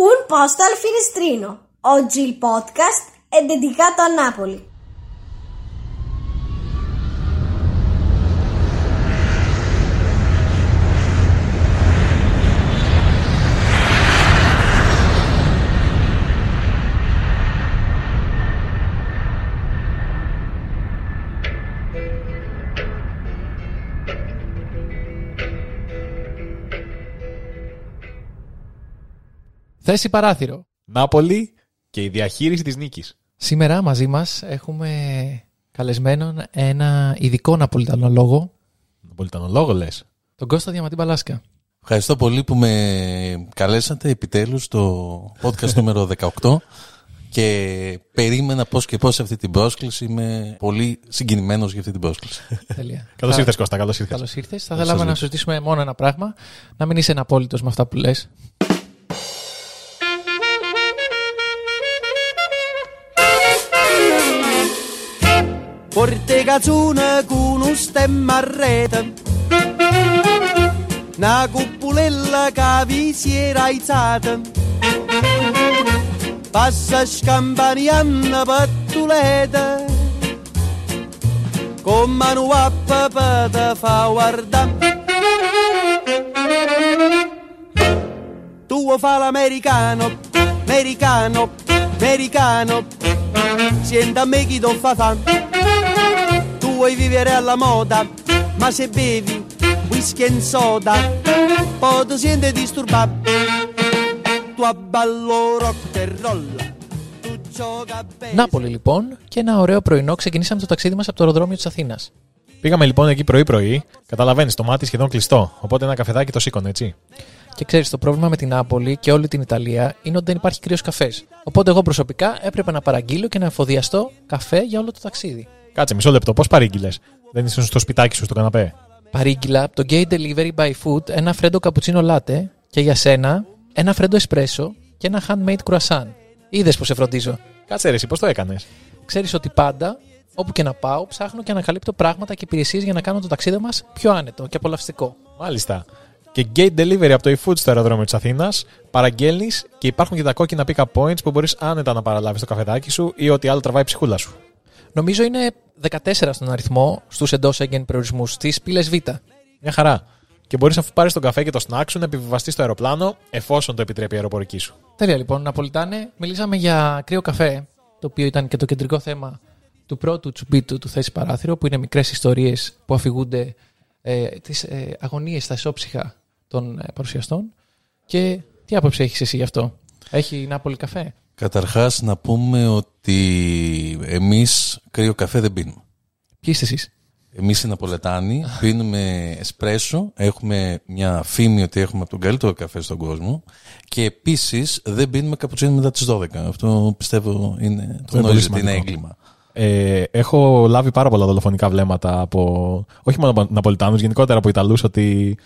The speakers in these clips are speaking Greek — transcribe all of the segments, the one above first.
Un posto al finestrino. Oggi il podcast è dedicato a Napoli. Θέση παράθυρο. Νάπολη και η διαχείριση της νίκης. Σήμερα μαζί μας έχουμε καλεσμένον ένα ειδικό Ναπολιτανολόγο, Ναπολιτανολόγο λες. τον Κώστα Διαματή Μπαλάσκα. Ευχαριστώ πολύ που με καλέσατε επιτέλους στο podcast νούμερο 18 και περίμενα πώς και πώς αυτή την πρόσκληση. Είμαι πολύ συγκινημένος για αυτή την πρόσκληση. Τέλεια. Καλώς Θα- ήρθες Κώστα, καλώς ήρθες. Καλώς ήρθες. Θα Καλώς θέλαμε σας να βρήκα. συζητήσουμε μόνο ένα πράγμα. Να μην είσαι απόλυτος με αυτά που λες. Porte cazzone con un stemma a rete. Una cupulella che vi si era aizzata Passa scampanianna pattuleta Con mano a papà te fa guardare Tu fa l'americano, americano, americano Sienta a me chi ti fa fan Tu vuoi vivere alla moda Ma se bevi whisky e soda Poi ti senti disturbato Tu abballo rock and roll Tu gioca bene Νάπολη λοιπόν και ένα ωραίο πρωινό ξεκινήσαμε το ταξίδι μας από το αεροδρόμιο της Αθήνας. Πήγαμε λοιπόν εκεί πρωί-πρωί. Καταλαβαίνεις, το μάτι σχεδόν κλειστό. Οπότε ένα καφεδάκι το σήκωνε, έτσι. Και ξέρεις, το πρόβλημα με την Νάπολη και όλη την Ιταλία είναι ότι δεν υπάρχει κρύος καφές. Οπότε εγώ προσωπικά έπρεπε να παραγγείλω και να εφοδιαστώ καφέ για όλο το ταξίδι. Κάτσε μισό λεπτό, πώς παρήγγειλες; Δεν ήσουν στο σπιτάκι σου στο καναπέ; Παρήγγειλα από το Gate Delivery by Food ένα φρέντο καπουτσίνο λάτε και για σένα ένα φρέντο εσπρέσο και ένα handmade croissant. Είδες πως σε φροντίζω. Κάτσε ρε, εσύ πώς το έκανες; Ξέρεις ότι πάντα, όπου και να πάω, ψάχνω και ανακαλύπτω πράγματα και υπηρεσίες για να κάνω το ταξίδι μας πιο άνετο και απολαυστικό. Μάλιστα. Και gate delivery από το eFood στο αεροδρόμιο της Αθήνας. Παραγγέλνεις και υπάρχουν και τα κόκκινα pick-up points που μπορείς άνετα να παραλάβεις το καφεδάκι σου ή ό,τι άλλο τραβάει η ψυχούλα σου. Νομίζω είναι 14 στον αριθμό στους εντός έγκεν προορισμού στις πύλες Β. Μια χαρά. Και μπορείς αφού πάρεις τον καφέ και το σνακ σου να επιβιβαστείς στο αεροπλάνο εφόσον το επιτρέπει η αεροπορική σου. Τέλεια λοιπόν, Ναπολιτάνε. Μιλήσαμε για κρύο καφέ, το οποίο ήταν και το κεντρικό θέμα του πρώτου τσουμπίτου του Θέση Παράθυρο, που είναι μικρές ιστορίες που αφηγούνται ε, τις ε, αγωνίες στα ισόψυχα των ε, παρουσιαστών. Και τι άποψη έχεις εσύ γι' αυτό, Έχει Νάπολη καφέ; Καταρχάς να πούμε ότι εμείς κρύο καφέ δεν πίνουμε. Ποιοι είστε εσείς; Εμείς οι Ναπολετάνοι πίνουμε εσπρέσο, έχουμε μια φήμη ότι έχουμε από τον καλύτερο καφέ στον κόσμο και επίσης δεν πίνουμε καπουτσίνο μετά τις 12. Αυτό πιστεύω είναι, το είναι πολύ γνωρίζετε, είναι σημαντικό. έγκλημα. Ε, έχω λάβει πάρα πολλά δολοφονικά βλέμματα από. όχι μόνο από Ναπολιτάνους, γενικότερα από Ιταλούς, ότι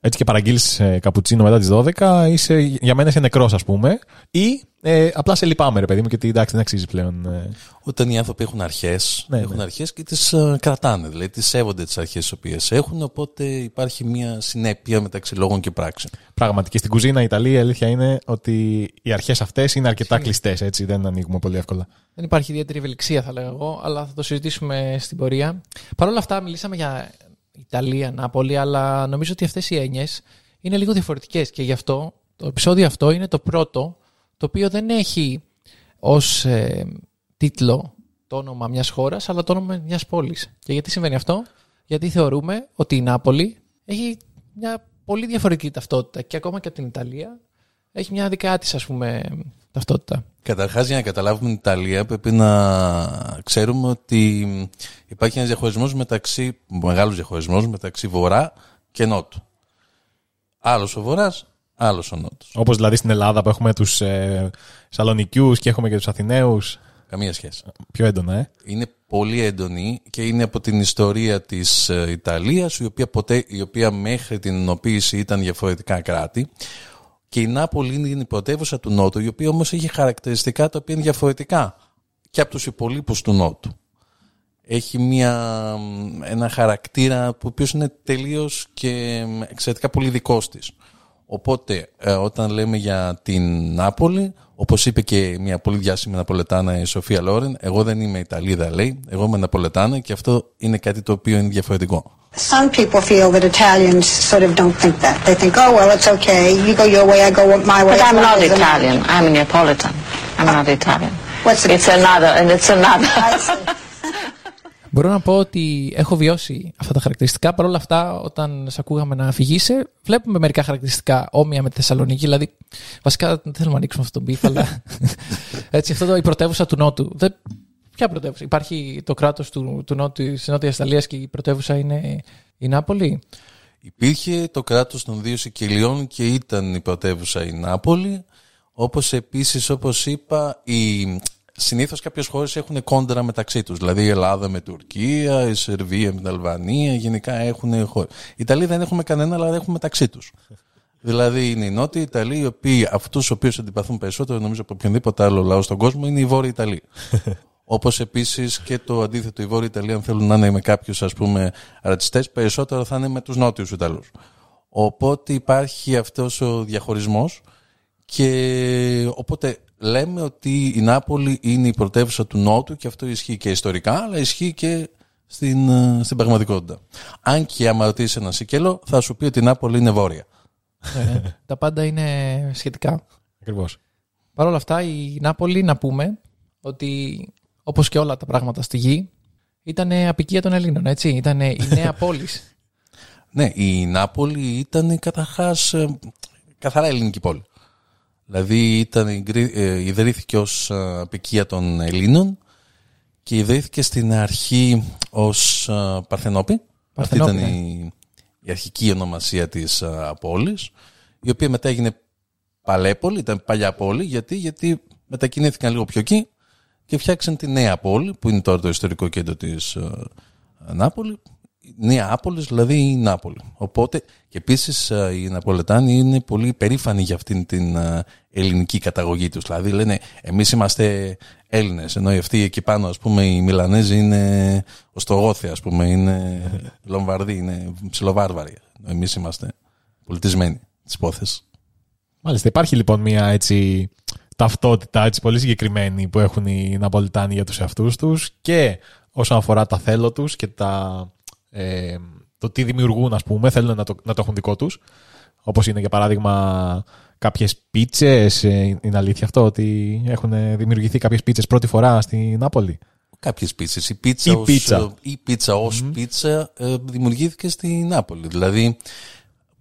έτσι και παραγγείλεις καπουτσίνο μετά τις 12, είσαι, για μένα είσαι νεκρός, ας πούμε. Ή ε, απλά σε λυπάμαι, ρε παιδί μου, γιατί εντάξει δεν αξίζει πλέον. ε. Όταν οι άνθρωποι έχουν αρχές, Ναι, έχουν ναι. αρχές και τις ε, κρατάνε, δηλαδή τις σέβονται τις αρχές τις οποίες έχουν, οπότε υπάρχει μια συνέπεια μεταξύ λόγων και πράξεων. Πράγματι. Και στην κουζίνα Ιταλία η αλήθεια είναι ότι οι αρχές αυτές είναι αρκετά κλειστές, έτσι. Δεν ανοίγουμε πολύ εύκολα. Δεν υπάρχει ιδιαίτερη ευελιξία, θα λέγα εγώ, αλλά θα το συζητήσουμε στην πορεία. Παρ' όλα αυτά, μιλήσαμε για Ιταλία, Νάπολη, αλλά νομίζω ότι αυτές οι έννοιες είναι λίγο διαφορετικές και γι' αυτό το επεισόδιο αυτό είναι το πρώτο το οποίο δεν έχει ως τίτλο το όνομα μιας χώρας, αλλά το όνομα μιας πόλης. Και γιατί συμβαίνει αυτό, Γιατί θεωρούμε ότι η Νάπολη έχει μια πολύ διαφορετική ταυτότητα και ακόμα και από την Ιταλία έχει μια δικά της, ας πούμε, ταυτότητα. Καταρχάς για να καταλάβουμε την Ιταλία πρέπει να ξέρουμε ότι υπάρχει ένας διαχωρισμός μεταξύ, μεγάλος διαχωρισμός μεταξύ βορρά και νότου. Άλλος ο βορράς, άλλος ο νότος. Όπως δηλαδή στην Ελλάδα που έχουμε τους ε, Σαλονικιού και έχουμε και τους Αθηναίους. Καμία σχέση. Πιο έντονα, ε. Είναι πολύ έντονη και είναι από την ιστορία της ε, Ιταλίας η οποία, ποτέ, η οποία μέχρι την ενοποίηση ήταν διαφορετικά κράτη και η Νάπολη είναι η πρωτεύουσα του Νότου η οποία όμως έχει χαρακτηριστικά τα οποία είναι διαφορετικά και από τους υπολείπους του Νότου. Έχει μια, ένα χαρακτήρα που ο οποίος είναι τελείως και εξαιρετικά πολύ δικός της. Οπότε, ε, όταν λέμε για την Νάπολη, όπως είπε και μια πολύ διάσημη Ναπολετάνα η Σοφία Λόρεν, εγώ δεν είμαι Ιταλίδα, λέει. Εγώ είμαι Ναπολετάνα και αυτό είναι κάτι το οποίο είναι διαφορετικό. Some people feel that Italians sort of don't think that. They think, oh, well, it's okay. You go your way, I go my way. But I'm As long not as I'm- Italian. I'm a Neapolitan. I'm not Italian. What's the It's another, and it's another. I see. Μπορώ να πω ότι έχω βιώσει αυτά τα χαρακτηριστικά. Παρ' όλα αυτά, όταν σε ακούγαμε να αφηγείσαι, βλέπουμε μερικά χαρακτηριστικά όμοια με τη Θεσσαλονίκη. Δηλαδή, βασικά δεν θέλουμε να ανοίξουμε αυτό τον beef, αλλά. έτσι, αυτό το, η πρωτεύουσα του Νότου. Δεν, ποια πρωτεύουσα; Υπάρχει το κράτος του, του Νότου, της Νότιας Ιταλίας και η πρωτεύουσα είναι η Νάπολη; Υπήρχε το κράτος των δύο Σικελιών και ήταν η πρωτεύουσα η Νάπολη. Όπως επίσης, όπως είπα, η... συνήθως κάποιες χώρες έχουν κόντρα μεταξύ τους. Δηλαδή η Ελλάδα με Τουρκία, η Σερβία με την Αλβανία, γενικά έχουν χώρες. Οι Ιταλοί δεν έχουμε κανένα, αλλά έχουν μεταξύ τους. Δηλαδή είναι οι Νότιοι Ιταλοί, οι οποίοι αυτούς τους οποίους αντιπαθούν περισσότερο, νομίζω από οποιονδήποτε άλλο λαό στον κόσμο, είναι οι Βόρειοι Ιταλοί. Όπως επίσης και το αντίθετο, οι Βόρειοι Ιταλοί, αν θέλουν να είναι με κάποιους ας πούμε ρατσιστές, περισσότερο θα είναι με τους Νότιους Ιταλούς. Οπότε υπάρχει αυτός ο διαχωρισμός και οπότε λέμε ότι η Νάπολη είναι η πρωτεύουσα του Νότου και αυτό ισχύει και ιστορικά, αλλά ισχύει και στην, ε, στην πραγματικότητα. Αν και άμα ρωτήσει ένα Σικέλο, θα σου πει ότι η Νάπολη είναι βόρεια. Ε, τα πάντα είναι σχετικά. Ακριβώς. Παρ' όλα αυτά, η Νάπολη, να πούμε ότι όπως και όλα τα πράγματα στη γη, ήταν απικία των Ελλήνων, έτσι. Ήταν η νέα πόλης. Ναι, η Νάπολη ήταν καταρχάς ε, καθαρά ελληνική πόλη. Δηλαδή ήταν, εγκρι- ε, ιδρύθηκε ως ε, απικία των Ελλήνων και ιδρύθηκε στην αρχή ως ε, Παρθενόπη. Αυτή Παρθενόπη, ήταν ναι. η, η αρχική ονομασία της ε, πόλης, η οποία μετά έγινε Παλέπολη, ήταν παλιά πόλη, γιατί, γιατί μετακινήθηκαν λίγο πιο εκεί και φτιάξαν τη νέα πόλη, που είναι τώρα το ιστορικό κέντρο της ε, Νάπολη, Νέα Άπολης, δηλαδή η Νάπολη. Οπότε και επίσης ε, οι Ναπολετάνοι είναι πολύ περήφανοι για αυτήν την ε, ελληνική καταγωγή τους. Δηλαδή λένε εμείς είμαστε Έλληνες, ενώ αυτοί εκεί πάνω ας πούμε οι Μιλανέζοι είναι Οστρογόθοι ας πούμε, είναι Λομβαρδοί, είναι ψιλοβάρβαροι. Εμείς είμαστε πολιτισμένοι της υπόθεσης. Μάλιστα, υπάρχει λοιπόν μια έτσι ταυτότητα έτσι, πολύ συγκεκριμένη που έχουν οι Ναπολιτάνοι για τους εαυτούς τους και όσον αφορά τα θέλω τους και τα, ε, το τι δημιουργούν ας πούμε, θέλουν να το, να το έχουν δικό τους. Όπως είναι για παράδειγμα κάποιες πίτσες, ε, είναι αλήθεια αυτό ότι έχουν δημιουργηθεί κάποιες πίτσες πρώτη φορά στην Νάπολη; Κάποιες πίτσες. Η πίτσα, Η ως, πίτσα. η πίτσα ως πίτσα ε, δημιουργήθηκε στη Νάπολη. Δηλαδή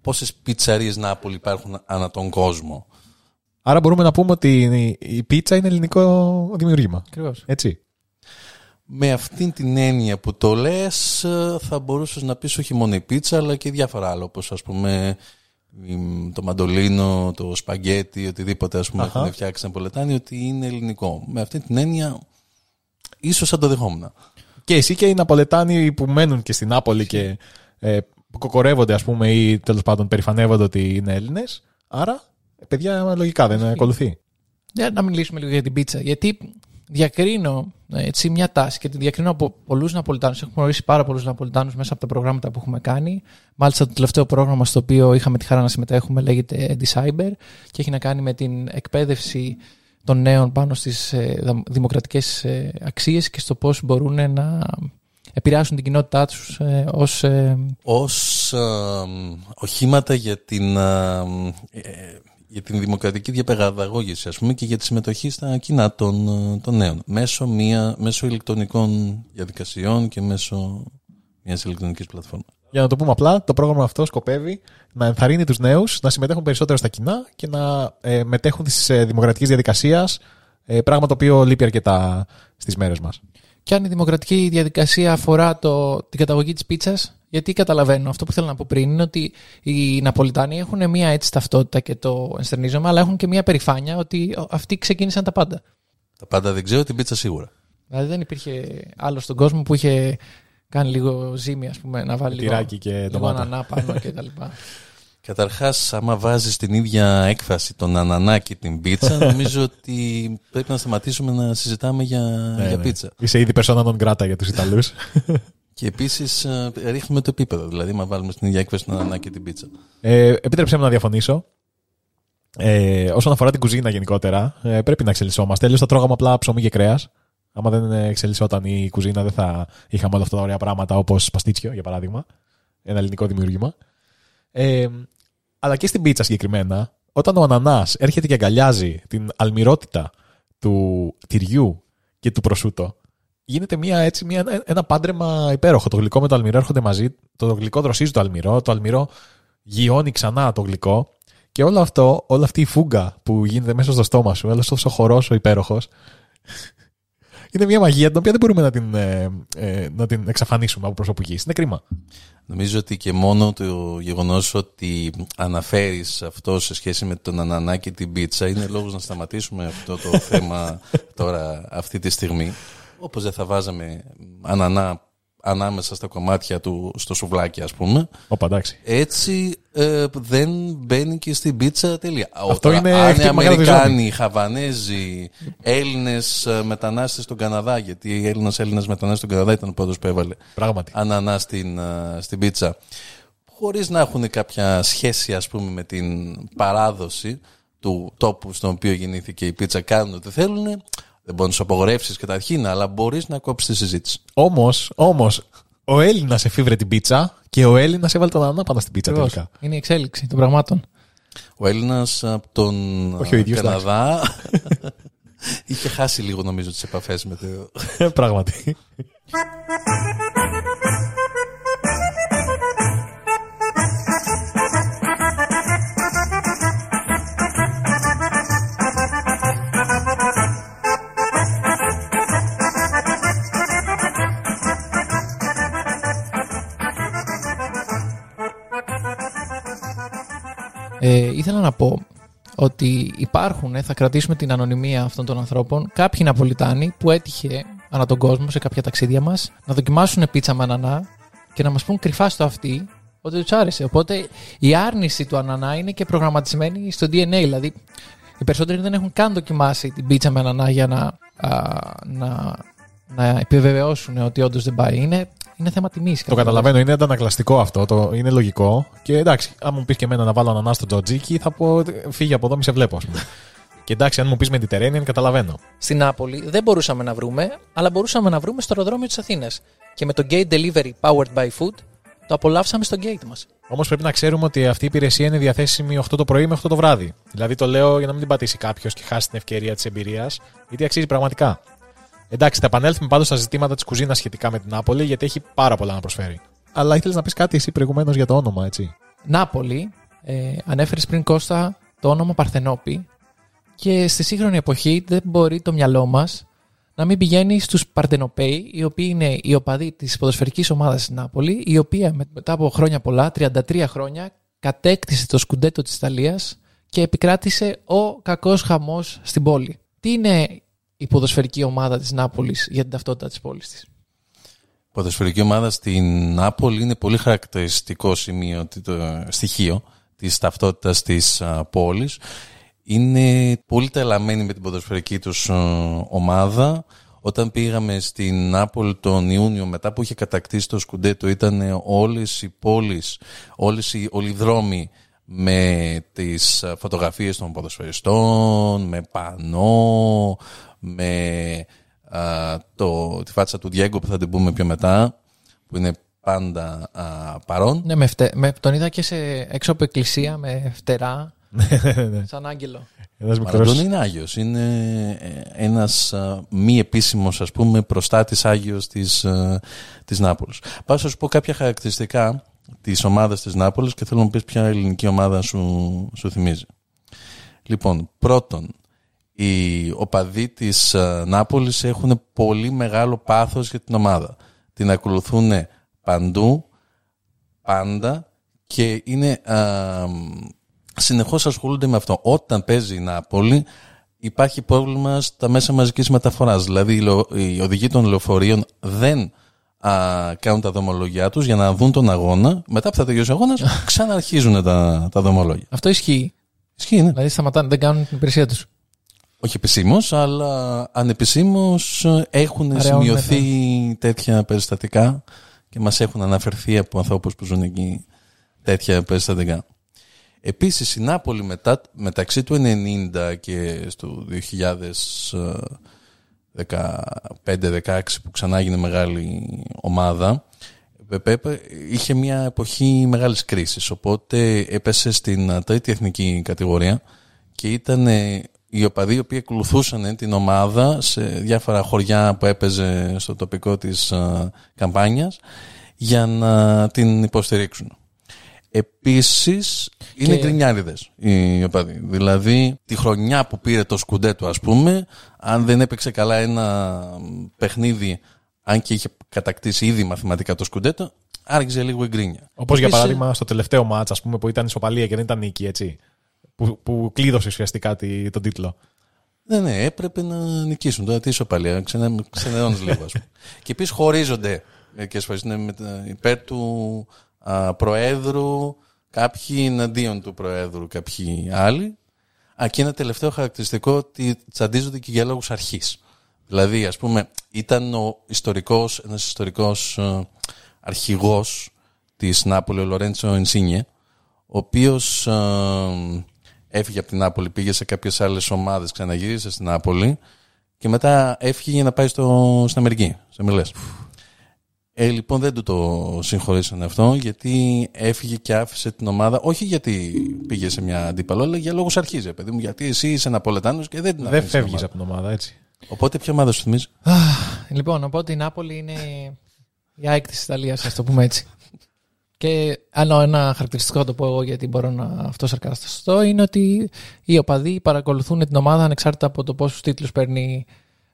πόσες πιτσαρίες Νάπολη υπάρχουν ανά τον κόσμο; Άρα μπορούμε να πούμε ότι η- η πίτσα είναι ελληνικό δημιουργήμα. Ακριβώς. Έτσι. Με αυτήν την έννοια που το λες ε, θα μπορούσες να πεις όχι μόνο η πίτσα αλλά και διάφορα άλλα όπως ας πούμε η- το μαντολίνο, το σπαγκέτι, οτιδήποτε ας πούμε Αχα. έχουν φτιάξει ένα πολετάνι ότι είναι ελληνικό. Με αυτή την έννοια ίσως θα το δεχόμουν. Και εσύ και οι Ναπολετάνοι που μένουν και στην Νάπολη και ε, που κοκορεύονται, ας πούμε, ή τέλος πάντων περηφανεύονται ότι είναι Έλληνες. Άρα, ε, παιδιά, λογικά δεν ακολουθεί. Για να μιλήσουμε λίγο για την πίτσα. Γιατί διακρίνω ε, έτσι, μια τάση και την διακρίνω από πολλούς Ναπολιτάνους. Έχουμε γνωρίσει πάρα πολλούς Ναπολιτάνους μέσα από τα προγράμματα που έχουμε κάνει. Μάλιστα, το τελευταίο πρόγραμμα στο οποίο είχαμε τη χαρά να συμμετέχουμε λέγεται Cyber και έχει να κάνει με την εκπαίδευση των νέων πάνω στις ε, δημοκρατικές ε, αξίες και στο πώς μπορούν να επηρεάσουν την κοινότητά τους ε, ως. Ε, ως ε, οχήματα για την, ε, ε, για την δημοκρατική διαπαιδαγώγηση ας πούμε και για τη συμμετοχή στα κοινά των, ε, των νέων μέσω, μια, μέσω ηλεκτρονικών διαδικασιών και μέσω μιας ηλεκτρονικής πλατφόρμας. Για να το πούμε απλά, το πρόγραμμα αυτό σκοπεύει να ενθαρρύνει τους νέους να συμμετέχουν περισσότερο στα κοινά και να ε, μετέχουν τη ε, δημοκρατική διαδικασία, ε, πράγμα το οποίο λείπει αρκετά στις μέρες μας. Και αν η δημοκρατική διαδικασία αφορά το, την καταγωγή της πίτσας, γιατί καταλαβαίνω, αυτό που θέλω να πω πριν είναι ότι οι Ναπολιτάνοι έχουν μια έτσι ταυτότητα και το ενστερνίζομαι, αλλά έχουν και μια περηφάνεια ότι αυτοί ξεκίνησαν τα πάντα. Τα πάντα δεν ξέρω, την πίτσα σίγουρα. Δηλαδή δεν υπήρχε άλλο στον κόσμο που είχε κάνει λίγο ζύμη, ας πούμε, να βάλει λίγο, Τυράκι και λίγο ντομάτα. ανανά πάνω και τα λοιπά. Καταρχάς, άμα βάζεις την ίδια έκφραση τον ανανά και την πίτσα, νομίζω ότι πρέπει να σταματήσουμε να συζητάμε για, Ναι, για πίτσα. Είσαι ήδη persona non grata για τους Ιταλούς. Και επίσης ε, ρίχνουμε το επίπεδο, δηλαδή, άμα βάλουμε στην ίδια έκφραση τον ανανά και την πίτσα. ε, επίτρεψέ μου να διαφωνήσω. Ε, όσον αφορά την κουζίνα γενικότερα, ε, πρέπει να εξελισσόμαστε. Αλλιώς θα τρώγαμε απλά ψωμί και κρέας. Άμα δεν εξελισσόταν η κουζίνα, δεν θα είχαμε όλα αυτά τα ωραία πράγματα όπως παστίτσιο, για παράδειγμα. Ένα ελληνικό δημιούργημα. Ε, αλλά και στην πίτσα συγκεκριμένα, όταν ο ανανάς έρχεται και αγκαλιάζει την αλμυρότητα του τυριού και του προσούτο, γίνεται μια, έτσι, μια, ένα πάντρεμα υπέροχο. Το γλυκό με το αλμυρό έρχονται μαζί, το γλυκό δροσίζει το αλμυρό, το αλμυρό γιώνει ξανά το γλυκό και όλο αυτό, όλη αυτή η φούγκα που γίνεται μέσα στο στόμα σου, όλος αυτός ο χορός ο υπέροχος, είναι μια μαγεία την οποία δεν μπορούμε να την, ε, ε, να την εξαφανίσουμε από προσωπικής. Είναι κρίμα. Νομίζω ότι και μόνο το γεγονός ότι αναφέρεις αυτό σε σχέση με τον ανανά και την πίτσα είναι λόγος να σταματήσουμε αυτό το θέμα τώρα, αυτή τη στιγμή. Όπως δεν θα βάζαμε ανανά ανάμεσα στα κομμάτια του στο σουβλάκι ας πούμε. Όπα, εντάξει. Έτσι ε, δεν μπαίνει και στην πίτσα τελεία. Αυτό είναι αν οι χτύπημα κάτω τη Αμερικάνοι, Χαβανέζοι, Έλληνες ε, μετανάστες στον Καναδά, γιατί οι Έλληνες Έλληνες μετανάστες στον Καναδά ήταν ο πρώτος που έβαλε Πράγματι. ανανά στην, ε, στην πίτσα. Χωρίς να έχουν κάποια σχέση ας πούμε με την παράδοση του τόπου στον οποίο γεννήθηκε η πίτσα, κάνουν ό,τι θέλουν. Δεν μπορεί να τους απογορεύσεις καταρχήν, αλλά μπορείς να κόψεις τη συζήτηση. Όμως, όμως, ο Έλληνας εφήβρε την πίτσα και ο Έλληνας έβαλε τον ανάπανα στην πίτσα Ακριβώς. τελικά. Είναι η εξέλιξη των πραγμάτων. Ο Έλληνας από τον Όχι ο ίδιος, Καναδά είχε χάσει λίγο νομίζω τις επαφές με το... Πράγματι. Ε, ήθελα να πω ότι υπάρχουν, ε, θα κρατήσουμε την ανωνυμία αυτών των ανθρώπων, κάποιοι Ναπολιτάνοι που έτυχε ανά τον κόσμο σε κάποια ταξίδια μας να δοκιμάσουν πίτσα με ανανά και να μας πούν κρυφά στο αυτή ότι τους άρεσε. Οπότε η άρνηση του ανανά είναι και προγραμματισμένη στο DNA. Δηλαδή οι περισσότεροι δεν έχουν καν δοκιμάσει την πίτσα με ανανά για να, α, να, να επιβεβαιώσουν ότι όντως δεν πάει. Είναι, είναι θέμα τιμής. Το καταλαβαίνω, είναι αντανακλαστικό αυτό, το, είναι λογικό. Και εντάξει, αν μου πεις και εμένα να βάλω ανανά στο τζοτζίκι, θα πω φύγει από εδώ, μη σε βλέπω, ας πούμε. και εντάξει, αν μου πεις Mediterranean, καταλαβαίνω. Στην Νάπολη δεν μπορούσαμε να βρούμε, αλλά μπορούσαμε να βρούμε στο αεροδρόμιο της Αθήνας. Και με το Gate Delivery Powered by Food το απολαύσαμε στο gate μας. Όμως πρέπει να ξέρουμε ότι αυτή η υπηρεσία είναι διαθέσιμη 8 το πρωί με 8 το βράδυ. Δηλαδή το λέω για να μην την πατήσει κάποιος και χάσει την ευκαιρία της εμπειρίας, γιατί αξίζει πραγματικά. Εντάξει, θα επανέλθουμε πάντως στα ζητήματα της κουζίνας σχετικά με την Νάπολη, γιατί έχει πάρα πολλά να προσφέρει. Αλλά ήθελες να πεις κάτι εσύ προηγουμένως για το όνομα, έτσι. Νάπολη, ε, ανέφερες πριν Κώστα το όνομα Παρθενόπη και στη σύγχρονη εποχή δεν μπορεί το μυαλό μας να μην πηγαίνει στους Παρτενοπαίοι, οι οποίοι είναι οι οπαδοί της ποδοσφαιρικής ομάδας στην Νάπολη, η οποία μετά από χρόνια πολλά, 33 χρόνια, κατέκτησε το σκουντέτο της Ιταλίας και επικράτησε ο κακός χαμός στην πόλη. Τι είναι η ποδοσφαιρική ομάδα της Νάπολης για την ταυτότητα της πόλης της. Η ποδοσφαιρική ομάδα στην Νάπολη είναι πολύ χαρακτηριστικό σημείο, το στοιχείο της ταυτότητας της α, πόλης. Είναι πολύ τελαμένοι με την ποδοσφαιρική τους α, ομάδα. Όταν πήγαμε στην Νάπολη τον Ιούνιο μετά που είχε κατακτήσει το Σκουντέτο ήταν όλες οι πόλεις, όλες οι ολιδρόμοι με τις α, φωτογραφίες των ποδοσφαιριστών, με πανό, με α, το, τη φάτσα του Διέγκο που θα την πούμε πιο μετά, που είναι πάντα α, παρόν. Ναι, με φτε... με... τον είδα και σε... έξω από εκκλησία με φτερά, σαν άγγελο. Ένας Μαραντών μικρό. είναι Άγιος, είναι ε, ένας α, μη επίσημος ας πούμε προστάτης Άγιος της, α, της Νάπολης. Πάω να σου πω κάποια χαρακτηριστικά της ομάδας της Νάπολης και θέλω να μου πεις ποια ελληνική ομάδα σου, σου θυμίζει. Λοιπόν, πρώτον, οι οπαδοί της α, Νάπολης έχουν πολύ μεγάλο πάθος για την ομάδα. Την ακολουθούν παντού, πάντα και είναι α, συνεχώς ασχολούνται με αυτό. Όταν παίζει η Νάπολη υπάρχει πρόβλημα στα μέσα μαζικής μεταφοράς. Δηλαδή οι λεω- οι οδηγοί των λεωφορείων δεν α, κάνουν τα δομολογιά τους για να δουν τον αγώνα. Μετά που θα τελειώσει ο αγώνας ξαναρχίζουν τα, τα δομολόγια. Αυτό ισχύει. Ισχύει, ναι. Δηλαδή σταματάνε, δεν κάνουν την υπηρεσία τους. Όχι επισήμως, αλλά ανεπισήμως έχουν Αραιώνουν σημειωθεί τέτοια περιστατικά και μας έχουν αναφερθεί από ανθρώπους που ζουν εκεί τέτοια περιστατικά. Επίσης η Νάπολη μετά, μεταξύ του 90 και στο 2015-16 που ξανά έγινε μεγάλη ομάδα Πεπέ είχε μια εποχή μεγάλης κρίσης οπότε έπεσε στην τρίτη εθνική κατηγορία και ήταν οι οπαδοί οι οποίοι ακολουθούσαν την ομάδα σε διάφορα χωριά που έπαιζε στο τοπικό της α, καμπάνιας για να την υποστηρίξουν. Επίσης είναι Και- γκρινιάριδες οι οπαδοί. Δηλαδή τη χρονιά που πήρε το σκουντέτο ας πούμε αν δεν έπαιξε καλά ένα παιχνίδι αν και είχε κατακτήσει ήδη μαθηματικά το σκουντέτο άρχιζε λίγο η γκρίνια. Όπως για Επίσης, παράδειγμα στο τελευταίο μάτς, ας πούμε, που ήταν ισοπαλία και δεν ήταν νίκη, έτσι. Που, που κλείδωσε ουσιαστικά τη- τον τίτλο. Ναι, ναι, έπρεπε να νικήσουν. Τώρα τι ισοπαλία, ξενε, ξενερώνεις λίγο, ας πούμε. και επίσης χωρίζονται μερικές φορές είναι με τα- υπέρ του α, Προέδρου, κάποιοι εναντίον του Προέδρου, κάποιοι άλλοι. Α, και ένα τελευταίο χαρακτηριστικό ότι τσαντίζονται και για λόγους αρχής. Δηλαδή, ας πούμε, ήταν ο ιστορικός, ένας ιστορικός ε, αρχηγός της Νάπολη, ο Λορέντσο Ενσίνιε, ο οποίος ε, έφυγε από την Νάπολη, πήγε σε κάποιες άλλες ομάδες, ξαναγύρισε στην Νάπολη και μετά έφυγε για να πάει στο, στην Αμερική, σε Μιλές. Ε, λοιπόν δεν του το συγχωρήσανε αυτό γιατί έφυγε και άφησε την ομάδα όχι γιατί πήγε σε μια αντίπαλο αλλά για λόγους αρχής ρε παιδί μου γιατί εσύ είσαι Ναπολετάνος και δεν την Δεν αφήνεις την φεύγεις ομάδα. από την ομάδα, έτσι. Οπότε ποια ομάδα σου θυμίζεις; Λοιπόν, οπότε η Νάπολη είναι η ΑΕΚ της Ιταλίας, ας το πούμε έτσι. Και άλλο ένα χαρακτηριστικό θα το πω εγώ γιατί μπορώ να αυτό σαρκαστώ είναι ότι οι οπαδοί παρακολουθούν την ομάδα ανεξάρτητα από το πόσους τίτλους παίρνει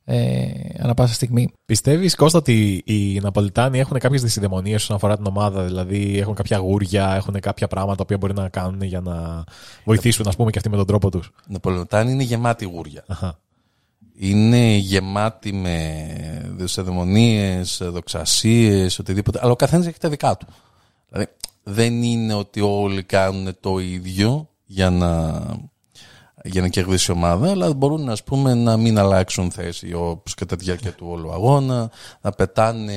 ε, ανά πάσα στιγμή. Πιστεύεις, Κώστα, ότι οι Ναπολιτάνοι έχουν κάποιες δυσυδαιμονίε όσον αφορά την ομάδα, δηλαδή έχουν κάποια γούρια, έχουν κάποια πράγματα που μπορεί να κάνουν για να βοηθήσουν, ας πούμε, και αυτοί με τον τρόπο τους; Οι Ναπολετάνοι είναι γεμάτοι γούρια είναι γεμάτοι με δεσοδαιμονίες, δοξασίες, οτιδήποτε. Αλλά ο καθένας έχει τα δικά του. Δηλαδή δεν είναι ότι όλοι κάνουν το ίδιο για να, για να κερδίσει η ομάδα, αλλά μπορούν ας πούμε να μην αλλάξουν θέση όπως κατά τη διάρκεια του όλου αγώνα, να πετάνε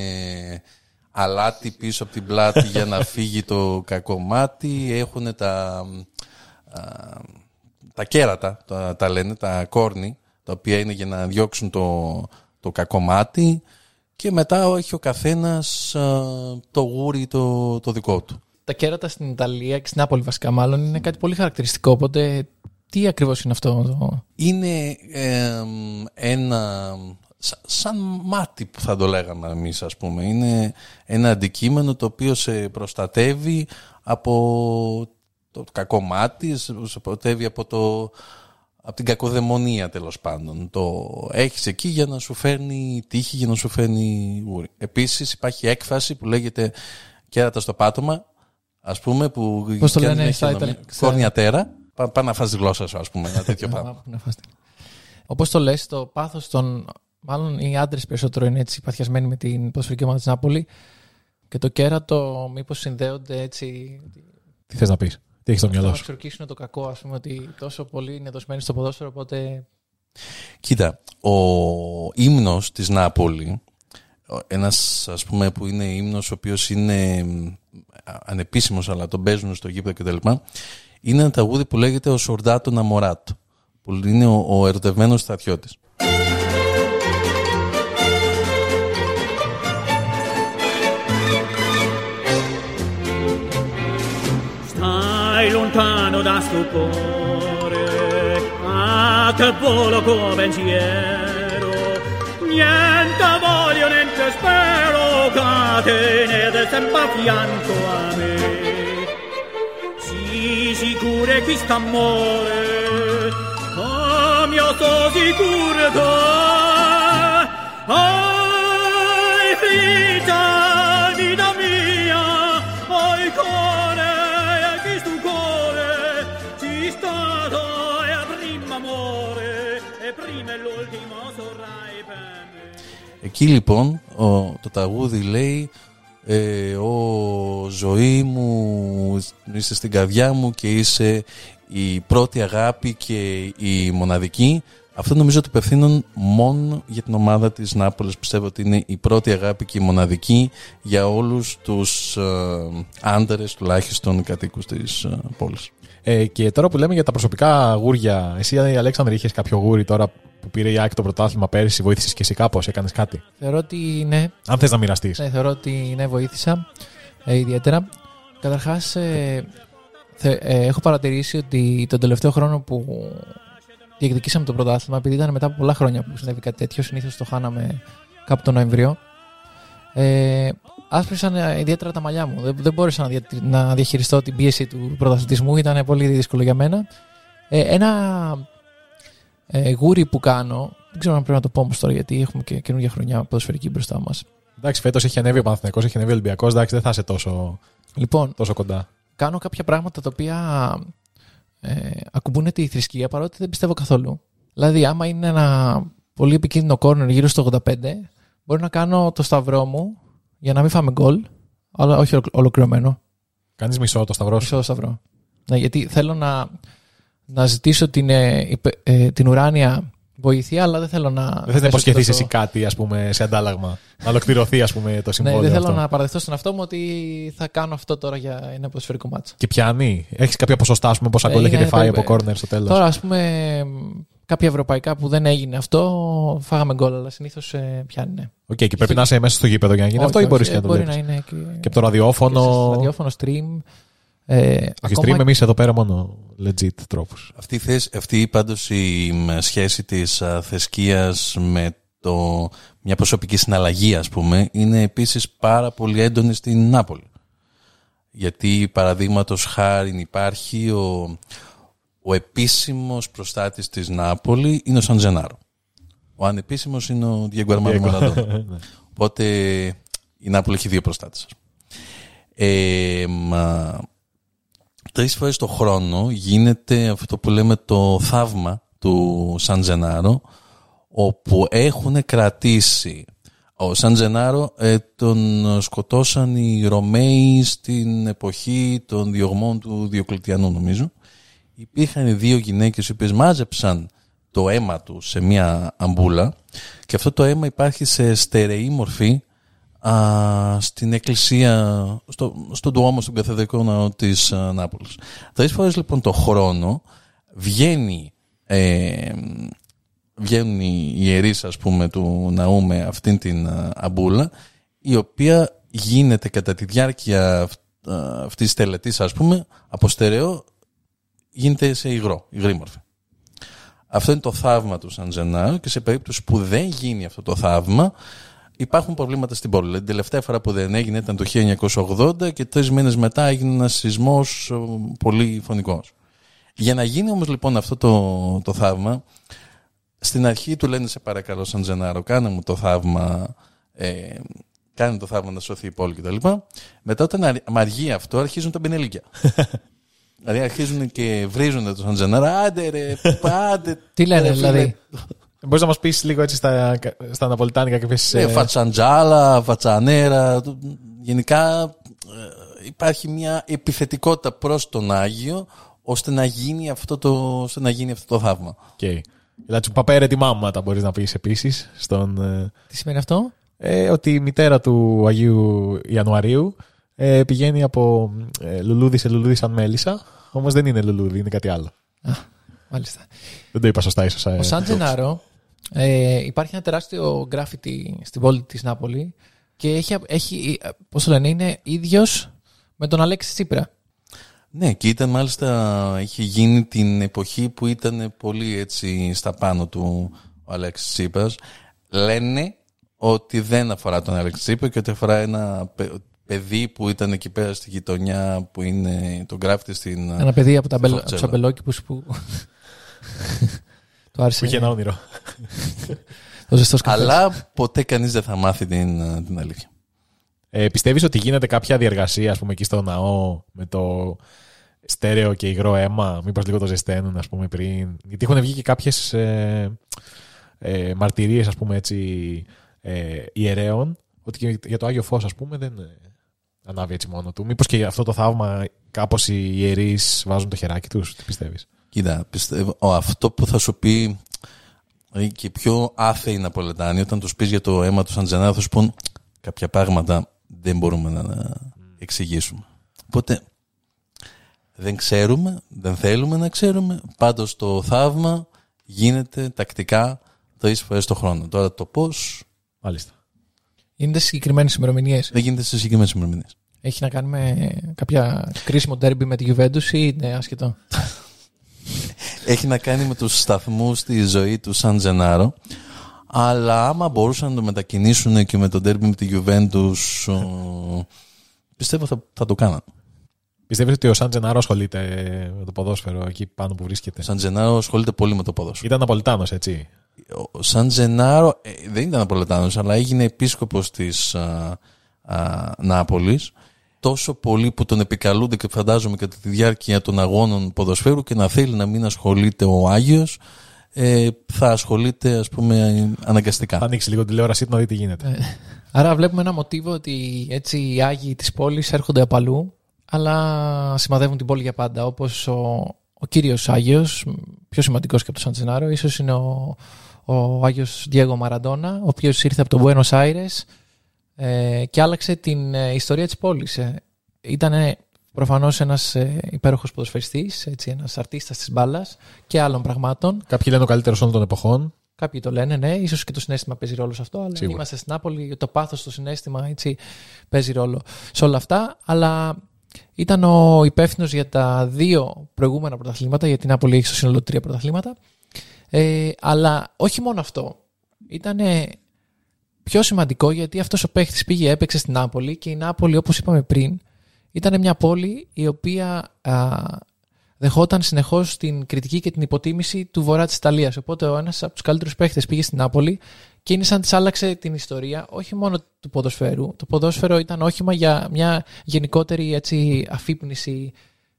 αλάτι πίσω από την πλάτη για να φύγει το κακό μάτι, έχουν τα, α, τα κέρατα, τα, τα λένε, τα κόρνη, τα οποία είναι για να διώξουν το, το κακό μάτι και μετά έχει ο καθένας α, το γούρι το, το δικό του. Τα κέρατα στην Ιταλία και στην Νάπολη βασικά μάλλον είναι κάτι πολύ χαρακτηριστικό. Οπότε τι ακριβώς είναι αυτό το... Είναι εμ, ένα σα- σαν μάτι που θα το λέγαμε εμείς ας πούμε. Είναι ένα αντικείμενο το οποίο σε προστατεύει από το κακό μάτι, σε προστατεύει από, το, από την κακοδαιμονία τέλος πάντων. Το έχεις εκεί για να σου φέρνει τύχη, για να σου φέρνει γούρι. Επίσης υπάρχει έκφραση που λέγεται κέρατα στο πάτωμα, ας πούμε, που Πώς το και αν λένε έχει στα ονομία- Ιταλικά- στα- Κόρνια τέρα. Πά, πά να φας τη γλώσσα σου, ας πούμε, ένα τέτοιο πράγμα. Όπως το λες, το πάθος των. Μάλλον οι άντρες περισσότερο είναι έτσι παθιασμένοι με την ποδοσφαιρική ομάδα της Νάπολη. Και το κέρατο, μήπως συνδέονται έτσι. Τι θες να πεις, τι έχεις στο μυαλό Να σου; ξορκίσουν το κακό, ας πούμε, ότι τόσο πολύ είναι δοσμένοι στο ποδόσφαιρο, οπότε. Κοίτα, ο ύμνος της Νάπολη, ο- ένας ας πούμε που είναι ύμνος ο οποίος είναι μ, α- ανεπίσημος αλλά τον παίζουν στο γήπεδο κτλ. Είναι ένα τραγούδι που λέγεται ο Σορντάτο Ναμοράτο, που είναι ο, ο ερωτευμένος στρατιώτης. Lontano da stupore, a che volo come pensiero, niente voglio, niente spero, catenete sempre a fianco a me. Sii sicuro che quest'amore, come io sto sicuro Ai vita, vita mia, Εκεί λοιπόν ο, το τραγούδι λέει ε, «Ο ζωή μου, είσαι στην καρδιά μου και είσαι η πρώτη αγάπη και η μοναδική». Αυτό νομίζω ότι υπευθύνουν μόνο για την ομάδα της Νάπολης. Πιστεύω ότι είναι η πρώτη αγάπη και η μοναδική για όλους τους ε, άντρες τουλάχιστον κατοίκους της ε, πόλης. Ε, και τώρα που λέμε για τα προσωπικά γούρια, εσύ Αλέξανδρε είχες κάποιο γούρι τώρα που πήρε η Άκη το πρωτάθλημα πέρυσι, βοήθησες και εσύ κάπως, έκανες κάτι; Θεωρώ ότι ναι, Αν θες να μοιραστείς. ναι, θεωρώ ότι ναι, βοήθησα ε, ιδιαίτερα. Καταρχάς, ε, θε- ε, έχω παρατηρήσει ότι τον τελευταίο χρόνο που διεκδικήσαμε το πρωτάθλημα, επειδή ήταν μετά από πολλά χρόνια που συνέβη κάτι τέτοιο, συνήθως το χάναμε κάπου τον Νοέμβριο. Ε, άσπρησαν ε, ιδιαίτερα τα μαλλιά μου. Δεν, δεν μπόρεσα να, δια, να διαχειριστώ την πίεση του πρωταθλητισμού. Ήταν πολύ δύσκολο για μένα. Ε, ένα ε, γούρι που κάνω, δεν ξέρω αν πρέπει να το πω όμως τώρα, γιατί έχουμε και καινούργια χρονιά ποδοσφαιρική μπροστά μας. Εντάξει, φέτος έχει ανέβει ο Παναθηναϊκός, έχει ανέβει ο Ολυμπιακός. Εντάξει, δεν θα είσαι τόσο, Λοιπόν, τόσο κοντά. κάνω κάποια πράγματα τα οποία ε, ακουμπούν τη θρησκεία παρότι δεν πιστεύω καθόλου. Δηλαδή, άμα είναι ένα πολύ επικίνδυνο κόρνερ γύρω στο 85, μπορεί να κάνω το σταυρό μου για να μην φάμε γκολ, αλλά όχι ολοκλη- ολοκληρωμένο. Κάνεις μισό το σταυρός σου. Μισό σταυρό. Ναι, γιατί θέλω να, να ζητήσω την, ε, υπε- ε, την ουράνια βοήθεια, αλλά δεν θέλω να. Δεν θε να θέσω υποσχεθείς τόσο- εσύ κάτι, ας πούμε, σε αντάλλαγμα. να ολοκληρωθεί, ας πούμε, το Ναι, συμβόλαιο. δεν θέλω αυτό. να παραδεχτώ στον εαυτό μου ότι θα κάνω αυτό τώρα για ένα ποδοσφαιρικό ματς. Και πιάνει. Έχεις κάποια ποσοστά, ας πούμε, πόσα Ε, γκολ είναι έχετε φάει περίπου- από κόρνερ στο τέλος; Τώρα, ας πούμε, κάποια ευρωπαϊκά που δεν έγινε αυτό, φάγαμε γκολ, αλλά συνήθως πιάνει. Ναι. Οκ, και πρέπει να είσαι μέσα στο γήπεδο για να γίνει Όχι, αυτό ή όχι, μπορείς ε, και να το Μπορεί βλέπεις; να είναι και, Και από το ραδιόφωνο. και στο ραδιόφωνο, stream. Ε, Όχι, ακόμα stream εμείς εδώ πέρα μόνο legit τρόπους. Αυτή, η θέση, αυτή πάντως η μ, σχέση της α, θρησκείας με το, μια προσωπική συναλλαγή ας πούμε είναι επίσης πάρα πολύ έντονη στην Νάπολη. Γιατί παραδείγματος χάρη υπάρχει ο, ο επίσημος προστάτης της Νάπολη είναι ο Σαντζενάρο. Ο ανεπίσημος είναι ο Διέγκο Αρμάνο Μαραντόνα. Οπότε η Νάπολη έχει δύο προστάτες. Ε, μα, τρεις φορές το χρόνο γίνεται αυτό που λέμε το θαύμα του Σαν Τζενάρο όπου έχουν κρατήσει ο Σαν Τζενάρο ε, τον σκοτώσαν οι Ρωμαίοι στην εποχή των διωγμών του Διοκλητιανού νομίζω υπήρχαν δύο γυναίκες οι οποίες μάζεψαν το αίμα τους σε μια αμπούλα και αυτό το αίμα υπάρχει σε στερεή μορφή α, στην εκκλησία, στο, στον Τουόμο, στον καθεδρικό ναό της α, Νάπολης. Τρεις φορές λοιπόν το χρόνο βγαίνει, ε, βγαίνουν οι ιερείς ας πούμε του ναού με αυτήν την α, αμπούλα η οποία γίνεται κατά τη διάρκεια αυ- α, αυτής της τελετής ας πούμε από στερεό γίνεται σε υγρό, υγρή μορφή. Αυτό είναι το θαύμα του Σαν Τζενάρο και σε περίπτωση που δεν γίνει αυτό το θαύμα υπάρχουν προβλήματα στην πόλη. Δηλαδή, την τελευταία φορά που δεν έγινε ήταν το 1980 και τρεις μήνες μετά έγινε ένας σεισμός πολύ φωνικός. Για να γίνει όμως λοιπόν αυτό το, το θαύμα, στην αρχή του λένε σε παρακαλώ Σαν Τζενάρο, κάνε μου το θαύμα, ε, κάνε το θαύμα να σωθεί η πόλη κτλ. Μετά όταν αρ- αργεί αυτό αρχίζουν τα μπενελίκια. δηλαδή αρχίζουν και βρίζουν το Σαν Τζενάρο, άντε ρε, άντε. Τι λένε ρε, φίλε, δηλαδή; Μπορείς να μας πεις λίγο έτσι στα, στα Ναπολιτάνικα κάποιε. Ε, φατσαντζάλα, φατσανέρα. το- Γενικά ε, υπάρχει μια επιθετικότητα προς τον Άγιο ώστε να γίνει αυτό το, ώστε να γίνει αυτό το θαύμα. Okay. Δηλαδή, παπέρε τη μάματα μπορείς να πεις επίσης. Στον, ε, Τι σημαίνει αυτό; ε, ότι η μητέρα του Αγίου Ιανουαρίου ε, πηγαίνει από ε, λουλούδι σε λουλούδι σαν μέλισσα. Όμως δεν είναι λουλούδι, είναι κάτι άλλο. Μάλιστα. Δεν το είπα σωστά, ίσως. Ο Σαν Τζενάρο ε, υπάρχει ένα τεράστιο γκράφιτι στην πόλη της Νάπολη και έχει, έχει ε, πώς το λένε, είναι ίδιος με τον Αλέξη Τσίπρα. Ναι, και ήταν μάλιστα, είχε γίνει την εποχή που ήταν πολύ έτσι στα πάνω του ο Αλέξης Τσίπρας. Λένε ότι δεν αφορά τον Αλέξη Τσίπρα και ότι αφορά ένα παι- παιδί που ήταν εκεί πέρα στη γειτονιά που είναι τον γράφτη στην... Ένα παιδί από τα στη μπελ, Φορτσέλα. τους αμπελόκηπους που του άρεσε Που είχε ένα όνειρο. το ζεστός καφές. Αλλά ποτέ κανείς δεν θα μάθει την, την αλήθεια. Ε, Πιστεύεις ότι γίνεται κάποια διεργασία, ας πούμε, εκεί στο ναό με το στέρεο και υγρό αίμα, μήπως λίγο το ζεσταίνουν, ας πούμε, πριν; Γιατί έχουν βγει και κάποιες ε, ε, μαρτυρίες, ας πούμε, έτσι, ε, ιερέων, ότι και για το Άγιο Φως, ας πούμε, δεν ε, ανάβει έτσι μόνο του. Μήπως και για αυτό το θαύμα κάπως οι ιερείς βάζουν το χεράκι τους, τι πιστεύεις; Κοίτα, πιστεύω, ο, αυτό που θα σου πει δηλαδή και οι πιο άθεοι Ναπολετάνοι, όταν τους πεις για το αίμα του Σαντζενάρα, θα σου πούν κάποια πράγματα δεν μπορούμε να εξηγήσουμε. Οπότε Δεν ξέρουμε, δεν θέλουμε να ξέρουμε. Πάντως το θαύμα γίνεται τακτικά τρεις φορές το χρόνο. Τώρα το πώς Μάλιστα. Γίνεται συγκεκριμένες ημερομηνίες. δεν γίνεται σε συγκεκριμένες ημερομηνίες. Έχει να κάνει με κάποια κρίσιμο τέρμπι με τη Juventus ή είναι άσχετο; Έχει να κάνει με τους σταθμούς στη ζωή του Σαν Τζενάρο. Αλλά άμα μπορούσαν να το μετακινήσουν και με τον τέρμπι με τη Juventus, ο, πιστεύω θα, θα το κάναν. Πιστεύετε ότι ο Σαν Τζενάρο ασχολείται με το ποδόσφαιρο εκεί πάνω που βρίσκεται; Ο Σαν Τζενάρο ασχολείται πολύ με το ποδόσφαιρο. Ήταν Ναπολιτάνο, έτσι; Ο Σαν Τζενάρο ε, δεν ήταν Ναπολετάνος, αλλά έγινε επίσκοπος της α, α, Νάπολης τόσο πολύ που τον επικαλούνται και φαντάζομαι κατά τη διάρκεια των αγώνων ποδοσφαίρου και να θέλει να μην ασχολείται ο Άγιος ε, θα ασχολείται ας πούμε αναγκαστικά. Θα ανοίξει λίγο τηλεόρασή του να δει τι γίνεται. Άρα βλέπουμε ένα μοτίβο ότι έτσι οι Άγιοι της πόλης έρχονται από αλλού, αλλά σημαδεύουν την πόλη για πάντα. Όπως ο, ο κύριος Άγιος, πιο σημαντικός και από τον Σαντζενάρο, ίσως είναι ο, ο Άγιος Διέγο Μαραντόνα, ο οποίος ήρθε από τον Buenos Aires ε, και άλλαξε την ε, ιστορία της πόλης. Ε, ήταν προφανώς ένας ε, υπέροχος ποδοσφαιριστής, έτσι, ένας αρτίστας της μπάλας και άλλων πραγμάτων. Κάποιοι λένε ο καλύτερος όλων των εποχών. Κάποιοι το λένε, ναι, ίσως και το συνέστημα παίζει ρόλο σε αυτό, αλλά Σίγουρα. είμαστε στην Νάπολη, το πάθος, το συνέστημα έτσι, παίζει ρόλο σε όλα αυτά. Αλλά ήταν ο υπεύθυνος για τα δύο προηγούμενα πρωταθλήματα, γιατί η Νάπολη έχει στο σύνολο τρία πρωταθλήματα. Ε, αλλά όχι μόνο αυτό. Ήταν πιο σημαντικό γιατί αυτός ο παίχτης πήγε, έπαιξε στην Νάπολη και η Νάπολη, όπως είπαμε πριν, ήταν μια πόλη η οποία α, δεχόταν συνεχώς την κριτική και την υποτίμηση του βορρά της Ιταλίας. Οπότε ο ένας από τους καλύτερους παίχτες πήγε στην Νάπολη και είναι σαν της άλλαξε την ιστορία όχι μόνο του ποδοσφαίρου. Το ποδόσφαιρο ήταν όχημα για μια γενικότερη έτσι, αφύπνιση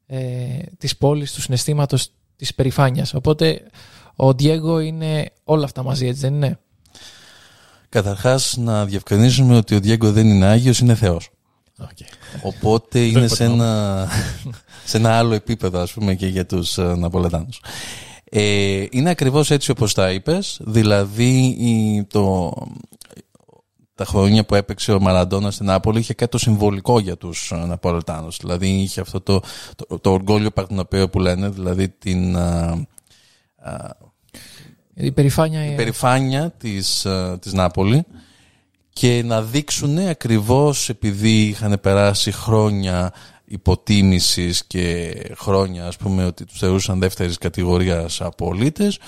ε, της πόλης, του συναισθήματος της περηφάνειας. Οπότε ο Ντιέγκο είναι όλα αυτά μαζί, έτσι δεν είναι; Καταρχάς να διευκρινίσουμε ότι ο Διέγκο δεν είναι Άγιος, είναι Θεός. Οπότε είναι σε ένα, σε ένα άλλο επίπεδο ας πούμε και για τους ε, Ναπολετάνους. Ε, είναι ακριβώς έτσι όπως τα είπες, δηλαδή η, το, τα χρόνια που έπαιξε ο Μαραντόνα στην Νάπολη είχε κάτι το συμβολικό για τους ε, Ναπολετάνους. Δηλαδή είχε αυτό το, το, το οργόλιο παρτινοπαίο που λένε, δηλαδή την, α, α, Η περηφάνεια. η περηφάνεια της, ε, της Νάπολη και να δείξουν ακριβώς επειδή είχαν περάσει χρόνια υποτίμησης και χρόνια ας πούμε ότι τους θεωρούσαν δεύτερης κατηγορίας πολίτες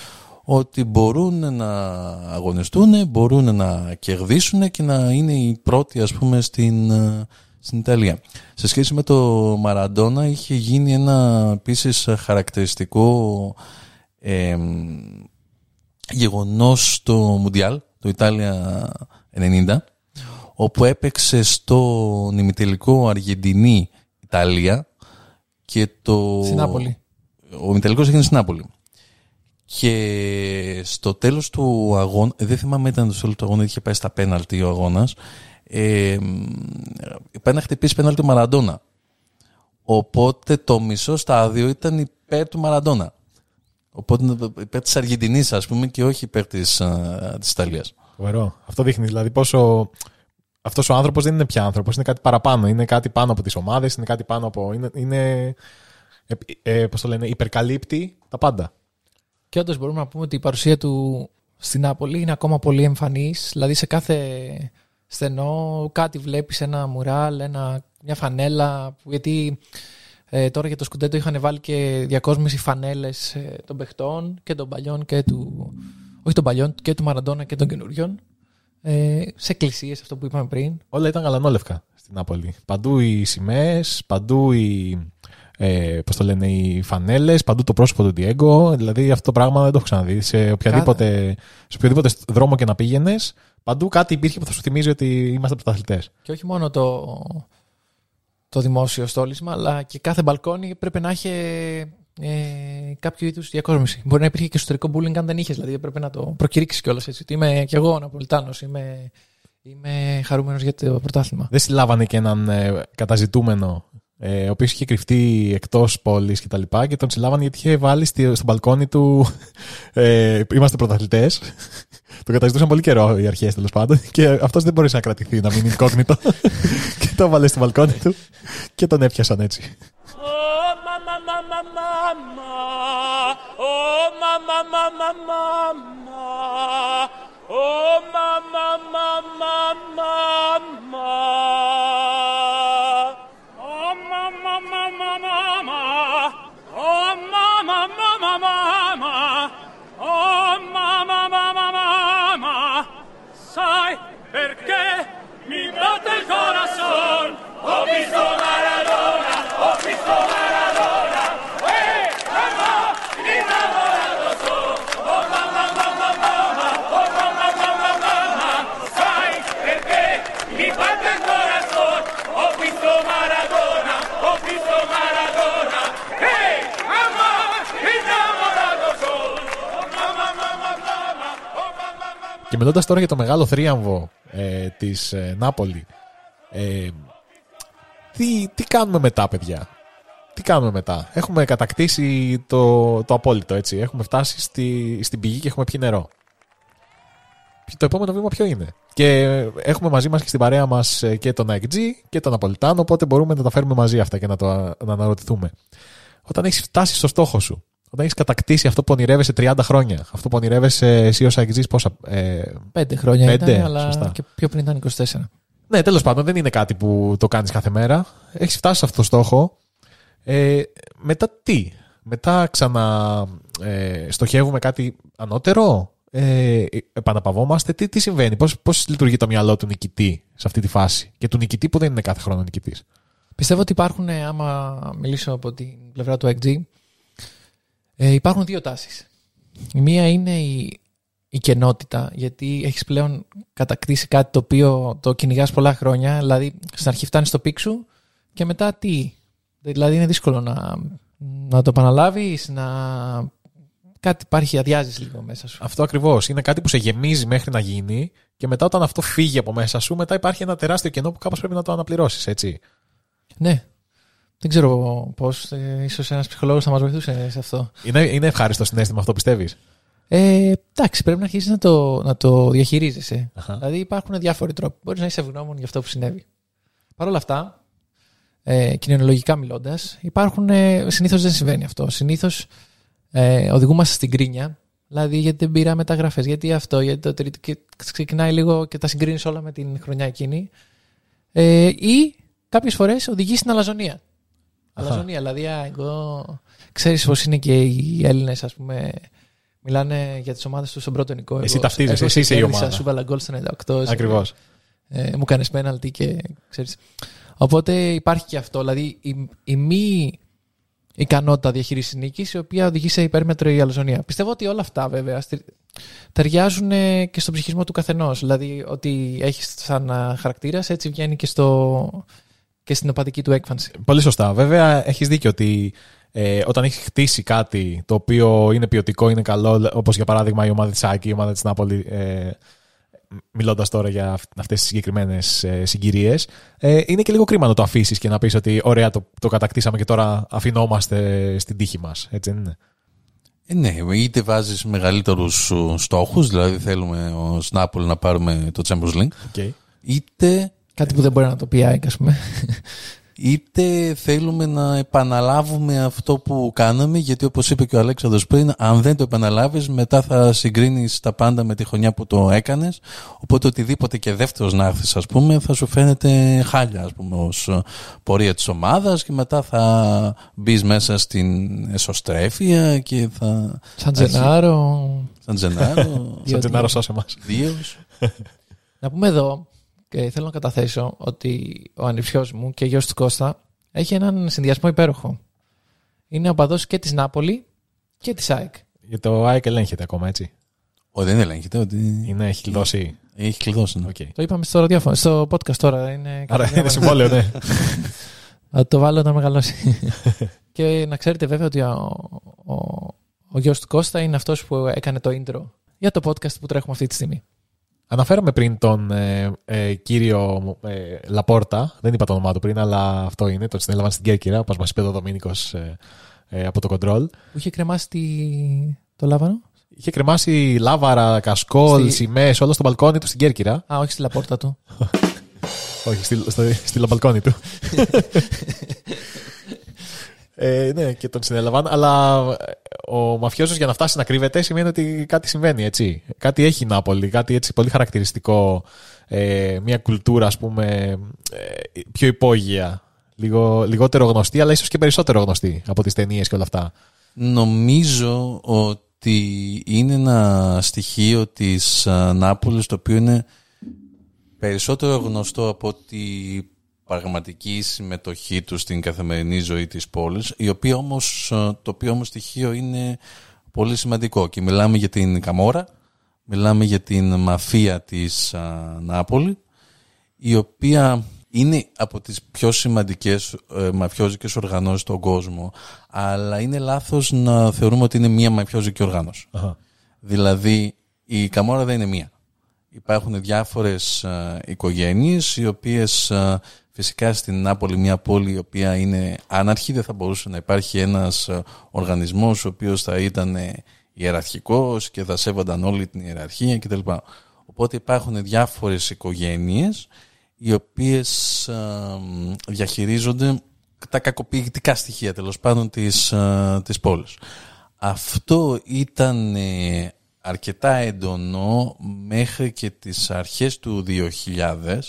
ότι μπορούν να αγωνιστούν, μπορούν να κερδίσουν και να είναι οι πρώτοι ας πούμε στην, ε, στην Ιταλία. Σε σχέση με το Μαραντόνα είχε γίνει ένα επίσης χαρακτηριστικό ε, γεγονός στο Μουντιάλ, το Ιτάλια 90, όπου έπαιξε στο νημιτελικό Αργεντινή-Ιταλία και το... Στην Νάπολη. Ο ημιτελικός έγινε στην Νάπολη. Και στο τέλος του αγώνα, ε, δεν θυμάμαι ήταν στο τέλος του αγώνα, είχε πάει στα πέναλτι ο αγώνας, ε, πάει να χτυπήσει πέναλτι ο Μαραντόνα. Οπότε το μισό στάδιο ήταν υπέρ του Μαραντόνα. Οπότε υπέρ της Αργεντινής ας πούμε και όχι υπέρ της, α, της Ιταλίας. Φοβερό. Αυτό δείχνει δηλαδή πόσο. Αυτός ο άνθρωπος δεν είναι πια άνθρωπος, είναι κάτι παραπάνω. Είναι κάτι πάνω από τις ομάδες, είναι κάτι πάνω από. Είναι. είναι ε, ε, πώς το λένε, υπερκαλύπτει τα πάντα. Και όντως μπορούμε να πούμε ότι η παρουσία του στην Νάπολη είναι ακόμα πολύ εμφανής. Δηλαδή σε κάθε στενό κάτι βλέπεις ένα μουράλ, ένα, μια φανέλα. που- Γιατί ε, τώρα για το Σκουντέτο είχαν βάλει και διακόσμηση φανέλες των παιχτών και των παλιών και του. Όχι των παλιών, και του Μαραντόνα και των καινούριων. Ε, σε εκκλησίες, αυτό που είπαμε πριν. Όλα ήταν γαλανόλευκα στην Νάπολη. Παντού οι σημαίες, παντού οι. Ε, πώς το λένε, οι φανέλες, παντού το πρόσωπο του Diego. Δηλαδή αυτό το πράγμα δεν το έχω ξαναδεί. Σε οποιαδήποτε, σε οποιοδήποτε δρόμο και να πήγαινες, παντού κάτι υπήρχε που θα σου θυμίζει ότι είμαστε πρωταθλητές. Και όχι μόνο το, το δημόσιο στόλισμα, αλλά και κάθε μπαλκόνι πρέπει να έχει ε, κάποιο είδους διακόσμηση. Μπορεί να υπήρχε και εσωτερικό bullying αν δεν είχες, δηλαδή έπρεπε να το προκηρύξεις κιόλας έτσι. Ότι είμαι κι εγώ Ναπολιτάνος, είμαι, είμαι χαρούμενος για το πρωτάθλημα. Δεν συλλάβανε και έναν ε, καταζητούμενο, ε, ο οποίο είχε κρυφτεί εκτό πόλη και τα λοιπά και τον συλλάβανε γιατί είχε βάλει στη, στο μπαλκόνι του. Είμαστε πρωταθλητέ. το καταζητούσαν πολύ καιρό οι αρχέ τέλο πάντων και αυτό δεν μπορούσε να κρατηθεί, να μην είναι incognito. και το βάλε στο μπαλκόνι του και τον έπιασαν έτσι. Oh. Και μιλώντα τώρα για το μεγάλο θρίαμβο ε, της ε, Νάπολη, ε, τι, τι κάνουμε μετά, παιδιά; Τι κάνουμε μετά; Έχουμε κατακτήσει το, το απόλυτο, έτσι. Έχουμε φτάσει στη, στην πηγή και έχουμε πιει νερό. Το επόμενο βήμα ποιο είναι; Και έχουμε μαζί μας και στην παρέα μας ε, και τον AXG και τον Ναπολιτάνο, οπότε μπορούμε να τα φέρουμε μαζί αυτά και να, το, να αναρωτηθούμε. Όταν έχεις φτάσει στο στόχο σου, όταν έχεις κατακτήσει αυτό που ονειρεύεσαι 30 χρόνια, αυτό που ονειρεύεσαι εσύ ως AXG πόσα, ε, Πέντε χρόνια Πέντε, ήταν, αλλά σωστά. και πιο πριν ήταν 24. Ναι, τέλος πάντων, δεν είναι κάτι που το κάνεις κάθε μέρα. Έχεις φτάσει σε αυτό το στόχο. Ε, μετά τι, μετά ξανα ε, στοχεύουμε κάτι ανώτερο, ε, επαναπαυόμαστε, τι, τι συμβαίνει, πώς, πώς λειτουργεί το μυαλό του νικητή σε αυτή τη φάση; Και του νικητή που δεν είναι κάθε χρόνο νικητής. Πιστεύω ότι υπάρχουν, ε, άμα μιλήσω από την πλευρά του XG, ε, υπάρχουν δύο τάσεις. Η μία είναι η, η κενότητα, γιατί έχεις πλέον κατακτήσει κάτι το οποίο το κυνηγάς πολλά χρόνια, δηλαδή στην αρχή φτάνεις στο peak σου και μετά τι; Δηλαδή είναι δύσκολο να, να το επαναλάβεις, να κάτι υπάρχει, αδειάζεις λίγο μέσα σου. Αυτό ακριβώς, είναι κάτι που σε γεμίζει μέχρι να γίνει και μετά όταν αυτό φύγει από μέσα σου, μετά υπάρχει ένα τεράστιο κενό που κάπως πρέπει να το αναπληρώσεις, έτσι. Ναι. Δεν ξέρω πώς, ε, ίσως ένας ψυχολόγος θα μας βοηθούσε σε αυτό. Είναι, είναι ευχάριστο συνέστημα αυτό, πιστεύεις; Ε, εντάξει, πρέπει να αρχίσεις να το, να το διαχειρίζεσαι. Αχα. Δηλαδή υπάρχουν διάφοροι τρόποι. Μπορείς να είσαι ευγνώμων για αυτό που συνέβη. Παρ' όλα αυτά, ε, κοινωνιολογικά μιλώντας, υπάρχουν. Ε, Συνήθως δεν συμβαίνει αυτό. Συνήθως ε, οδηγούμαστε στην κρίνια. Δηλαδή, γιατί δεν πήρα μεταγραφέ, γιατί αυτό, γιατί το τρίτο. Και ξεκινάει λίγο και τα συγκρίνεις όλα με την χρονιά εκείνη. Ε, ή κάποιες φορές οδηγείς στην αλαζονία. Αλαζονία, δηλαδή, α, εγώ. Ξέρεις πώς είναι και οι Έλληνες, ας πούμε, μιλάνε για τις ομάδες τους στον πρώτο εικό. Εσύ Εγώ- ταυτίζεσαι, εγώ εσύ είσαι η κέρδισα, ομάδα. Σου βάλα γκολ στο 98. σε- Ακριβώς. ε, μου κάνεις πέναλτι και ξέρεις. Οπότε υπάρχει και αυτό. Δηλαδή η, η μη ικανότητα διαχείρισης νίκης, η οποία οδηγεί σε υπέρμετρο η αλαζονία. Πιστεύω ότι όλα αυτά βέβαια στι- ταιριάζουν ε, και στον ψυχισμό του καθενός. Δηλαδή ότι έχεις σαν α, χαρακτήρας, έτσι βγαίνει και, στο, και στην οπαδική του έκφανση. Πολύ σωστά. Βέβαια, έχεις δίκιο ότι ε, όταν έχεις χτίσει κάτι το οποίο είναι ποιοτικό, είναι καλό, όπως για παράδειγμα η ομάδα της Άκη, η ομάδα της Νάπολη, ε, μιλώντας τώρα για αυτές τις συγκεκριμένες ε, συγκυρίες, ε, είναι και λίγο κρίμα να το αφήσεις και να πεις ότι ωραία, το, το κατακτήσαμε και τώρα αφινόμαστε στην τύχη μας. Έτσι δεν είναι. Ε, ναι, είτε βάζεις μεγαλύτερους ε, στόχους, δηλαδή θέλουμε ο Νάπολη να πάρουμε το Champions League, Okay. είτε, Κάτι που δεν μπορεί να το πει η ΑΕΚ, ας πούμε. είτε θέλουμε να επαναλάβουμε αυτό που κάναμε, γιατί όπως είπε και ο Αλέξανδρος πριν, αν δεν το επαναλάβεις, μετά θα συγκρίνεις τα πάντα με τη χρονιά που το έκανες, οπότε οτιδήποτε και δεύτερος να έρθεις, ας πούμε, θα σου φαίνεται χάλια, ας πούμε, ως ε, πορεία της ομάδας και μετά θα μπεις μέσα στην εσωστρέφεια και θα... Σαν Τζενάρο. Σαν Τζενάρο, Σαν Τζενάρο, σώσε μα. Δίος. Να πούμε εδώ, και θέλω να καταθέσω, ότι ο ανιψιός μου και γιος του Κώστα έχει έναν συνδυασμό υπέροχο. Είναι οπαδός και της Νάπολη και της ΑΕΚ. Για το ΑΕΚ ελέγχεται ακόμα, έτσι; Ο, δεν ελέγχεται ότι Είναι, έχει κλειδώσει. έχει κλειδώσει. ναι. Οκ. Το είπαμε στο ραδιόφωνο, στο podcast τώρα. Είναι Άρα είναι συμβόλαιο, ναι. Θα το βάλω όταν μεγαλώσει. και να ξέρετε βέβαια ότι ο, ο, ο γιος του Κώστα είναι αυτός που έκανε το intro για το podcast που τρέχουμε αυτή τη στιγμή. Αναφέραμε πριν τον ε, ε, κύριο ε, Λαπόρτα. Δεν είπα το όνομά του πριν, αλλά αυτό είναι. Τον συνέλαβαν στην Κέρκυρα, όπως μας είπε εδώ ο Δομήνικος ε, ε, από το κοντρόλ. Που είχε κρεμάσει τη... το λάβανο; Είχε κρεμάσει λάβαρα, κασκόλ, Στη- σημαίες, όλα στο μπαλκόνι του στην Κέρκυρα. Α, όχι στη λαπόρτα του. Όχι, στη, στο, στη μπαλκόνι του. Ε, ναι, και τον συνέλαβαν. Αλλά ε, ο μαφιόζος για να φτάσει να κρύβεται σημαίνει ότι κάτι συμβαίνει, έτσι. Κάτι έχει η Νάπολη, κάτι έτσι πολύ χαρακτηριστικό. Ε, μια κουλτούρα, ας πούμε, ε, πιο υπόγεια. Λίγο, λιγότερο γνωστή, αλλά ίσως και περισσότερο γνωστή από τις ταινίες και όλα αυτά. Νομίζω ότι είναι ένα στοιχείο της α, Νάπολης το οποίο είναι περισσότερο γνωστό από τη πραγματική συμμετοχή τους στην καθημερινή ζωή της πόλης η οποία όμως, α, το οποίο όμως στοιχείο είναι πολύ σημαντικό και μιλάμε για την Καμόρα μιλάμε για την μαφία της α, Νάπολη η οποία είναι από τις πιο σημαντικές ε, μαφιόζικες οργανώσεις στον κόσμο αλλά είναι λάθος να θεωρούμε ότι είναι μία μαφιόζικη οργάνωση. Αχα. Δηλαδή η Καμόρα δεν είναι μία. Υπάρχουν διάφορες ε, οικογένειες οι οποίες ε, φυσικά στην Νάπολη μια πόλη η οποία είναι άναρχη δεν θα μπορούσε να υπάρχει ένας ε, οργανισμός ο οποίος θα ήταν ε, ιεραρχικός και θα σέβονταν όλη την ιεραρχία κτλ. Οπότε υπάρχουν διάφορες οικογένειες οι οποίες ε, διαχειρίζονται τα κακοποιητικά στοιχεία τέλος πάντων της, ε, της πόλης. Αυτό ήταν ε, αρκετά έντονο μέχρι και τις αρχές του 2000 ε,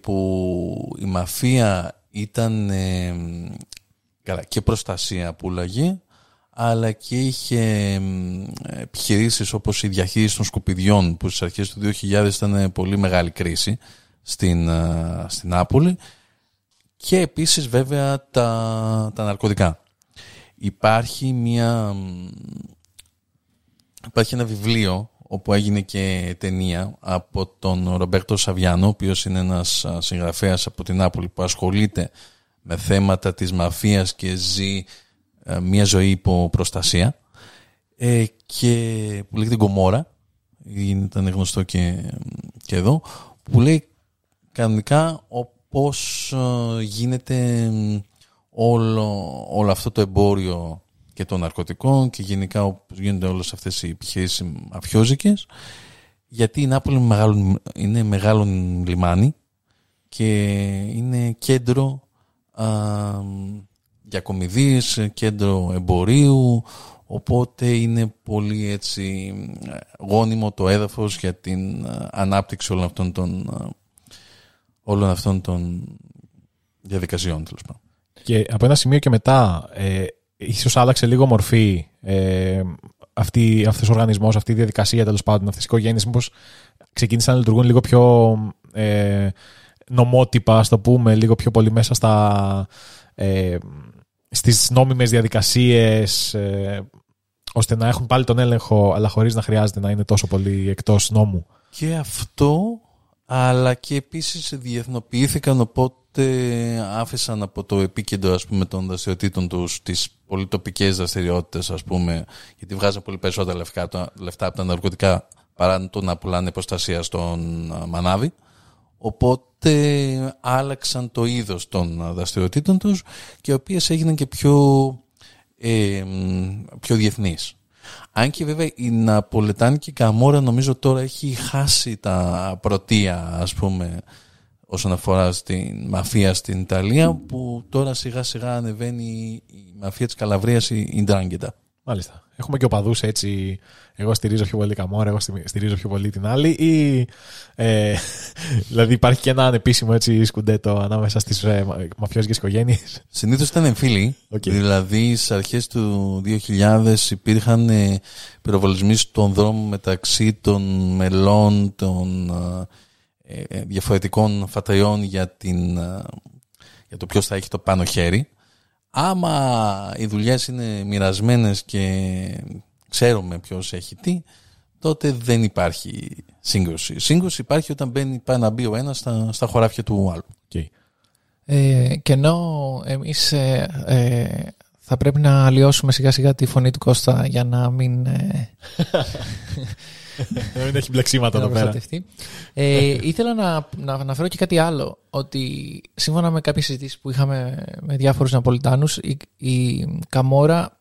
που η μαφία ήταν ε, καλά, και προστασία που λέγει αλλά και είχε εμ, επιχειρήσεις όπως η διαχείριση των σκουπιδιών που στις αρχές του 2000 ήταν πολύ μεγάλη κρίση στην, α, στην Νάπολη και επίσης βέβαια τα, τα ναρκωτικά. Υπάρχει μια μ, υπάρχει ένα βιβλίο όπου έγινε και ταινία από τον Ρομπέρτο Σαβιάνο, ο οποίος είναι ένας α, συγγραφέας από την Νάπολη που ασχολείται με θέματα της μαφίας και ζει ε, μια ζωή υπό προστασία. Ε, και που λέγεται Γκομόρα ήταν γνωστό και, και εδώ που λέει κανονικά ο- πώς ε, γίνεται μ, όλο, όλο αυτό το εμπόριο και των ναρκωτικών και γενικά όπως γίνονται όλες αυτές οι επιχειρήσεις μαφιόζικες γιατί η Νάπολη είναι μεγάλο, είναι μεγάλο λιμάνι και είναι κέντρο α, για κομιδίες, κέντρο εμπορίου οπότε είναι πολύ έτσι γόνιμο το έδαφος για την α, ανάπτυξη όλων αυτών των, α, όλων αυτών των διαδικασιών τέλος πάντων. Και από ένα σημείο και μετά, ε, ίσως άλλαξε λίγο μορφή ε, αυτή, αυτός ο οργανισμός, αυτή η διαδικασία τέλος πάντων, αυτές οι οικογένειες, μήπως ξεκίνησαν να λειτουργούν λίγο πιο ε, νομότυπα, ας το πούμε, λίγο πιο πολύ μέσα στα, ε, στις νόμιμες διαδικασίες, ε, ώστε να έχουν πάλι τον έλεγχο, αλλά χωρίς να χρειάζεται να είναι τόσο πολύ εκτός νόμου. Και αυτό, αλλά και επίσης διεθνοποιήθηκαν οπότε άφησαν από το επίκεντρο ας πούμε των δραστηριοτήτων τους τις πολύ τοπικές δραστηριότητες ας πούμε γιατί βγάζαν πολύ περισσότερα λεφτά, λεφτά από τα ναρκωτικά παρά το να πουλάνε προστασία στον α, μανάβη οπότε άλλαξαν το είδος των α, δραστηριοτήτων τους και οι οποίες έγιναν και πιο, ε, μ, πιο διεθνείς. Αν και βέβαια η Ναπολετάνικη Καμόρα νομίζω τώρα έχει χάσει τα πρωτεία ας πούμε όσον αφορά στην μαφία στην Ιταλία που τώρα σιγά σιγά ανεβαίνει η μαφία της Καλαβρίας η, η Ντράγκετα. Μάλιστα. Έχουμε και οπαδούς έτσι, εγώ στηρίζω πιο πολύ Καμόρα, εγώ στη- στηρίζω πιο πολύ την άλλη ή ε, δηλαδή υπάρχει και ένα ανεπίσημο έτσι σκουντέτο ανάμεσα στις ε, μα- μαφιόζικες οικογένειες. Συνήθως ήταν εμφύλοι, Οκ. δηλαδή στις αρχές του 2000 υπήρχαν ε, πυροβολισμοί στον δρόμο μεταξύ των μελών των ε, ε, διαφορετικών φατριών για, την, ε, για το ποιος θα έχει το πάνω χέρι. Άμα οι δουλειές είναι μοιρασμένες και ξέρουμε ποιος έχει τι, τότε δεν υπάρχει σύγκρουση. Σύγκρουση υπάρχει όταν μπαίνει, πάει να μπει ο ένας στα, στα χωράφια του άλλου. Οκ. Ε, και ενώ εμείς ε, ε, θα πρέπει να αλλοιώσουμε σιγά σιγά τη φωνή του Κώστα για να μην, ε, Να μην έχει μπλεξίματα να εδώ πέρα. προστατευτεί. Ε, ήθελα να, να αναφέρω και κάτι άλλο. Ότι σύμφωνα με κάποιες συζητήσεις που είχαμε με διάφορους Ναπολιτάνους, η, η Καμόρα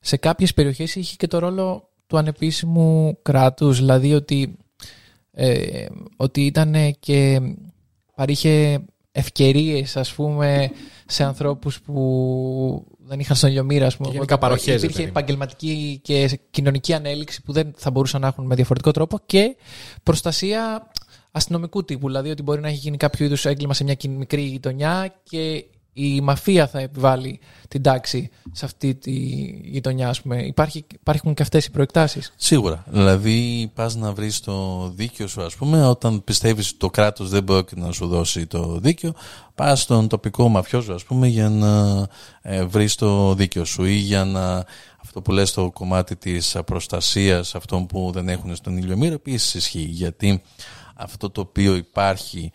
σε κάποιες περιοχές είχε και το ρόλο του ανεπίσημου κράτους. Δηλαδή ότι, ε, ότι ήταν και παρήχε ευκαιρίες ας πούμε σε ανθρώπους που δεν είχαν στον ίδιο μοίρα, ας πούμε. Και γενικά Οπότε παροχές, ρε Υπήρχε παιδί μου. επαγγελματική και κοινωνική ανέλυξη που δεν θα μπορούσαν να έχουν με διαφορετικό τρόπο και προστασία αστυνομικού τύπου. Δηλαδή ότι μπορεί να έχει γίνει κάποιο είδους έγκλημα σε μια κι- μικρή γειτονιά και η μαφία θα επιβάλλει την τάξη σε αυτή τη γειτονιά, ας πούμε. Υπάρχει, υπάρχουν και αυτές οι προεκτάσεις; Σίγουρα. Δηλαδή, πας να βρεις το δίκαιο σου, ας πούμε, όταν πιστεύεις ότι το κράτος δεν μπορεί να σου δώσει το δίκαιο, πας στον τοπικό μαφιόζο, ας πούμε, για να ε, βρεις το δίκαιο σου ή για να. Αυτό που λες το κομμάτι της προστασίας αυτών που δεν έχουν στον ήλιο μοίρα επίσης ισχύει γιατί αυτό το οποίο υπάρχει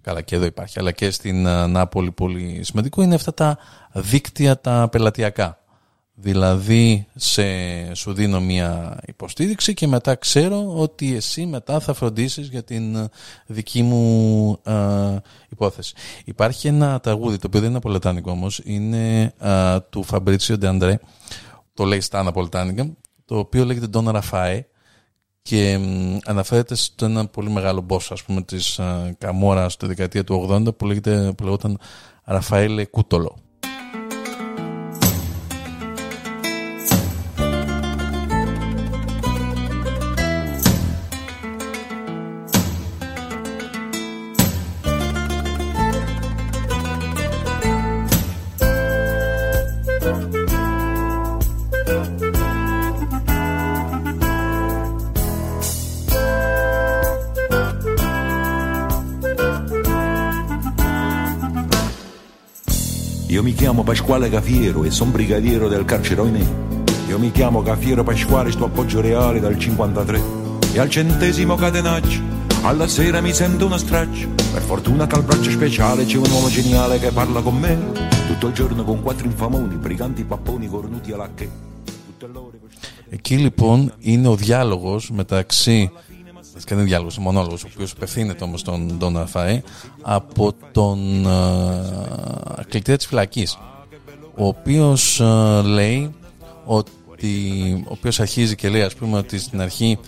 καλά και εδώ υπάρχει αλλά και στην α, Νάπολη πολύ σημαντικό είναι αυτά τα δίκτυα τα πελατειακά. Δηλαδή σε, σου δίνω μια υποστήριξη και μετά ξέρω ότι εσύ μετά θα φροντίσεις για την ε, δική μου ε, υπόθεση. Υπάρχει ένα τραγούδι το οποίο δεν είναι απολετάνικο όμως, είναι ε, του Φαμπρίτσιο Ντεαντρέ, το λέει στα Αναπολιτάνικα, το οποίο λέγεται Ντόνα Ραφάε και μ, αναφέρεται σε ένα πολύ μεγάλο boss ας πούμε της ε, Καμόρας στη δεκαετία του 80 που, λέγεται, που λεγόταν Ραφαέλε Κούτολο. Pasquale Cafiero e sono brigadiero del carcere Oinè. Io mi chiamo Cafiero Pasquale, sto appoggio reale dal 53. E al centesimo catenaccio, alla sera mi sento una straccia. Per fortuna che al braccio speciale c'è un uomo geniale che parla con me. Tutto il giorno con quattro infamoni, briganti papponi cornuti alla che. Tutte le ore Εκεί λοιπόν είναι ο διάλογος μεταξύ βασικά δεν είναι διάλογος, είναι μονόλογος ο οποίος απευθύνεται όμως στον Ντόν Ραφάε από τον ε, κλητήρα της φυλακής ο οποίος ε, λέει ότι ο οποίος αρχίζει και λέει ας πούμε ότι στην αρχή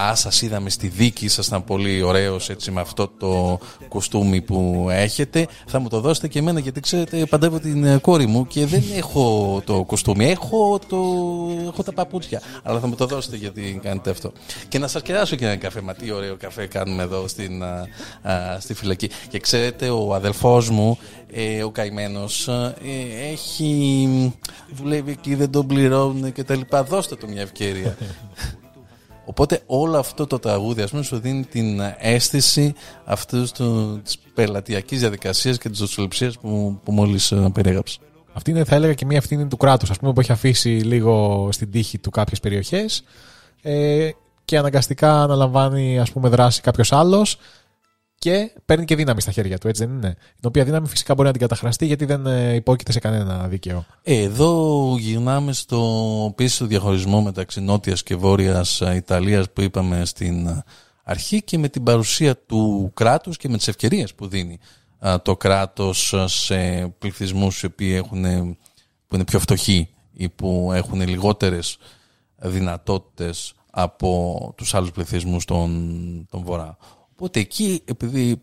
Α, σας είδαμε στη δίκη, ήσασταν πολύ ωραίος έτσι με αυτό το κοστούμι που έχετε. Θα μου το δώσετε και εμένα γιατί ξέρετε παντεύω την ε, κόρη μου και δεν έχω το κοστούμι, έχω, το, έχω τα παπούτσια. Αλλά θα μου το δώσετε γιατί κάνετε αυτό. Και να σας κεράσω και ένα καφέ, μα τι ωραίο καφέ κάνουμε εδώ στην, α, α, στη φυλακή. Και ξέρετε ο αδελφός μου, ε, ο καημένος, ε, έχει δουλεύει εκεί, δεν τον πληρώνουν και τα λοιπά. Δώστε του μια ευκαιρία. Οπότε όλο αυτό το τραγούδι ας πούμε σου δίνει την αίσθηση αυτής του, της πελατειακής διαδικασίας και της δοσοληψίας που, που μόλις ε, περιέγραψα. Αυτή είναι, θα έλεγα, και μια ευθύνη του κράτους, ας πούμε, που έχει αφήσει λίγο στην τύχη του κάποιες περιοχές ε, και αναγκαστικά αναλαμβάνει ας πούμε, δράση κάποιος άλλος και παίρνει και δύναμη στα χέρια του, έτσι δεν είναι. Την οποία δύναμη φυσικά μπορεί να την καταχραστεί γιατί δεν ε, υπόκειται σε κανένα δίκαιο. Ε, Εδώ γυρνάμε στο πίσω διαχωρισμό μεταξύ νότιας και βόρειας ε, Ιταλίας που είπαμε στην ε, αρχή και με την παρουσία του κράτους και με τις ευκαιρίες που δίνει ε, το κράτος ε, σε πληθυσμούς οι οποίοι έχουν, ε, που είναι πιο φτωχοί ή που έχουν λιγότερες δυνατότητες από τους άλλους πληθυσμούς των, των βορρά. Οπότε εκεί επειδή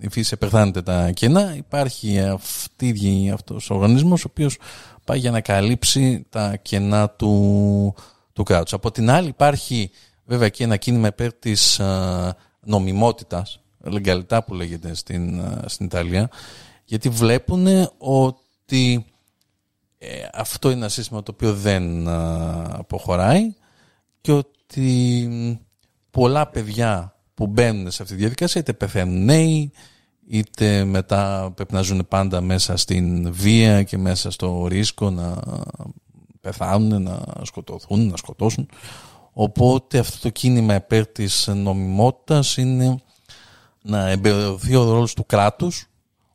η φύση επεχθάνεται τα κενά υπάρχει αυτή, αυτός ο οργανισμός ο οποίος πάει για να καλύψει τα κενά του, του κράτους. Από την άλλη υπάρχει βέβαια και ένα κίνημα υπέρ της α, νομιμότητας, λεγκαλιτά που λέγεται στην, α, στην Ιταλία, γιατί βλέπουν ότι ε, αυτό είναι ένα σύστημα το οποίο δεν α, αποχωράει και ότι μ, πολλά παιδιά που μπαίνουν σε αυτή τη διαδικασία είτε πεθαίνουν νέοι είτε μετά πρέπει να ζουν πάντα μέσα στην βία και μέσα στο ρίσκο να πεθάνουν, να σκοτωθούν, να σκοτώσουν. Οπότε αυτό το κίνημα υπέρ της νομιμότητας είναι να εμπεριωθεί ο ρόλος του κράτους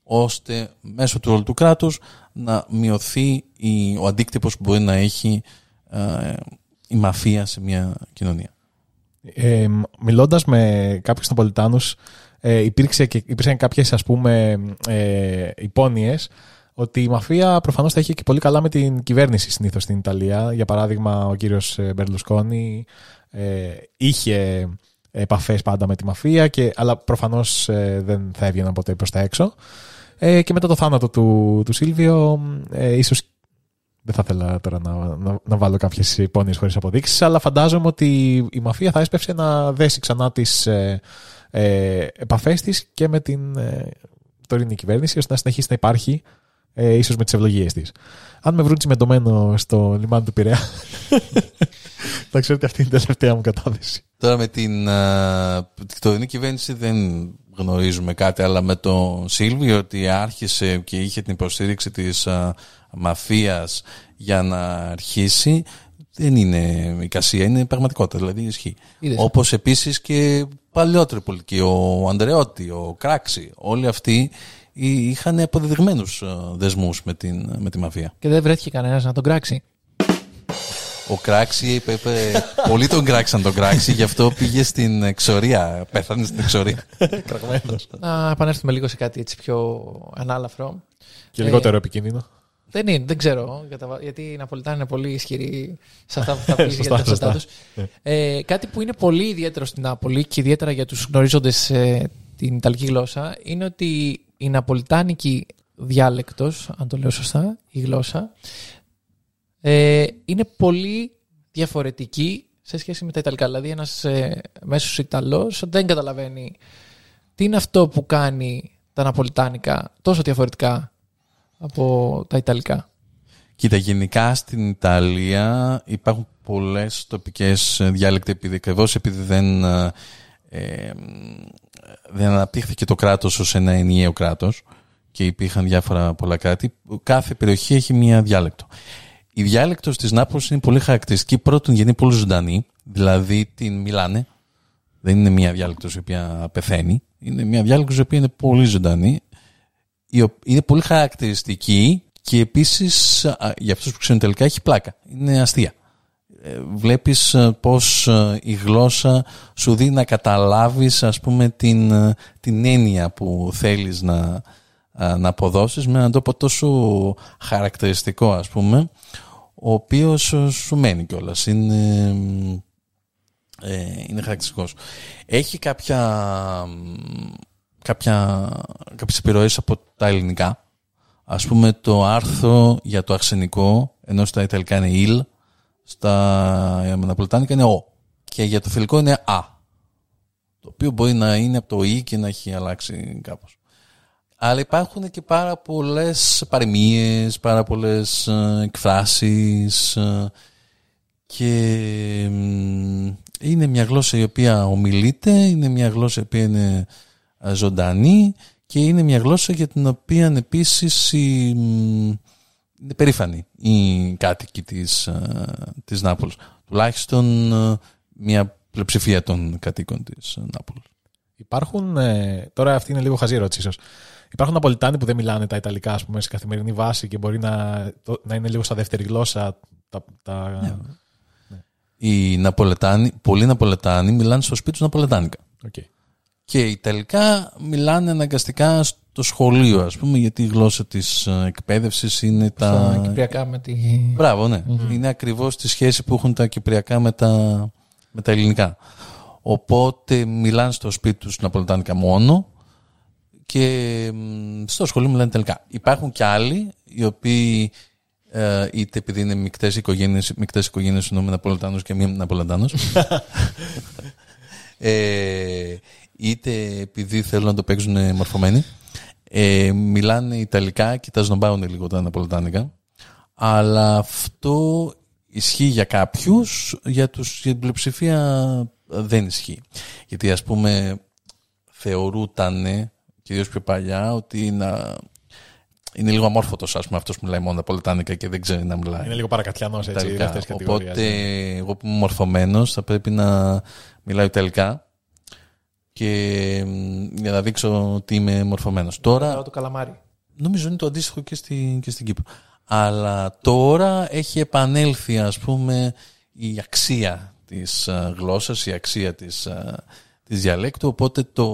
ώστε μέσω του ρόλου του κράτους να μειωθεί η, ο αντίκτυπος που μπορεί να έχει ε, η μαφία σε μια κοινωνία. Ε, Μιλώντας με κάποιους Ναπολιτάνου, ε, υπήρξε και, υπήρξαν κάποιες ας πούμε ε, υπόνοιες ότι η μαφία προφανώς θα είχε και πολύ καλά με την κυβέρνηση συνήθως στην Ιταλία. Για παράδειγμα, ο κύριος ε, Μπερλουσκόνη ε, είχε επαφές πάντα με τη μαφία, και, αλλά προφανώς ε, δεν θα έβγαιναν ποτέ προς τα έξω. Ε, και μετά το θάνατο του, του Σίλβιο, ε, ίσως δεν θα ήθελα τώρα να, να, να βάλω κάποιες υπόνοιες χωρίς αποδείξεις, αλλά φαντάζομαι ότι η μαφία θα έσπευσε να δέσει ξανά τις ε, ε, επαφές της και με την ε, τωρινή κυβέρνηση, ώστε να συνεχίσει να υπάρχει, ε, ίσως με τις ευλογίες της. Αν με βρουν τσιμεντωμένο στο λιμάνι του Πειραιά, θα ξέρω ότι αυτή είναι η τελευταία μου κατάθεση. Τώρα με την, α, την τωρινή κυβέρνηση δεν γνωρίζουμε κάτι, αλλά με το Σίλβιο ότι άρχισε και είχε την υποστήριξη της α, μαφίας για να αρχίσει δεν είναι εικασία, είναι πραγματικότητα, δηλαδή ισχύει. Είδες. Όπως επίσης και παλιότεροι πολιτικοί, ο Ανδρεώτη, ο Κράξη, όλοι αυτοί εί- είχαν αποδεδειγμένους α, δεσμούς με, την, με τη μαφία. Και δεν βρέθηκε κανένας να τον κράξει. Ο Κράξη είπε, είπε πολλοί τον κράξαν τον Κράξη, γι' αυτό πήγε στην εξορία, πέθανε στην εξορία. Να επανέλθουμε λίγο σε κάτι έτσι πιο ανάλαφρο. Και Ε, λιγότερο επικίνδυνο. Δεν είναι, δεν ξέρω. για τα- Γιατί οι Ναπολιτάνοι είναι πολύ ισχυροί σε αυτά που θα πει για Σωστά, τα ταυτότητά σωστά. του. Ε, κάτι που είναι πολύ ιδιαίτερο στην Νάπολη και ιδιαίτερα για τους γνωρίζοντες την Ιταλική γλώσσα είναι ότι η Ναπολιτάνικη διάλεκτος, αν το λέω σωστά, η γλώσσα, ε, είναι πολύ διαφορετική σε σχέση με τα Ιταλικά. Δηλαδή, ένας ε, μέσος Ιταλός δεν καταλαβαίνει τι είναι αυτό που κάνει τα Ναπολιτάνικα τόσο διαφορετικά από τα Ιταλικά. Κοίτα, γενικά στην Ιταλία υπάρχουν πολλές τοπικές ε, διάλεκτοι επειδή, ακριβώς επειδή δεν, ε, ε, δεν αναπτύχθηκε το κράτος ως ένα ενιαίο κράτος και υπήρχαν διάφορα πολλά κράτη, κάθε περιοχή έχει μία διάλεκτο. Η διάλεκτος της Νάπολης είναι πολύ χαρακτηριστική. Πρώτον, γιατί είναι πολύ ζωντανή, δηλαδή την μιλάνε. Δεν είναι μία διάλεκτος η οποία πεθαίνει. Είναι μία διάλεκτος η οποία είναι πολύ ζωντανή η ο- είναι πολύ χαρακτηριστική και επίσης α, για αυτούς που ξέρουν τελικά έχει πλάκα. Είναι αστεία. Ε, Βλέπεις ε, πως ε, η γλώσσα σου δίνει να καταλάβεις ας πούμε την, ε, την έννοια που θέλεις να, α, να αποδώσεις με έναν τρόπο τόσο χαρακτηριστικό ας πούμε ο οποίος ε, σου μένει κιόλας. Είναι, μ, ε, είναι χαρακτηριστικός. Έχει κάποια, μ, κάποια, κάποιες επιρροές από τα ελληνικά. Ας πούμε το άρθρο για το αρσενικό, ενώ στα Ιταλικά είναι «il», στα Ναπολιτάνικα είναι «ο» και για το θηλυκό είναι «α». Το οποίο μπορεί να είναι από το «ι» και να έχει αλλάξει κάπως. Αλλά υπάρχουν και πάρα πολλές παροιμίες, πάρα πολλές ε, εκφράσεις ε, και μ, είναι μια γλώσσα η οποία ομιλείται, είναι μια γλώσσα η οποία είναι ε, ζωντανή και είναι μια γλώσσα για την οποία επίσης η, μ, είναι περήφανοι οι κάτοικοι της, ε, της Νάπολης. Τουλάχιστον ε, μια πλειοψηφία των κατοίκων της ε, Νάπολης. Υπάρχουν, ε, τώρα αυτή είναι λίγο χαζή ερώτηση ίσως. Υπάρχουν Ναπολιτάνοι που δεν μιλάνε τα Ιταλικά ας πούμε, σε καθημερινή βάση και μπορεί να, το- να είναι λίγο στα δεύτερη γλώσσα. Τα, τα... Οι Ναπολετάνοι, πολλοί Ναπολετάνοι μιλάνε στο σπίτι τους Ναπολετάνικα. Οκ. Και οι Ιταλικά μιλάνε αναγκαστικά στο σχολείο, ας πούμε, γιατί η γλώσσα της ε, εκπαίδευσης είναι Στα τα... Κυπριακά με τη. Μπράβο, ναι. Είναι ακριβώς τη σχέση που έχουν τα Κυπριακά με τα, με τα ελληνικά. Οπότε μιλάνε στο σπίτι τους Ναπολιτάνικα μόνο και μ, στο σχολείο μιλάνε τελικά. Υπάρχουν και άλλοι οι οποίοι ε, είτε επειδή είναι μεικτές οικογένειες, μεικτές οικογένειες εννοούμε Ναπολιτάνους και μη Ναπολιτάνους ε, είτε επειδή θέλουν να το παίξουν μορφωμένοι ε, μιλάνε Ιταλικά και τα σνομπάουν λίγο τα Ναπολιτάνικα αλλά αυτό ισχύει για κάποιους για, τους, για την πλειοψηφία δεν ισχύει γιατί ας πούμε θεωρούταν κυρίως πιο παλιά ότι να, είναι λίγο αμόρφωτος ας πούμε αυτός που μιλάει μόνο Ναπολιτάνικα και δεν ξέρει να μιλάει Είναι λίγο παρακατιανός έτσι, Ιταλικά. δεύτερης κατηγορίας. Οπότε εγώ που είμαι μορφωμένος θα πρέπει να μιλάω Ιταλικά και μ, για να δείξω ότι είμαι μορφωμένος. Τώρα το καλαμάρι. νομίζω είναι το αντίστοιχο και, στη, και στην Κύπρο. Αλλά τώρα έχει επανέλθει ας πούμε η αξία της α, γλώσσας, η αξία της, α, της διαλέκτου, οπότε το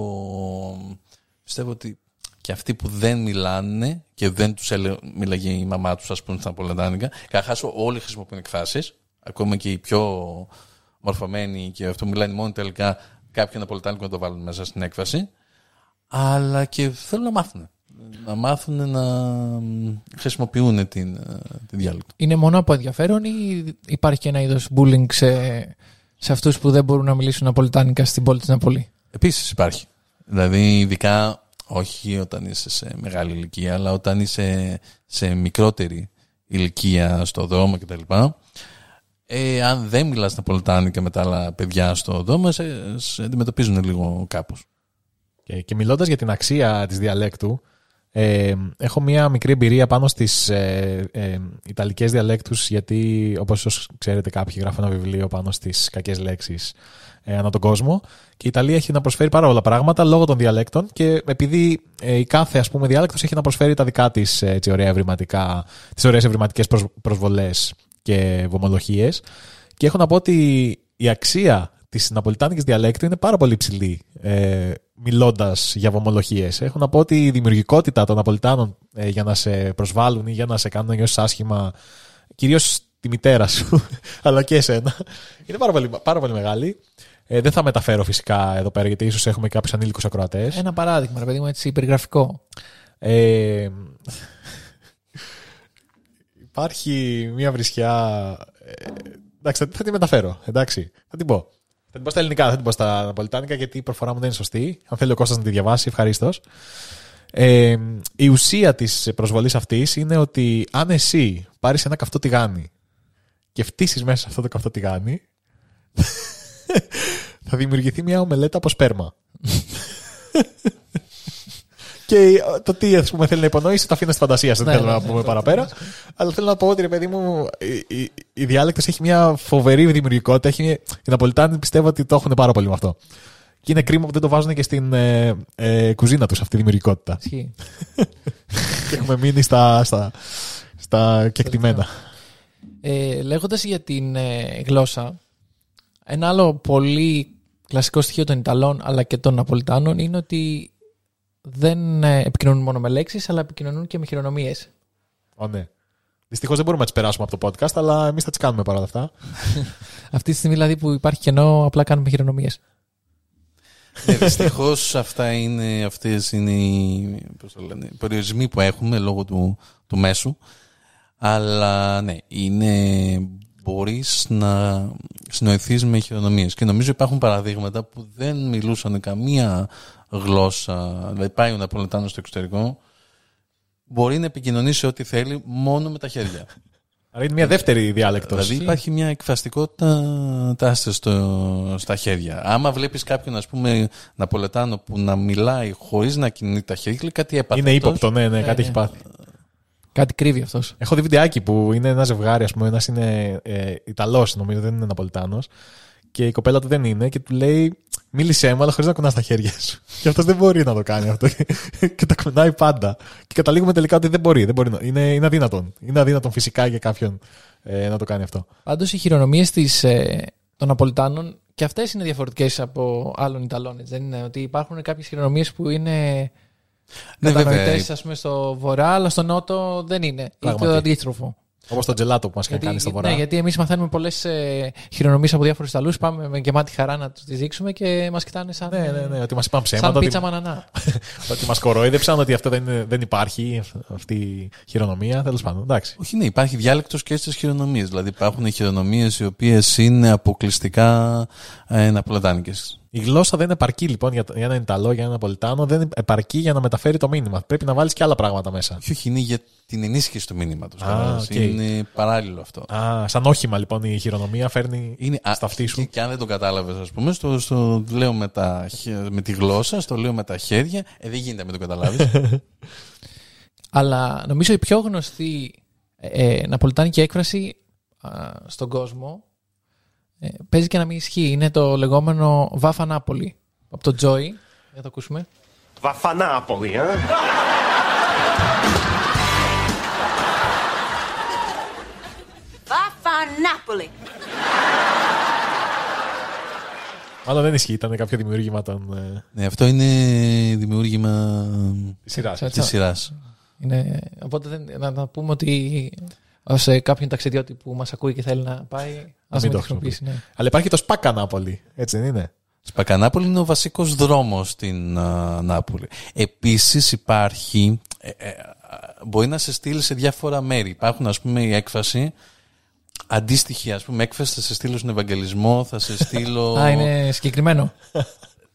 πιστεύω ότι και αυτοί που δεν μιλάνε και δεν τους έλε, μίλαγε η μαμά τους ας πούμε στα Πολετάνικα, καταρχάς όλοι χρησιμοποιούν εκφράσεις, ακόμα και οι πιο μορφωμένοι και αυτό που μιλάνε μόνο τελικά κάποιο ναπολιτάνικο να το βάλουν μέσα στην έκφραση. Αλλά και θέλουν να μάθουν. Να μάθουν να μ, χρησιμοποιούν την, ε, τη διάλεκτο. Είναι μόνο από ενδιαφέρον ή υπάρχει και ένα είδος bullying σε, σε αυτούς που δεν μπορούν να μιλήσουν ναπολιτάνικα στην πόλη της Ναπολή; Επίσης υπάρχει. Δηλαδή, ειδικά όχι όταν είσαι σε μεγάλη ηλικία, αλλά όταν είσαι σε μικρότερη ηλικία στο δρόμο κτλ. Ε, αν δεν μιλάς ναπολιτάνικα με τα άλλα παιδιά στο δρόμο, σε, σε αντιμετωπίζουν λίγο κάπως. Και, και μιλώντας για την αξία της διαλέκτου, ε, έχω μία μικρή εμπειρία πάνω στις ε, ε, Ιταλικές διαλέκτους, γιατί όπως ίσως ξέρετε κάποιοι γράφουν ένα βιβλίο πάνω στις κακές λέξεις ε, ανά τον κόσμο και η Ιταλία έχει να προσφέρει πάρα πολλά πράγματα λόγω των διαλέκτων και επειδή ε, η κάθε ας πούμε διάλεκτος έχει να προσφέρει τα δικά της ε, έτσι, ωραία ευρηματικά, τις ωραίες ευρηματικές προσ, προσβολές και βομολογίες και έχω να πω ότι η αξία της ναπολιτάνικης διαλέκτου είναι πάρα πολύ υψηλή ε, μιλώντας για βομολογίες. Έχω να πω ότι η δημιουργικότητα των Ναπολιτάνων ε, για να σε προσβάλλουν ή για να σε κάνουν να νιώσεις άσχημα κυρίως τη μητέρα σου αλλά και εσένα είναι πάρα πολύ, πάρα πολύ μεγάλη. Ε, δεν θα μεταφέρω φυσικά εδώ πέρα γιατί ίσως έχουμε κάποιους ανήλικους ακροατές. Ένα παράδειγμα, ρε παιδί μου, έτσι περιγραφικό. Ε, υπάρχει μια βρισιά. Ε, εντάξει, θα, θα τη μεταφέρω. Εντάξει, θα την πω. Θα την πω στα ελληνικά, δεν θα την πω στα ναπολιτάνικα γιατί η προφορά μου δεν είναι σωστή. Αν θέλει ο Κώστας να τη διαβάσει, ευχαρίστως. Ε, η ουσία της προσβολής αυτής είναι ότι αν εσύ πάρεις ένα καυτό τηγάνι και φτύσεις μέσα σε αυτό το καυτό τηγάνι θα δημιουργηθεί μια ομελέτα από σπέρμα. Και το τι ας πούμε, θέλει να υπονοήσει το αφήνω στη φαντασία σου. Δεν Ναι, θέλω ναι, να ναι, πούμε ναι. παραπέρα. Αλλά θέλω να πω ότι ρε παιδί μου, η, η, η διάλεκτος έχει μια φοβερή δημιουργικότητα. Έχει, οι Ναπολιτάνοι πιστεύω ότι το έχουν πάρα πολύ με αυτό. Και είναι κρίμα που δεν το βάζουν και στην ε, ε, κουζίνα τους αυτή τη δημιουργικότητα. Ισχύει. και έχουμε μείνει στα, στα, στα κεκτημένα. Ε, λέγοντας για την ε, γλώσσα, ένα άλλο πολύ κλασικό στοιχείο των Ιταλών αλλά και των Ναπολιτάνων είναι ότι δεν ε, επικοινωνούν μόνο με λέξεις αλλά επικοινωνούν και με χειρονομίες. Ω, ναι. Δυστυχώς δεν μπορούμε να τις περάσουμε από το podcast, αλλά εμείς θα τις κάνουμε παρόλα αυτά. Αυτή τη στιγμή δηλαδή που υπάρχει κενό απλά κάνουμε χειρονομίες. Ε, Δυστυχώς αυτά είναι, αυτές είναι οι, πώς το λένε, οι περιορισμοί που έχουμε λόγω του, του μέσου. Αλλά ναι, είναι, μπορείς να συνοηθείς με χειρονομίες. Και νομίζω υπάρχουν παραδείγματα που δεν μιλούσαν καμία γλώσσα. Δηλαδή πάει ο Ναπολιτάνος στο εξωτερικό, μπορεί να επικοινωνήσει ό,τι θέλει μόνο με τα χέρια. Άρα είναι μια δεύτερη διάλεκτος. Δηλαδή υπάρχει μια εκφραστικότητα τάσσεται στο, στα χέρια. Άμα βλέπεις κάποιον ας πούμε Ναπολετάνο που να μιλάει χωρίς να κινεί τα χέρια, λέει κάτι έπαθε. Είναι αυτός. ύποπτο, ναι, ναι, κάτι ναι. έχει πάθει. Κάτι κρύβει αυτός. Έχω δει βιντεάκι που είναι ένα ζευγάρι, ας πούμε, ένας είναι ε, Ιταλός, νομίζω, δεν είναι Ναπολιτάνος. Και η κοπέλα του δεν είναι και του λέει: Μίλησέ μου, αλλά χωρίς να κουνάς τα χέρια σου. Και αυτός δεν μπορεί να το κάνει αυτό. και τα κουνάει πάντα. Και καταλήγουμε τελικά ότι δεν μπορεί. Δεν μπορεί να... είναι, είναι αδύνατον. Είναι αδύνατον φυσικά για κάποιον ε, να το κάνει αυτό. Πάντως οι χειρονομίες της, ε, των Ναπολιτάνων και αυτές είναι διαφορετικές από άλλων Ιταλών. έτσι Δεν είναι ότι υπάρχουν κάποιες χειρονομίες που είναι Ναι, βέβαια. κατανοητές ας πούμε στο βορρά, αλλά στο νότο δεν είναι. Ή Πράγματι. το αντίστροφο. Όπως το τζελάτο που μας είχαν κάνει στο βορρά. ναι, γιατί εμείς μαθαίνουμε πολλές ε, χειρονομίες από διάφορους Ιταλούς, πάμε με γεμάτη χαρά να τους τις δείξουμε και μας κοιτάνε σαν, ναι, ναι, ναι, ότι μας είπαν σαν ψέματα. πίτσα Ότι, μανανά. ότι μας κορόιδεψαν, ότι αυτό δεν, είναι- δεν υπάρχει, αυτή η χειρονομία. Τέλος πάντων, εντάξει. Όχι, ναι, υπάρχει διάλεκτος και στις χειρονομίες. Δηλαδή υπάρχουν χειρονομίες οι οποίες είναι αποκλειστικά ε, ναπολετάνικες. Η γλώσσα δεν επαρκεί λοιπόν για, για έναν Ιταλό, για έναν Ναπολιτάνο, δεν επαρκεί για να μεταφέρει το μήνυμα. Πρέπει να βάλεις και άλλα πράγματα μέσα. Όχι, όχι, είναι για την ενίσχυση του μηνύματος. Α, κατάλαβες. οκ. Είναι παράλληλο αυτό. Α, σαν όχημα λοιπόν η χειρονομία φέρνει Είναι, α, στα αυτής σου. Και, και αν δεν το κατάλαβες, ας πούμε, στο, στο λέω με, τα, χε- με τη γλώσσα, στο λέω με τα χέρια. Ε, δεν γίνεται να μην το καταλάβεις. Αλλά νομίζω η πιο γνωστή ε, ε, ναπολιτάνικη έκφραση α, στον κόσμο ε, παίζει και να μην ισχύει. Είναι το λεγόμενο Vaffa Napoli. Από το Joey. Για να το ακούσουμε. Vaffanapoli, eh? Vaffanapoli. Μάλλον δεν ισχύει, ήταν κάποιο δημιούργημα των. Ε, ναι, αυτό είναι δημιούργημα σειράς. Σαν- της σειράς. Είναι, οπότε δεν, να, να πούμε ότι ως ε, κάποιον ταξιδιώτη που μας ακούει και θέλει να πάει, ας μην μην το το χρησιμοποιήσει. Ναι. Αλλά υπάρχει το Σπάκα Νάπολη, έτσι δεν είναι; Σπακανάπολη είναι ο βασικός δρόμος στην α, Νάπολη. Επίσης υπάρχει, ε, ε, α, μπορεί να σε στείλει σε διάφορα μέρη. Υπάρχουν ας πούμε η έκφραση, αντίστοιχη ας πούμε έκφραση θα σε στείλω στον Ευαγγελισμό, θα σε στείλω... Α, είναι συγκεκριμένο.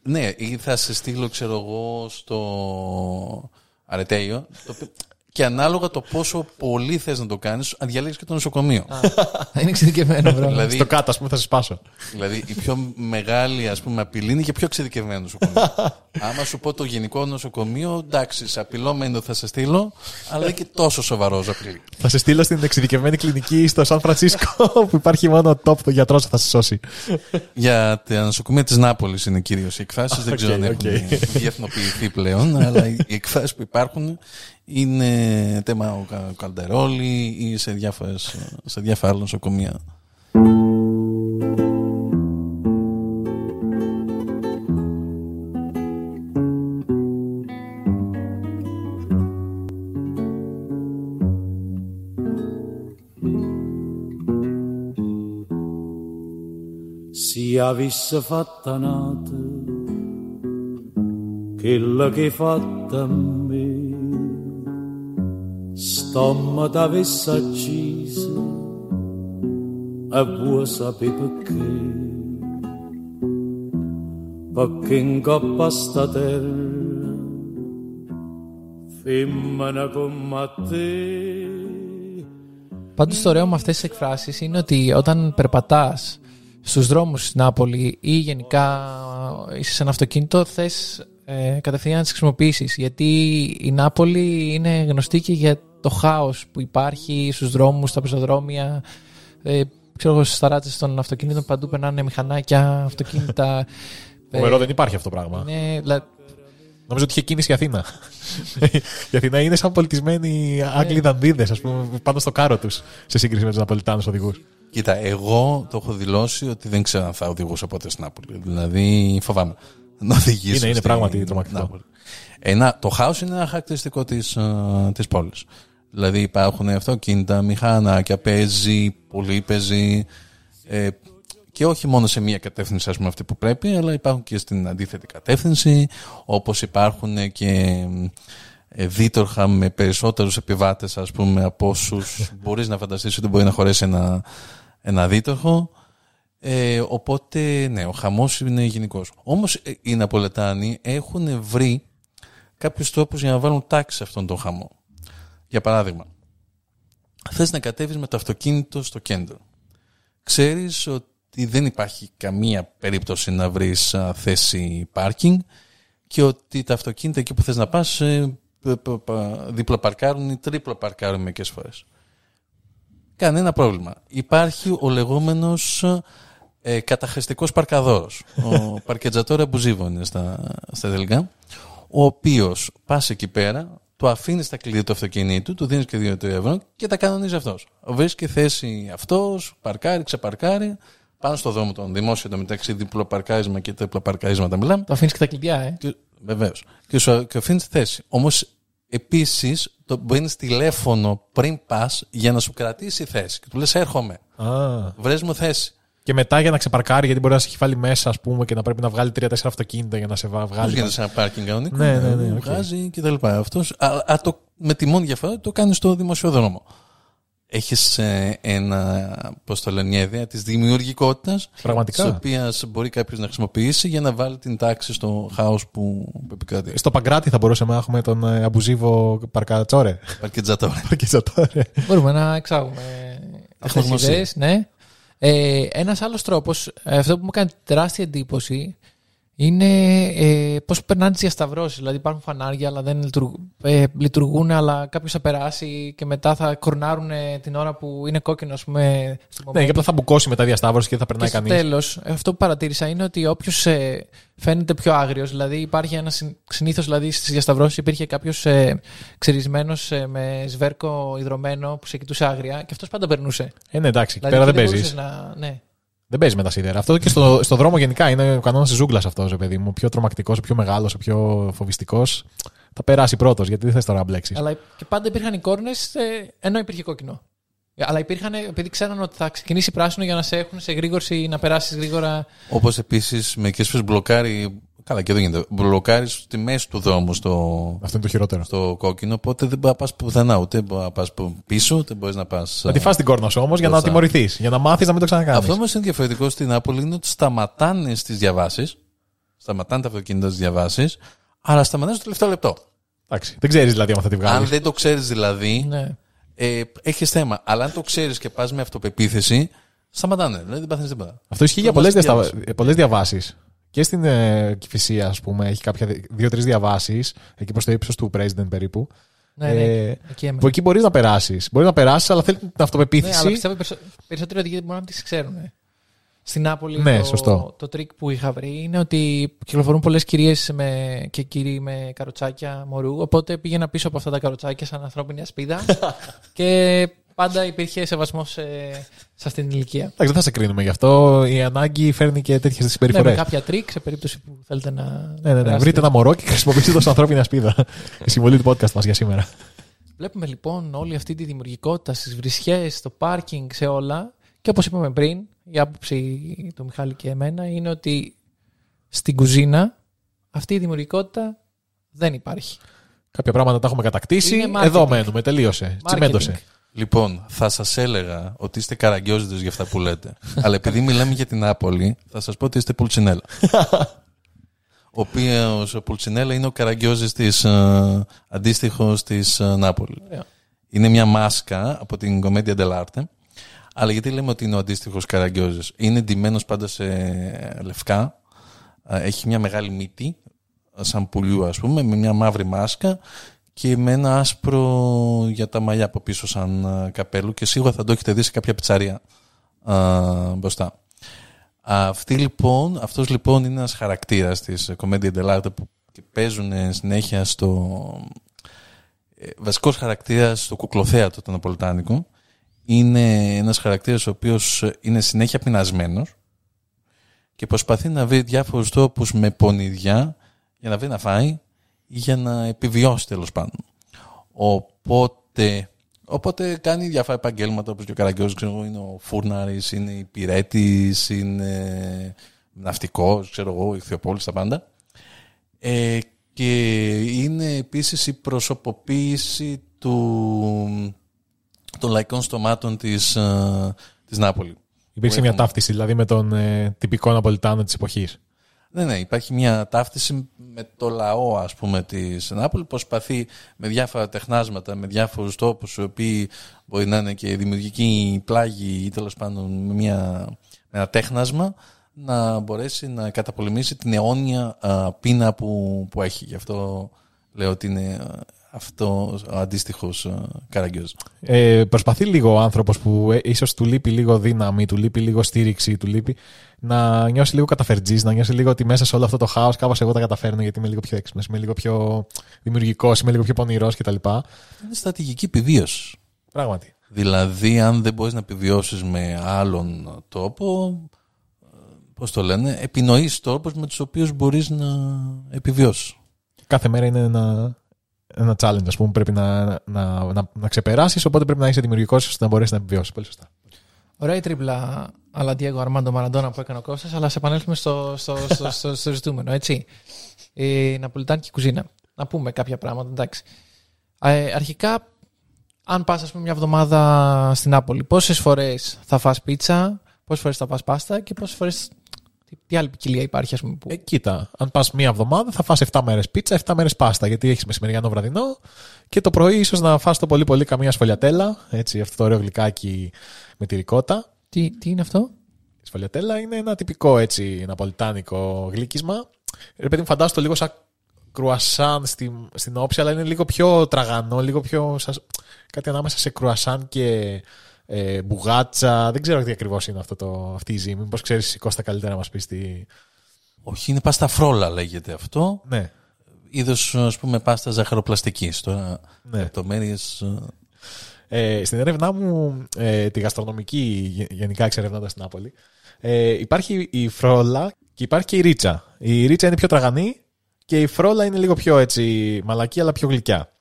Ναι, ή θα σε στείλω, ξέρω εγώ, στο Αρετέιο. το οποίο- Και ανάλογα το πόσο πολύ θες να το κάνεις, αν διαλέγεις και το νοσοκομείο. είναι εξειδικευμένο, bro. δηλαδή, Στο κάτω, ας πούμε, θα σε σπάσω. δηλαδή, η πιο μεγάλη ας πούμε, απειλή είναι και πιο εξειδικευμένο νοσοκομείο. Άμα σου πω το γενικό νοσοκομείο, εντάξει, σε απειλόμενο θα σε στείλω, αλλά δεν είναι και τόσο σοβαρός ως απειλή. Θα σε στείλω στην εξειδικευμένη κλινική στο Σαν Φρανσίσκο που υπάρχει μόνο ο top, το γιατρός θα σε σώσει. Για τα νοσοκομεία της Νάπολης είναι κυρίως οι εκφράσεις. δεν οκ, ξέρω αν οκ. έχουν διεθνοποιηθεί πλέον, αλλά οι εκφράσεις που υπάρχουν είναι θέμα ο Κα- Καλντερόλη ή σε, διάφορες, σε διάφορα άλλα νοσοκομεία. Si avesse fatta nata quella che hai fatta a me, stomma t'avesse accisa e vuoi sapere perché? Perché in coppa sta terra, femmina come te. Πάντως το ωραίο με αυτές τις εκφράσεις είναι ότι όταν περπατάς στους δρόμους τη Νάπολη ή γενικά είσαι σε ένα αυτοκίνητο, θες ε, κατευθείαν να τις χρησιμοποιήσεις. Γιατί η Νάπολη είναι γνωστή και για το χάος που υπάρχει στους δρόμους, στα πεζοδρόμια. Ε, ξέρω εγώ, στις ταράτσε των αυτοκινήτων παντού περνάνε μηχανάκια, αυτοκίνητα. Φοβερό, δεν υπάρχει αυτό το πράγμα. Είναι, δηλα- Νομίζω ότι είχε κίνηση η Αθήνα. η Αθήνα είναι σαν πολιτισμένοι Άγγλοι δανδίδες, ας πούμε, πάνω στο κάρο τους σε σύγκριση με τους Ναπολιτάνους οδηγούς. Κοίτα, εγώ το έχω δηλώσει ότι δεν ξέρω αν θα οδηγούσα ποτέ στην Νάπολη. Δηλαδή, φοβάμαι να οδηγήσω. Είναι- είναι στη πράγματι τρομακτικό. Νάπολη. Ένα, το χάος είναι ένα χαρακτηριστικό της της πόλης. Δηλαδή, υπάρχουν αυτοκίνητα, μηχανάκια, παίζει, πολύ παίζει. Ε, και όχι μόνο σε μία κατεύθυνση, ας πούμε, αυτή που πρέπει, αλλά υπάρχουν και στην αντίθετη κατεύθυνση, όπως υπάρχουν και ε, δίτορχα με περισσότερους επιβάτες, ας πούμε, από όσους μπορείς να φανταστείς ότι μπορεί να χωρέσει ένα, ένα δίτορχο. Ε, οπότε, ναι, ο χαμός είναι γενικός. Όμως ε, οι Ναπολετάνοι έχουν βρει κάποιους τρόπους για να βάλουν τάξη σε αυτόν τον χαμό. Για παράδειγμα, θες να κατέβεις με το αυτοκίνητο στο κέντρο. Ξέρεις ότι δεν υπάρχει καμία περίπτωση να βρεις α, θέση πάρκινγκ και ότι τα αυτοκίνητα εκεί που θες να πας ε, π- π- π- διπλοπαρκάρουν ή τρίπλοπαρκάρουν μερικές φορές. Κανένα πρόβλημα. Υπάρχει ο λεγόμενος ε, καταχρηστικός παρκαδόρος. Ο παρκετζατόρα Μπουζίβο είναι στα, στα τελικά. Ο οποίος πας εκεί πέρα, του αφήνεις τα κλειδιά του αυτοκινήτου, του δίνεις και 2 ευρώ και τα κανονίζει αυτός. Βρίσκει θέση αυτός, παρκάρει, ξεπαρκάρει, πάνω στο δρόμο των δημόσιων το μεταξύ διπλοπαρκάρισμα και τριπλοπαρκαρίσματα μιλάμε. Το αφήνεις και τα κλειδιά, ε. Βεβαίως. Και σου και αφήνεις θέση. Όμως επίσης τον παίρνεις τηλέφωνο πριν πας για να σου κρατήσει θέση. Και του λες: Έρχομαι. Α. Βρες μου θέση. Και μετά για να ξεπαρκάρει, γιατί μπορεί να σε έχει βάλει μέσα, ας πούμε, και να πρέπει να βγάλει 3-4 αυτοκίνητα για να σε βα- Πώς βγάλει. γίνεται σε ένα πάρκινγκ κανονικό. Ναι, ναι, ναι, οκ. Βγάζει και τα λοιπά. Αυτός, α, α, το, με τη μόνη διαφορά ότι το κάνεις στο δημόσιο δρόμο. Έχεις ένα, πώς το λένε, μια ιδέα της δημιουργικότητας. Πραγματικά. Της οποίας μπορεί κάποιος να χρησιμοποιήσει για να βάλει την τάξη στο χάος που, που επικρατεί. Στο Παγκράτι θα μπορούσαμε να έχουμε τον ε, Αμπουζίβο Παρκατσόρε. Παρκετζατόρε. Παρκετζατόρε. Μπορούμε να εξάγουμε αυτές τις Αυτογνωσία. ιδέες, ναι. Ε, Ένας άλλος τρόπος, αυτό που μου κάνει τεράστια εντύπωση, είναι ε, πώς περνάνε τις διασταυρώσεις. Δηλαδή υπάρχουν φανάρια, αλλά δεν λειτουργούν, ε, λειτουργούν αλλά κάποιος θα περάσει και μετά θα κορνάρουν ε, την ώρα που είναι κόκκινο, ας πούμε. στο Ναι, και απλά θα μπουκώσει μετά διασταύρωση και δεν θα περνάει και στο κανείς. τέλος, αυτό που παρατήρησα είναι ότι όποιος φαίνεται πιο άγριος, δηλαδή υπάρχει ένα συνήθως δηλαδή, στις διασταυρώσεις υπήρχε κάποιος ε, ξυρισμένος με σβέρκο υδρωμένο που σε κοιτούσε άγρια και αυτός πάντα περνούσε. Ε, ναι, εντάξει, εκεί Δηλαδή, πέρα δεν εκεί παίζεις. μπορούσες Να... Ναι. Δεν παίζει με τα σίδερα. Αυτό και στο, στο δρόμο γενικά είναι ο κανόνας της ζούγκλας αυτός, ρε παιδί μου. Ο πιο τρομακτικός, ο πιο μεγάλος, ο πιο φοβιστικός. Θα περάσει πρώτος, γιατί δεν θες τώρα να μπλέξεις. Αλλά και πάντα υπήρχαν οι κόρνες ενώ υπήρχε κόκκινο. Ε, Αλλά υπήρχαν, επειδή ξέραν ότι θα ξεκινήσει πράσινο για να σε έχουν σε γρήγορση να περάσεις γρήγορα. Όπως επίσης μερικές φορές μπλοκάρει. Καλά, και εδώ γίνεται. Μπλοκάρεις στη μέση του δρόμου στο, Αυτό είναι το χειρότερο. στο κόκκινο. Οπότε δεν μπορεί να πας πουθενά. Ούτε μπορεί να πα πίσω, ούτε μπορείς να πας. Να τη φας την κόρνα σου όμως για να μπροστά. τιμωρηθείς. Για να μάθεις να μην το ξανακάνεις. Αυτό όμως είναι διαφορετικό στην Apple είναι ότι σταματάνε στις διαβάσεις. Σταματάνε τα αυτοκίνητα στις διαβάσεις, αλλά σταματάνε στο τελευταίο λεπτό. Εντάξει. Δεν ξέρεις δηλαδή αν θα τη βγάλεις. Αν δεν το ξέρεις δηλαδή, Ναι. ε, έχεις θέμα. Αλλά αν το ξέρεις και πας με αυτοπεποίθηση, σταματάνε. Δηλαδή δεν παθαίνει τίποτα. Αυτό ισχύει για Το πολλές μας διαβάσεις. διαβάσεις. Και στην ε, Κηφισία, ας πούμε, έχει κάποια δύο-τρεις διαβάσεις, εκεί προς το ύψος του President περίπου. Ναι, ναι, ε, εκεί έμενα. που εκεί μπορείς να περάσεις. Μπορείς να περάσεις, αλλά θέλεις την Ναι, αυτοπεποίθηση. αλλά πιστεύω περισσο- περισσότερο ότι μπορεί να τις ξέρουν. Στην Νάπολη Ναι, το, σωστό. το τρικ που είχα βρει είναι ότι κυκλοφορούν πολλές κυρίες και κύριοι με καροτσάκια μωρού. Οπότε πήγαινα πίσω από αυτά τα καροτσάκια σαν ανθρώπινη ασπίδα. και πάντα υπήρχε σεβασμός σε, σε αυτή την ηλικία. Εντάξει, δεν θα σε κρίνουμε γι' αυτό. Η ανάγκη φέρνει και τέτοιες Ναι, συμπεριφορές. με κάποια τρικ σε περίπτωση που θέλετε να. Ναι, ναι, ναι. περάσετε. Βρείτε ένα μωρό και χρησιμοποιήστε το σαν ανθρώπινη ασπίδα. Η συμβουλή του podcast μας για σήμερα. Βλέπουμε λοιπόν όλη αυτή τη δημιουργικότητα στις βρισιές, στο πάρκινγκ, σε όλα. Και όπως είπαμε πριν, η άποψη του Μιχάλη και εμένα είναι ότι στην κουζίνα αυτή η δημιουργικότητα δεν υπάρχει. Κάποια πράγματα τα έχουμε κατακτήσει. Είναι marketing. Εδώ μένουμε. Τελείωσε. Τσιμέντωσε. Λοιπόν, θα σας έλεγα ότι είστε καραγκιόζητες για αυτά που λέτε. Αλλά επειδή μιλάμε για την Νάπολη, θα σας πω ότι είστε Πουλτσινέλα. ο οποίος ο Πουλτσινέλα είναι ο καραγκιόζης της αντίστοιχος της Νάπολης. Ωραία. Είναι μια μάσκα από την κομμέντια dell'arte. Αλλά γιατί λέμε ότι είναι ο αντίστοιχος καραγκιόζης; Είναι ντυμένος πάντα σε λευκά. Α, Έχει μια μεγάλη μύτη, σαν πουλιού ας πούμε, με μια μαύρη μάσκα και με ένα άσπρο για τα μαλλιά από πίσω σαν α, καπέλο και σίγουρα θα το έχετε δει σε κάποια πιτσαρία α, μπροστά. Αυτή λοιπόν, αυτός λοιπόν είναι ένας χαρακτήρας της Commedia dell'arte που και παίζουν συνέχεια στο ε, βασικός χαρακτήρας στο κουκλοθέατρο το Ναπολιτάνικο είναι ένας χαρακτήρας ο οποίος είναι συνέχεια πεινασμένος και προσπαθεί να βρει διάφορους τρόπους με πονηριά για να βρει να φάει ή για να επιβιώσει τέλος πάντων. Οπότε, οπότε κάνει διάφορα επαγγέλματα όπως και ο Καραγκιός, ξέρω εγώ, είναι ο φούρναρης, είναι υπηρέτης, είναι ναυτικός, ξέρω εγώ, ηχθειοπόλης, τα πάντα. Ε, και είναι επίσης η προσωποποίηση του, των λαϊκών στομάτων της, ε, της Νάπολη. Υπήρξε Που μια έχουν- ταύτιση δηλαδή με τον ε, τυπικό Ναπολιτάνο της εποχής. Ναι, ναι, υπάρχει μια ταύτιση με το λαό, ας πούμε, της Νάπολη. Προσπαθεί με διάφορα τεχνάσματα, με διάφορους τρόπους, οι οποίοι μπορεί να είναι και δημιουργική πλάγη ή τέλος πάντων με, μια, με ένα τέχνασμα, να μπορέσει να καταπολεμήσει την αιώνια α, πείνα που, που έχει. Γι' αυτό λέω ότι είναι α, αυτό ο αντίστοιχος καραγκιόζ. Ε, προσπαθεί λίγο ο άνθρωπος που ε, ίσως του λείπει λίγο δύναμη, του λείπει λίγο στήριξη, του λείπει να νιώσει λίγο καταφερτζής, να νιώσει λίγο ότι μέσα σε όλο αυτό το χάος κάπως εγώ τα καταφέρνω γιατί είμαι λίγο πιο έξυπνος, είμαι λίγο πιο δημιουργικός, είμαι λίγο πιο πονηρός κτλ. Είναι στρατηγική επιβίωση. Πράγματι. Δηλαδή, αν δεν μπορείς να επιβιώσεις με άλλον τρόπο, πώς το λένε, επινοείς τρόπους με τους οποίους μπορείς να επιβιώσεις. Κάθε μέρα είναι ένα, ένα challenge, ας πούμε, πρέπει να, να, να, να ξεπεράσεις, οπότε πρέπει να είσαι δημιουργικός ώστε να μπορέσεις να επιβιώσεις. Πολύ σωστά. Ωραία η τρίπλα αλλά Diego Armando Maradona που έκανε ο Κώστας, αλλά σε επανέλθουμε στο, στο, στο, στο, στο ζητούμενο, έτσι. Η Ναπολιτάνικη κουζίνα. Να πούμε κάποια πράγματα, εντάξει. Ε, αρχικά, αν πας ας πούμε μια εβδομάδα στην Νάπολη, πόσες φορές θα φας πίτσα, πόσες φορές θα φας πάστα και πόσες φορές... Τι, τι άλλη ποικιλία υπάρχει, ας πούμε, που... Ε, κοίτα, αν πας μία εβδομάδα θα φας 7 μέρες πίτσα, 7 μέρες πάστα, γιατί έχεις μεσημεριανό βραδινό και το πρωί ίσως να φας το πολύ πολύ καμία σφολιατέλα, έτσι, αυτό το ωραίο γλυκάκι με τη ρικότα. Τι, τι είναι αυτό; Η σφολιατέλα είναι ένα τυπικό έτσι ναπολιτάνικο γλύκισμα. Ρε παιδί μου, φαντάσου το λίγο σαν κρουασάν στην, στην όψη, αλλά είναι λίγο πιο τραγανό, λίγο πιο. σας- κάτι ανάμεσα σε κρουασάν και ε, μπουγάτσα. Δεν ξέρω τι ακριβώς είναι αυτό το, αυτή η ζύμη. Μήπως ξέρεις, Κώστα, καλύτερα να μας πεις τι. Όχι, είναι πάστα φρόλα λέγεται αυτό. Ναι. Είδος, ας πούμε, πάστα ζαχαροπλαστικής. Τώρα, Ναι. λεπτομέρειες, ε, Ε, στην έρευνά μου, ε, τη γαστρονομική, γε- γενικά εξερευνώντας στην Νάπολη, ε, υπάρχει η φρόλα και υπάρχει και η ρίτσα. Η ρίτσα είναι πιο τραγανή και η φρόλα είναι λίγο πιο έτσι μαλακή αλλά πιο γλυκιά.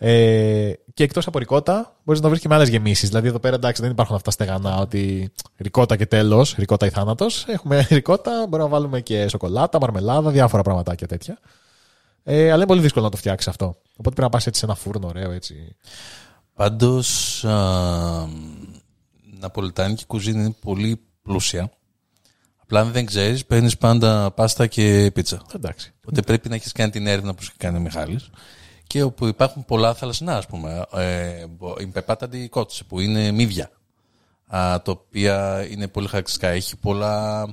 Ε, και εκτός από ρικότα, μπορείς να το βρεις και με άλλες γεμίσεις. Δηλαδή, εδώ πέρα εντάξει, δεν υπάρχουν αυτά στεγανά ότι ρικότα και τέλος, ρικότα ή θάνατος. Έχουμε ρικότα, μπορούμε να βάλουμε και σοκολάτα, μαρμελάδα, διάφορα πραγματάκια τέτοια. Ε, αλλά είναι πολύ δύσκολο να το φτιάξεις αυτό. Οπότε πρέπει να πας έτσι σε ένα φούρνο ωραίο έτσι. Πάντως, η Ναπολιτάνικη κουζίνα είναι πολύ πλούσια. Απλά αν δεν ξέρεις, παίρνεις πάντα πάστα και πίτσα. Εντάξει. Οπότε πρέπει να έχεις κάνει την έρευνα που έχει κάνει ο Μιχάλης και όπου υπάρχουν πολλά θαλασσινά, ας πούμε. Ε, η πεπάτα κότσε που είναι μύδια, α, τα οποία είναι πολύ χαρακτηριστικά. Έχει πολλά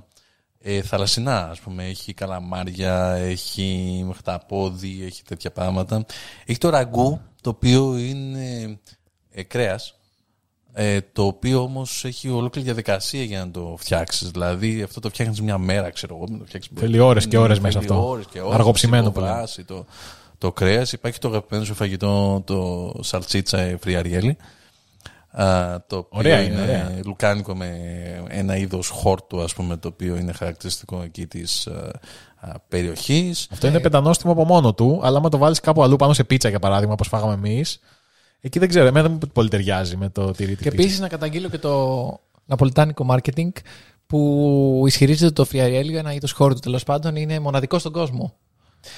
ε, θαλασσινά, ας πούμε. Έχει καλαμάρια, έχει μεχταπόδι, έχει τέτοια πράγματα. Έχει το ραγκού, το οποίο είναι ε, κρέας, ε, το οποίο όμως έχει ολόκληρη διαδικασία για να το φτιάξεις. Δηλαδή, αυτό το φτιάχνεις μια μέρα, ξέρω εγώ. Θέλει ώρες και ώρες μέσα αυτό. Ώρες και ώρες, Αργοψημένο το, το, το κρέας. Υπάρχει το αγαπημένο σου φαγητό, το σαλτσίτσα φριαριέλι. Το οποίο Ωραία είναι, ωραία. λουκάνικο με ένα είδος χόρτου, ας πούμε, το οποίο είναι χαρακτηριστικό εκεί της περιοχής. Αυτό είναι πεντανόστιμο από μόνο του, αλλά άμα το βάλεις κάπου αλλού πάνω σε πίτσα, για παράδειγμα, όπως φάγαμε εμείς, εκεί δεν ξέρω, εμένα δεν μου πολύ ταιριάζει με το τυρί τη Και επίσης να καταγγείλω και το ναπολιτάνικο marketing που ισχυρίζεται το friariello, ένα είδος χόρτου τέλος πάντων, είναι μοναδικό στον κόσμο.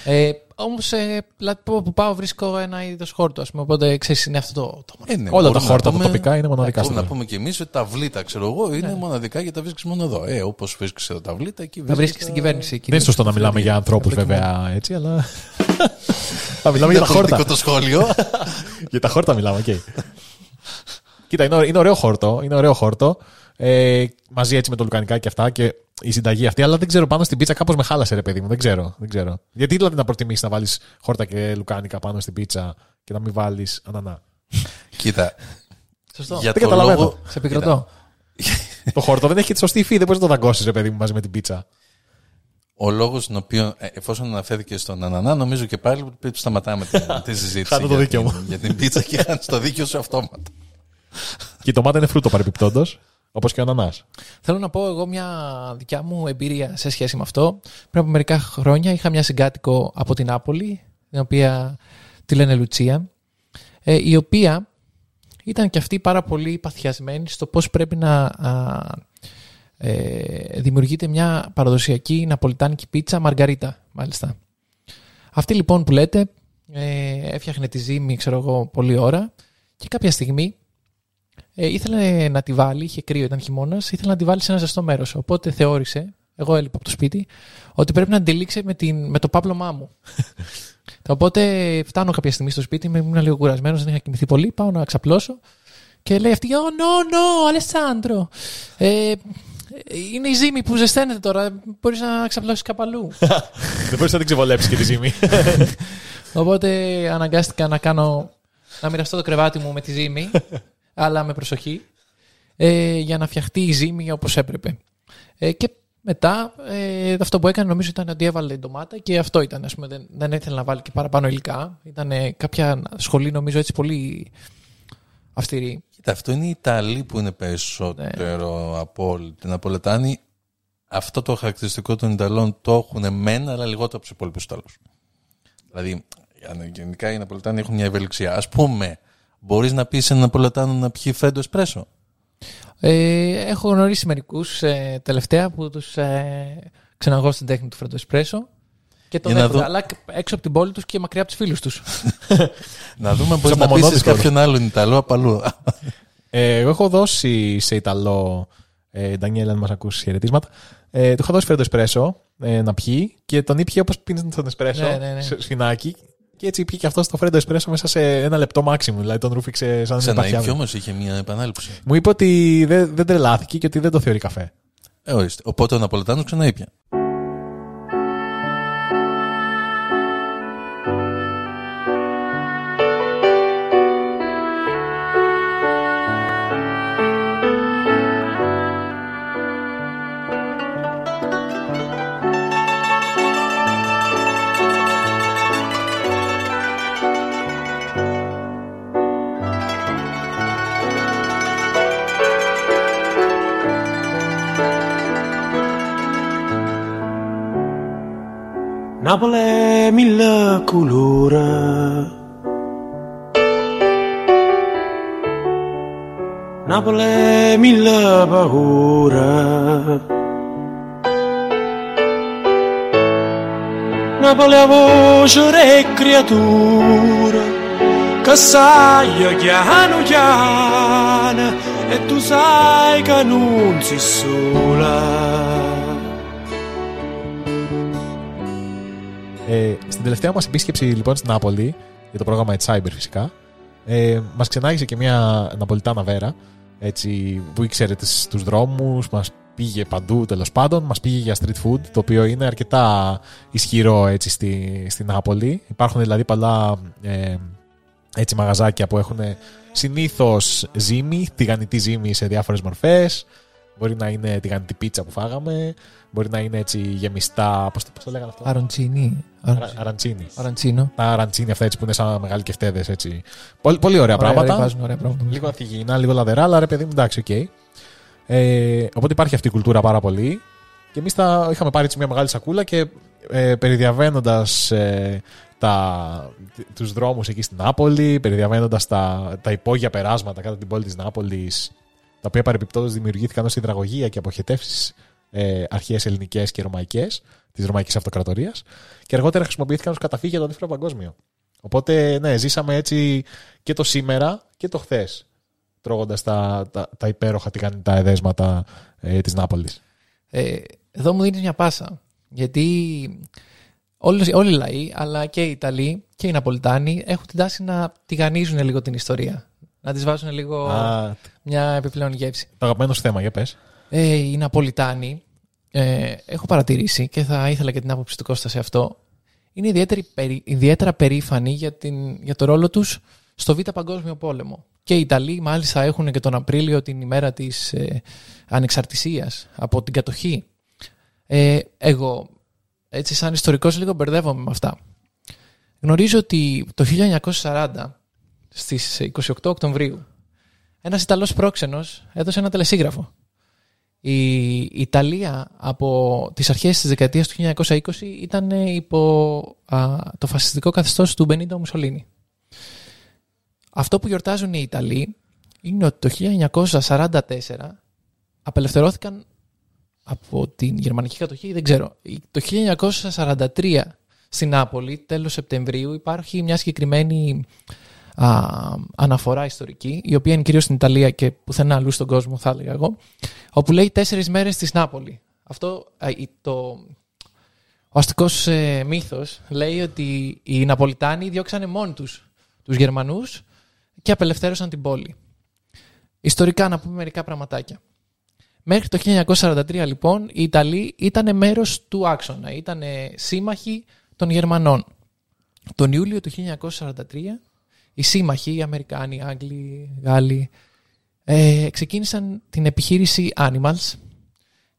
Ε, Όμως ε, δηλαδή, που πάω βρίσκω ένα είδος χόρτου, ας πούμε. Οπότε ξέρεις, είναι αυτό το. το Ε, ναι, Όλα τα μπορούμε να χόρτα πούμε- τοπικά είναι μοναδικά Ναι, στον Μπορούμε να κόσμο. πούμε και εμείς ότι τα βλίτα, ξέρω εγώ, είναι Ναι. μοναδικά γιατί τα βρίσκεις μόνο εδώ. Ε, Όπως βρίσκεις εδώ τα βλίτα, εκεί Τα βρίσκεις στην τα- κυβέρνηση. εκεί. Δεν είναι σωστό να μιλάμε για ανθρώπους, βέβαια, έτσι, αλλά. Θα μιλάμε για Είναι τα χόρτα. πολιτικό το σχόλιο. Για τα χόρτα μιλάμε, οκ. Κοίτα, είναι, ωραίο- είναι ωραίο χόρτο. Είναι ωραίο χόρτο. Ε, μαζί έτσι με το λουκανικά και αυτά και η συνταγή αυτή. Αλλά δεν ξέρω πάνω στην πίτσα κάπως με χάλασε, ρε παιδί μου. Δεν ξέρω. Δεν ξέρω. Γιατί δηλαδή να προτιμήσεις να βάλεις χόρτα και λουκάνικα πάνω στην πίτσα και να μην βάλεις ανανά. Κοίτα. Σωστό. Για Δεν το καταλαβαίνω. λόγο. Σε επικροτώ. το χόρτο δεν έχει τη σωστή υφή. Δεν μπορείς να το δαγκώσεις, ρε παιδί μου, μαζί με την πίτσα. Ο λόγος τον οποίο, ε, εφόσον αναφέρθηκε στον Ανανά, νομίζω και πάλι πρέπει να σταματάμε τη, τη συζήτηση. Χάνω το για δίκιο την- μου. Για την πίτσα και χάνει το δίκιο σου αυτόματα. Και η ντομάτα είναι φρούτο παρεμπιπτόντω, όπως και ο ανανάς. Θέλω να πω εγώ μια δικιά μου εμπειρία σε σχέση με αυτό. Πριν από μερικά χρόνια είχα μια συγκάτοικο από την Νάπολη, την οποία τη λένε Λουτσία, ε, η οποία ήταν και αυτή πάρα πολύ παθιασμένη στο πώς πρέπει να α, ε, δημιουργείται μια παραδοσιακή ναπολιτάνικη πίτσα μαργαρίτα, μάλιστα. Αυτή λοιπόν που λέτε ε, έφτιαχνε τη ζύμη, ξέρω εγώ, πολλή ώρα και κάποια στιγμή ε, ήθελε να τη βάλει, είχε κρύο, ήταν χειμώνας, ήθελε να τη βάλει σε ένα ζεστό μέρος. Οπότε θεώρησε, εγώ έλειπα από το σπίτι, ότι πρέπει να αντιλήξει με, την, με το πάπλωμά μου. Οπότε φτάνω κάποια στιγμή στο σπίτι, με- ήμουν λίγο κουρασμένος, δεν είχα κοιμηθεί πολύ. Πάω να ξαπλώσω και λέει αυτή: Oh, no, no, Αλεσάνδρο. Ε, είναι η ζύμη που ζεσταίνεται τώρα. Μπορείς να ξαπλώσεις κάπου αλλού. δεν μπορείς να την ξεβολέψεις και τη ζύμη. Οπότε αναγκάστηκα να κάνω να μοιραστώ το κρεβάτι μου με τη ζύμη, αλλά με προσοχή, ε, για να φτιαχτεί η ζύμη όπως έπρεπε. Ε, και μετά ε, αυτό που έκανε νομίζω ήταν ότι έβαλε ντομάτα και αυτό ήταν. Ας πούμε, δεν, δεν ήθελε να βάλει και παραπάνω υλικά. Ήταν ε, κάποια σχολή νομίζω έτσι πολύ αυστηρή. Κοίτα, αυτό είναι οι Ιταλοί που είναι περισσότερο από όλη την Απολετάνη. Αυτό το χαρακτηριστικό των Ιταλών το έχουν μένα, αλλά λιγότερο από τους υπόλοιπους Ιταλούς. Δηλαδή, γενικά οι Ναπολετάνοι έχουν μια ευελιξία. Α πούμε, μπορείς να πεις σε έναν Ναπολετάνο να πιει φρέντο εσπρέσο; Ε, έχω γνωρίσει μερικούς ε, τελευταία που τους ε, ξεναγώ στην τέχνη του φρέντο εσπρέσο και το Για να δέχονται, δω- αλλά έξω από την πόλη τους και μακριά από τους φίλους τους. να δούμε αν μπορείς Σε να πει απομονώτης κάποιον άλλον Ιταλό απ' αλλού. Ε, εγώ έχω δώσει σε Ιταλό, ε, Ντανιέλ, αν μας ακούσεις χαιρετίσματα, ε, του είχα δώσει φρέντο εσπρέσο ε, να πιει και τον ήπια όπως πίνεις τον εσπρέσο, Ναι, ναι, ναι. σε σφινάκι. Και έτσι πήγε και αυτό το φρέντο εσπρέσο μέσα σε ένα λεπτό μάξιμου. Δηλαδή τον ρούφηξε σαν να μην υπάρχει Ξαναήπιο άλλο. όμως είχε μια επανάληψη. Μου είπε ότι δεν, δεν τρελάθηκε και ότι δεν το θεωρεί καφέ. Ε, ορίστε. Οπότε ο Ναπολετάνος ξαναήπια. Napoli è mille colore. Napoli è mille paura. Napoli è voce e creatura che sai chiano chiano e tu sai che non si sola. Ε, στην τελευταία μας επίσκεψη λοιπόν στην Νάπολη, για το πρόγραμμα It's Cyber φυσικά, ε, μας ξενάγησε και μια Ναπολιτάνα Βέρα, έτσι, που ήξερε τις, τους δρόμους, μας πήγε παντού τέλος πάντων, μας πήγε για street food, το οποίο είναι αρκετά ισχυρό έτσι στη, στη Νάπολη. Υπάρχουν δηλαδή πολλά ε, έτσι μαγαζάκια που έχουν συνήθως ζύμη, τηγανιτή ζύμη σε διάφορες μορφές, Μπορεί να είναι τηγανιτή πίτσα που φάγαμε, μπορεί να είναι έτσι γεμιστά. Πώς το, πώς το λέγανε αυτό, Arancini. Arancini. Arancino. Τα arancini αυτά έτσι που είναι σαν μεγάλοι κεφτέδες. Πολύ, πολύ ωραία, ωραία πράγματα. Ωραία πράγματα. Λίγο αθυγιεινά, λίγο λαδερά, αλλά ρε παιδί μου, εντάξει, OK. Okay. Ε, οπότε υπάρχει αυτή η κουλτούρα πάρα πολύ. Και εμείς τα είχαμε πάρει έτσι μια μεγάλη σακούλα και ε, περιδιαβαίνοντας ε, δρόμους εκεί στην Νάπολη, περιδιαβαίνοντας τα, τα υπόγεια περάσματα κάτω από την πόλη της Νάπολης, τα οποία παρεμπιπτόντως δημιουργήθηκαν ως υδραγωγία και αποχετεύσεις ε, ελληνικές και Ρωμαϊκές της Ρωμαϊκής Αυτοκρατορίας, και αργότερα χρησιμοποιήθηκαν ως καταφύγια για το Δεύτερο Παγκόσμιο. Οπότε, ναι, ζήσαμε έτσι και το σήμερα και το χθες, τρώγοντας τα, τα, τα υπέροχα τηγανιτά εδέσματα ε, της Νάπολης. Ε, εδώ μου δίνεις μια πάσα. Γιατί όλοι, όλοι οι λαοί, αλλά και οι Ιταλοί και οι Ναπολιτάνοι έχουν την τάση να τηγανίζουν λίγο την ιστορία. Να τη βάζουν λίγο Α, μια επιπλέον γεύση. το αγαπημένο σου θέμα, για πες. Ε, οι Ναπολιτάνοι, ε, έχω παρατηρήσει και θα ήθελα και την άποψη του Κώστα σε αυτό, είναι ιδιαίτερη, περι- ιδιαίτερα περήφανοι για, την, για το ρόλο τους στο Β' Παγκόσμιο Πόλεμο. Και οι Ιταλοί μάλιστα έχουν και τον Απρίλιο την ημέρα της ε, ανεξαρτησίας από την κατοχή. Ε, εγώ, έτσι σαν ιστορικός λίγο μπερδεύομαι με αυτά. Γνωρίζω ότι το 1940, στις 28 Οκτωβρίου, ένας Ιταλός πρόξενος έδωσε ένα τελεσίγραφο. Η Ιταλία από τις αρχές της δεκαετίας του 1920 ήταν υπό α, το φασιστικό καθεστώς του Μπενίντο Μουσολίνη. Αυτό που γιορτάζουν οι Ιταλοί είναι ότι το 1944 απελευθερώθηκαν από την γερμανική κατοχή, δεν ξέρω. Το 1943 στην Νάπολη, τέλος Σεπτεμβρίου, υπάρχει μια συγκεκριμένη α, αναφορά ιστορική, η οποία είναι κυρίως στην Ιταλία και πουθενά αλλού στον κόσμο, θα έλεγα εγώ, όπου λέει τέσσερις μέρες στη Νάπολη. Αυτό α, η- το, ο αστικός ε, μύθος λέει ότι οι Ναπολιτάνοι διώξανε μόνοι τους τους Γερμανούς και απελευθέρωσαν την πόλη. Ιστορικά να πούμε μερικά πραγματάκια. Μέχρι το 1943 λοιπόν οι Ιταλοί ήταν μέρος του άξονα, ήταν σύμμαχοι των Γερμανών. Τον Ιούλιο του 1943 οι σύμμαχοι, οι Αμερικάνοι, οι Άγγλοι, οι Γάλλοι, ε, ξεκίνησαν την επιχείρηση Animals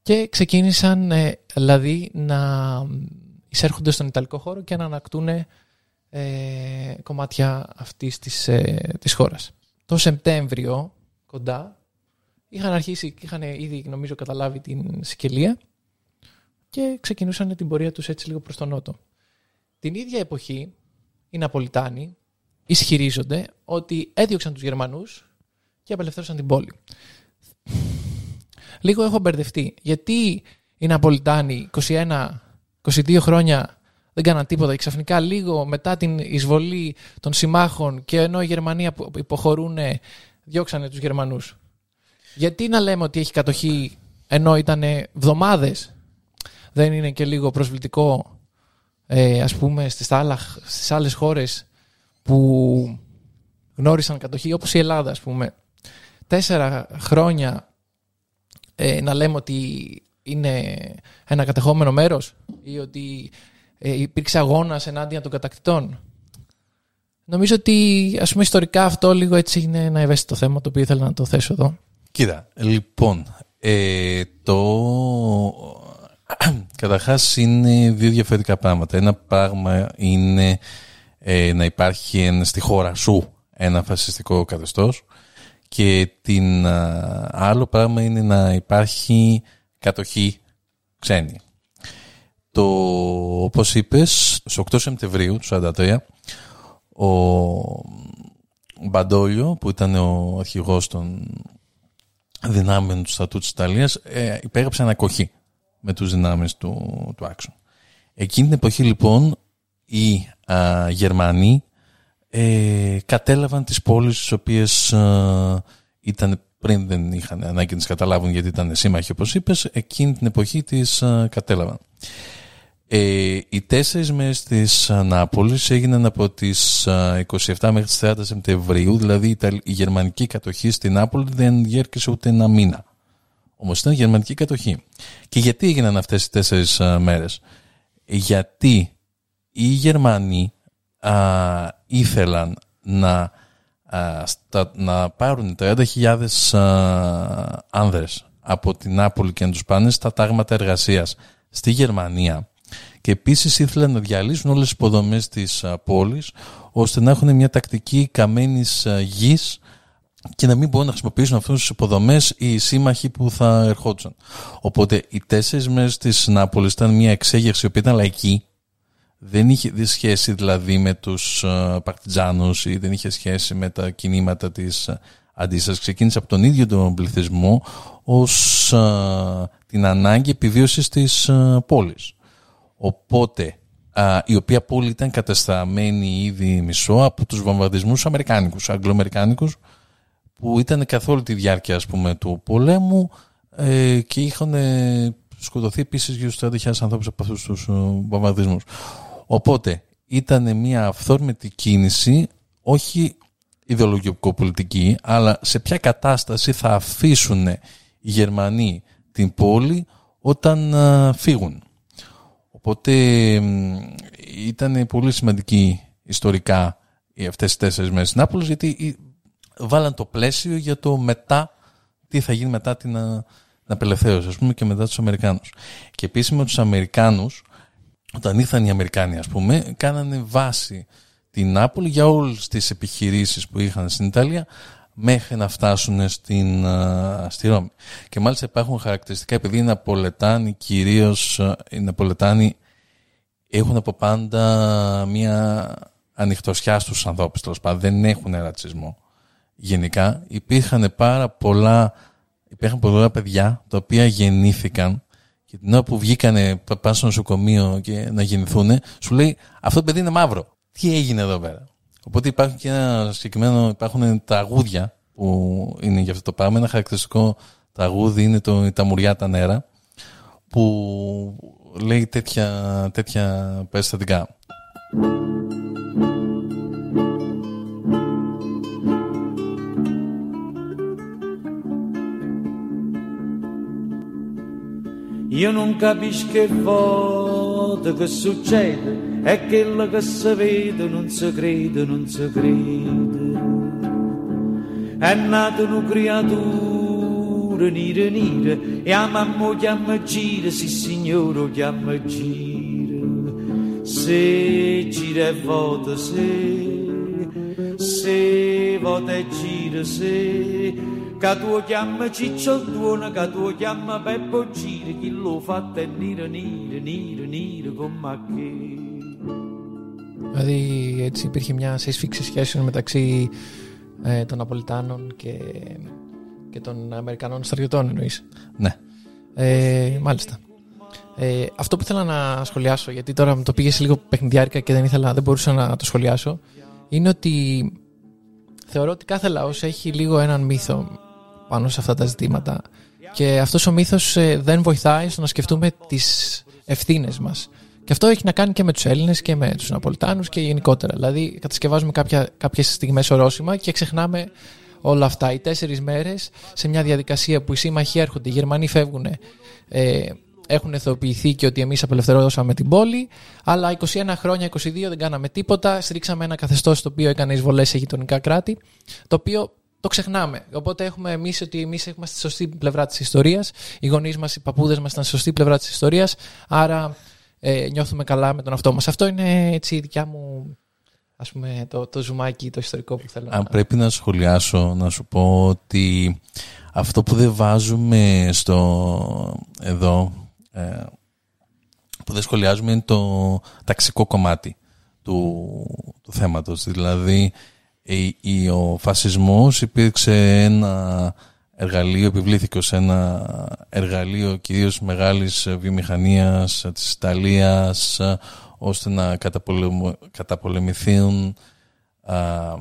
και ξεκίνησαν ε, δηλαδή να εισέρχονται στον Ιταλικό χώρο και να ανακτούν ε, κομμάτια αυτής της, ε, της χώρας. Το Σεπτέμβριο, κοντά, είχαν αρχίσει και είχαν ήδη νομίζω καταλάβει την Σικελία και ξεκινούσαν την πορεία τους έτσι λίγο προς τον νότο. Την ίδια εποχή οι Ναπολιτάνοι ισχυρίζονται ότι έδιωξαν τους Γερμανούς και απελευθέρωσαν την πόλη. Λίγο έχω μπερδευτεί. Γιατί οι Ναπολιτάνοι 21, 22 χρόνια δεν κάναν τίποτα και ξαφνικά λίγο μετά την εισβολή των συμμάχων και ενώ οι Γερμανοί υποχωρούν διώξανε τους Γερμανούς. Γιατί να λέμε ότι έχει κατοχή ενώ ήταν εβδομάδες; Δεν είναι και λίγο προσβλητικό ε, ας πούμε στις, άλλα, στις άλλες χώρες που γνώρισαν κατοχή όπως η Ελλάδα ας πούμε τέσσερα χρόνια ε, να λέμε ότι είναι ένα κατεχόμενο μέρος ή ότι ε, υπήρξε αγώνας ενάντια των κατακτητών. Νομίζω ότι ας πούμε ιστορικά αυτό λίγο έτσι είναι ένα ευαίσθητο θέμα το οποίο ήθελα να το θέσω εδώ. Κοίτα, λοιπόν, ε, το... Καταρχάς είναι δύο διαφορετικά πράγματα. Ένα πράγμα είναι ε, να υπάρχει ένα- στη χώρα σου ένα φασιστικό καθεστώς και την α, άλλο πράγμα είναι να υπάρχει κατοχή ξένη. Το, όπως είπες, στις 8 Σεπτεμβρίου του 1943 ο Μπαντόλιο που ήταν ο αρχηγός των δυνάμεων του στρατού της Ιταλίας ε, υπέγραψε ανακοχή με τους δυνάμεις του, του άξονα. Εκείνη την εποχή λοιπόν οι α, Γερμανοί ε, κατέλαβαν τις πόλεις τις οποίες α, ήταν πριν δεν είχαν ανάγκη να τις καταλάβουν γιατί ήταν σύμμαχοι όπως είπες, εκείνη την εποχή τις α, κατέλαβαν. Ε, οι τέσσερις μέρες της α, Νάπολης έγιναν από τις α, 27 μέχρι τις 30 Σεπτεμβρίου, δηλαδή η, Ιταλ- η γερμανική κατοχή στην Νάπολη δεν γέρκησε ούτε ένα μήνα. Όμως ήταν γερμανική κατοχή. Και γιατί έγιναν αυτές οι τέσσερις α, μέρες; Γιατί οι Γερμανοί α, ήθελαν να, α, στα- να πάρουν 30.000 α, άνδρες από την Νάπολη και να τους πάνε στα τάγματα εργασίας στη Γερμανία και επίσης ήθελαν να διαλύσουν όλες τις υποδομές της α, πόλης ώστε να έχουν μια τακτική καμένης α, γης και να μην μπορούν να χρησιμοποιήσουν αυτούς τις υποδομές οι σύμμαχοι που θα ερχόντουσαν. Οπότε οι τέσσερις μέρες της Νάπολης ήταν μια εξέγερση η οποία ήταν λαϊκή δεν είχε δει σχέση δηλαδή με τους uh, παρτιζάνους ή δεν είχε σχέση με τα κινήματα της uh, αντίστασης. Ξεκίνησε από τον ίδιο τον πληθυσμό ως α, την ανάγκη επιβίωσης της α, πόλης. Οπότε α, η οποία πόλη ήταν καταστραμμένη ήδη μισό από τους βομβαρδισμούς αμερικάνικους, αγγλοαμερικάνικους που ήταν καθ' όλη τη διάρκεια ας πούμε, του πολέμου ε, και είχαν ε, σκοτωθεί επίσης γύρω στους 30.000 ανθρώπους από αυτούς τους ε, βομβαρδισμούς. Οπότε ήταν μια αυθόρμητη κίνηση, όχι ιδεολογικο-πολιτική, αλλά σε ποια κατάσταση θα αφήσουν οι Γερμανοί την πόλη όταν α, φύγουν. Οπότε μ, ήταν πολύ σημαντική ιστορικά οι αυτές τις τέσσερις μέρες στην Νάπολης γιατί η- βάλαν το πλαίσιο για το μετά, τι θα γίνει μετά την, α, την απελευθέρωση, ας πούμε, και μετά τους Αμερικάνους. Και επίσης με τους Αμερικάνους, όταν ήρθαν οι Αμερικάνοι, ας πούμε, κάνανε βάση την Νάπολη για όλες τις επιχειρήσεις που είχαν στην Ιταλία μέχρι να φτάσουν στην, α, στη Ρώμη. Και μάλιστα υπάρχουν χαρακτηριστικά, επειδή οι Ναπολετάνοι κυρίως, α, οι Ναπολετάνοι έχουν από πάντα μια ανοιχτοσιά στους ανθρώπους, τέλος πάντων, δεν έχουν ρατσισμό. Γενικά υπήρχαν πάρα πολλά, υπήρχαν πολλά παιδιά τα οποία γεννήθηκαν και την ώρα που βγήκανε πα- πάνε στο νοσοκομείο και να γεννηθούν, σου λέει αυτό το παιδί είναι μαύρο. Τι έγινε εδώ πέρα; Οπότε υπάρχει και ένα συγκεκριμένο, υπάρχουν τραγούδια που είναι για αυτό το πράγμα. Ένα χαρακτηριστικό τραγούδι είναι το «Η ταμουριά τα νερά» που λέει τέτοια, τέτοια περιστατικά. Io non capisco che volta che succede, è quello che si vede, non si crede, non si crede. È nata una creatura nera nera e a mamma chiama gira, sì signore chiama gira. Se gira e vota se, se vota e gira se, che tu chiama Ciccio Duono, che tu chiama Peppo Gira, chi lo fa è nera nera nera nera come a che; Δηλαδή έτσι υπήρχε μια σύσφυξη σχέσεων μεταξύ ε, των Ναπολιτάνων και, και των Αμερικανών στρατιωτών εννοείς; Ναι. Ε, μάλιστα. Ε, αυτό που ήθελα να σχολιάσω, γιατί τώρα μου το πήγε σε λίγο παιχνιδιάρικα και δεν, ήθελα, δεν μπορούσα να το σχολιάσω, είναι ότι θεωρώ ότι κάθε λαός έχει λίγο έναν μύθο πάνω σε αυτά τα ζητήματα και αυτός ο μύθος ε, δεν βοηθάει στο να σκεφτούμε τις ευθύνες μας. Και αυτό έχει να κάνει και με τους Έλληνες και με τους Ναπολιτάνους και γενικότερα. Δηλαδή κατασκευάζουμε κάποια, κάποιες στιγμές ορόσημα και ξεχνάμε όλα αυτά. Οι τέσσερις μέρες σε μια διαδικασία που οι σύμμαχοι έρχονται, οι Γερμανοί φεύγουν, ε, έχουν εθοποιηθεί και ότι εμείς απελευθερώσαμε την πόλη, αλλά 21 χρόνια, 22 δεν κάναμε τίποτα, στρίξαμε ένα καθεστώς το οποίο έκανε εισβολές σε γειτονικά κράτη, το οποίο το ξεχνάμε. Οπότε έχουμε εμείς ότι εμείς έχουμε στη σωστή πλευρά της ιστορίας. Οι γονείς μας, οι παππούδες μας ήταν στη σωστή πλευρά της ιστορίας. Άρα ε, νιώθουμε καλά με τον αυτό μας. Αυτό είναι έτσι η δικιά μου ας πούμε, το, το ζουμάκι, το ιστορικό που θέλω Αν να. πρέπει να σχολιάσω, να σου πω ότι αυτό που δεν βάζουμε στο εδώ, ε, που δεν σχολιάζουμε είναι το ταξικό κομμάτι του, του θέματος. Δηλαδή, η- η- ο φασισμός υπήρξε ένα, εργαλείο, επιβλήθηκε ως ένα εργαλείο κυρίως μεγάλης βιομηχανίας της Ιταλίας ώστε να καταπολεμ- καταπολεμηθούν α,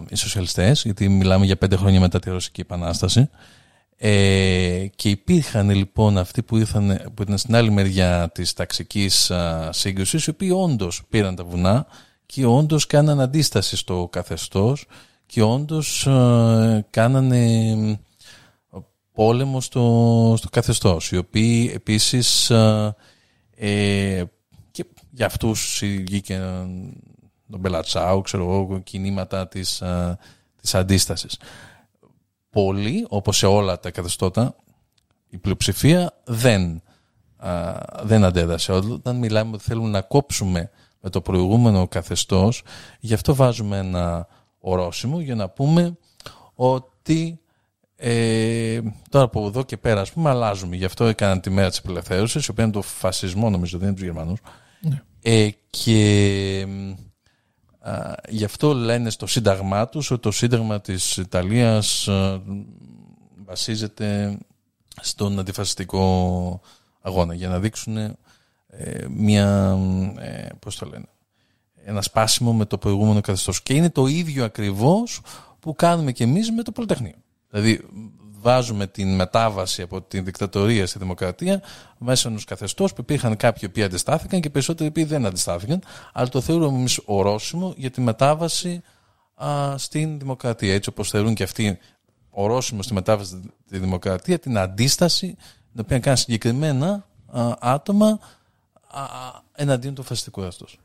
οι σοσιαλιστές γιατί μιλάμε για πέντε χρόνια μετά τη Ρωσική Επανάσταση. Ε, και υπήρχαν λοιπόν αυτοί που, ήρθαν, που ήταν στην άλλη μεριά της ταξικής α, σύγκρουσης οι οποίοι όντως πήραν τα βουνά και όντως κάναν αντίσταση στο καθεστώς και όντως α, κάνανε πόλεμο στο, στο καθεστώς οι οποίοι επίσης α, ε, και για αυτούς βγήκε τον Μπελατσάου, ξέρω εγώ, κινήματα της, α, της αντίστασης. Πολλοί, όπως σε όλα τα καθεστώτα, η πλειοψηφία δεν, α, δεν αντέδρασε. Όταν μιλάμε ότι θέλουμε να κόψουμε με το προηγούμενο καθεστώς, γι' αυτό βάζουμε ένα ορόσημο για να πούμε ότι ε, τώρα από εδώ και πέρα ας πούμε αλλάζουμε. Γι' αυτό έκαναν τη μέρα της απελευθέρωσης, η οποία είναι το φασισμό νομίζω, δεν είναι τους Γερμανούς. Ναι. Ε, και α, γι' αυτό λένε στο σύνταγμά τους ότι το σύνταγμα της Ιταλίας α, βασίζεται στον αντιφασιστικό αγώνα για να δείξουν ε, μια, ε, πώς το λένε, ένα σπάσιμο με το προηγούμενο καθεστώς. Και είναι το ίδιο ακριβώς που κάνουμε και εμείς με το Πολυτεχνείο. Δηλαδή βάζουμε την μετάβαση από την δικτατορία στη δημοκρατία μέσα ενός καθεστώς που υπήρχαν κάποιοι που αντιστάθηκαν και περισσότεροι που δεν αντιστάθηκαν, αλλά το θεωρούμε εμείς ορόσημο για τη μετάβαση α, στην δημοκρατία. Έτσι όπως θεωρούν και αυτοί ορόσημο στη μετάβαση στη δημοκρατία, την αντίσταση την οποία κάνουν συγκεκριμένα α, άτομα α, εναντίον του φασιστικού καθεστώς.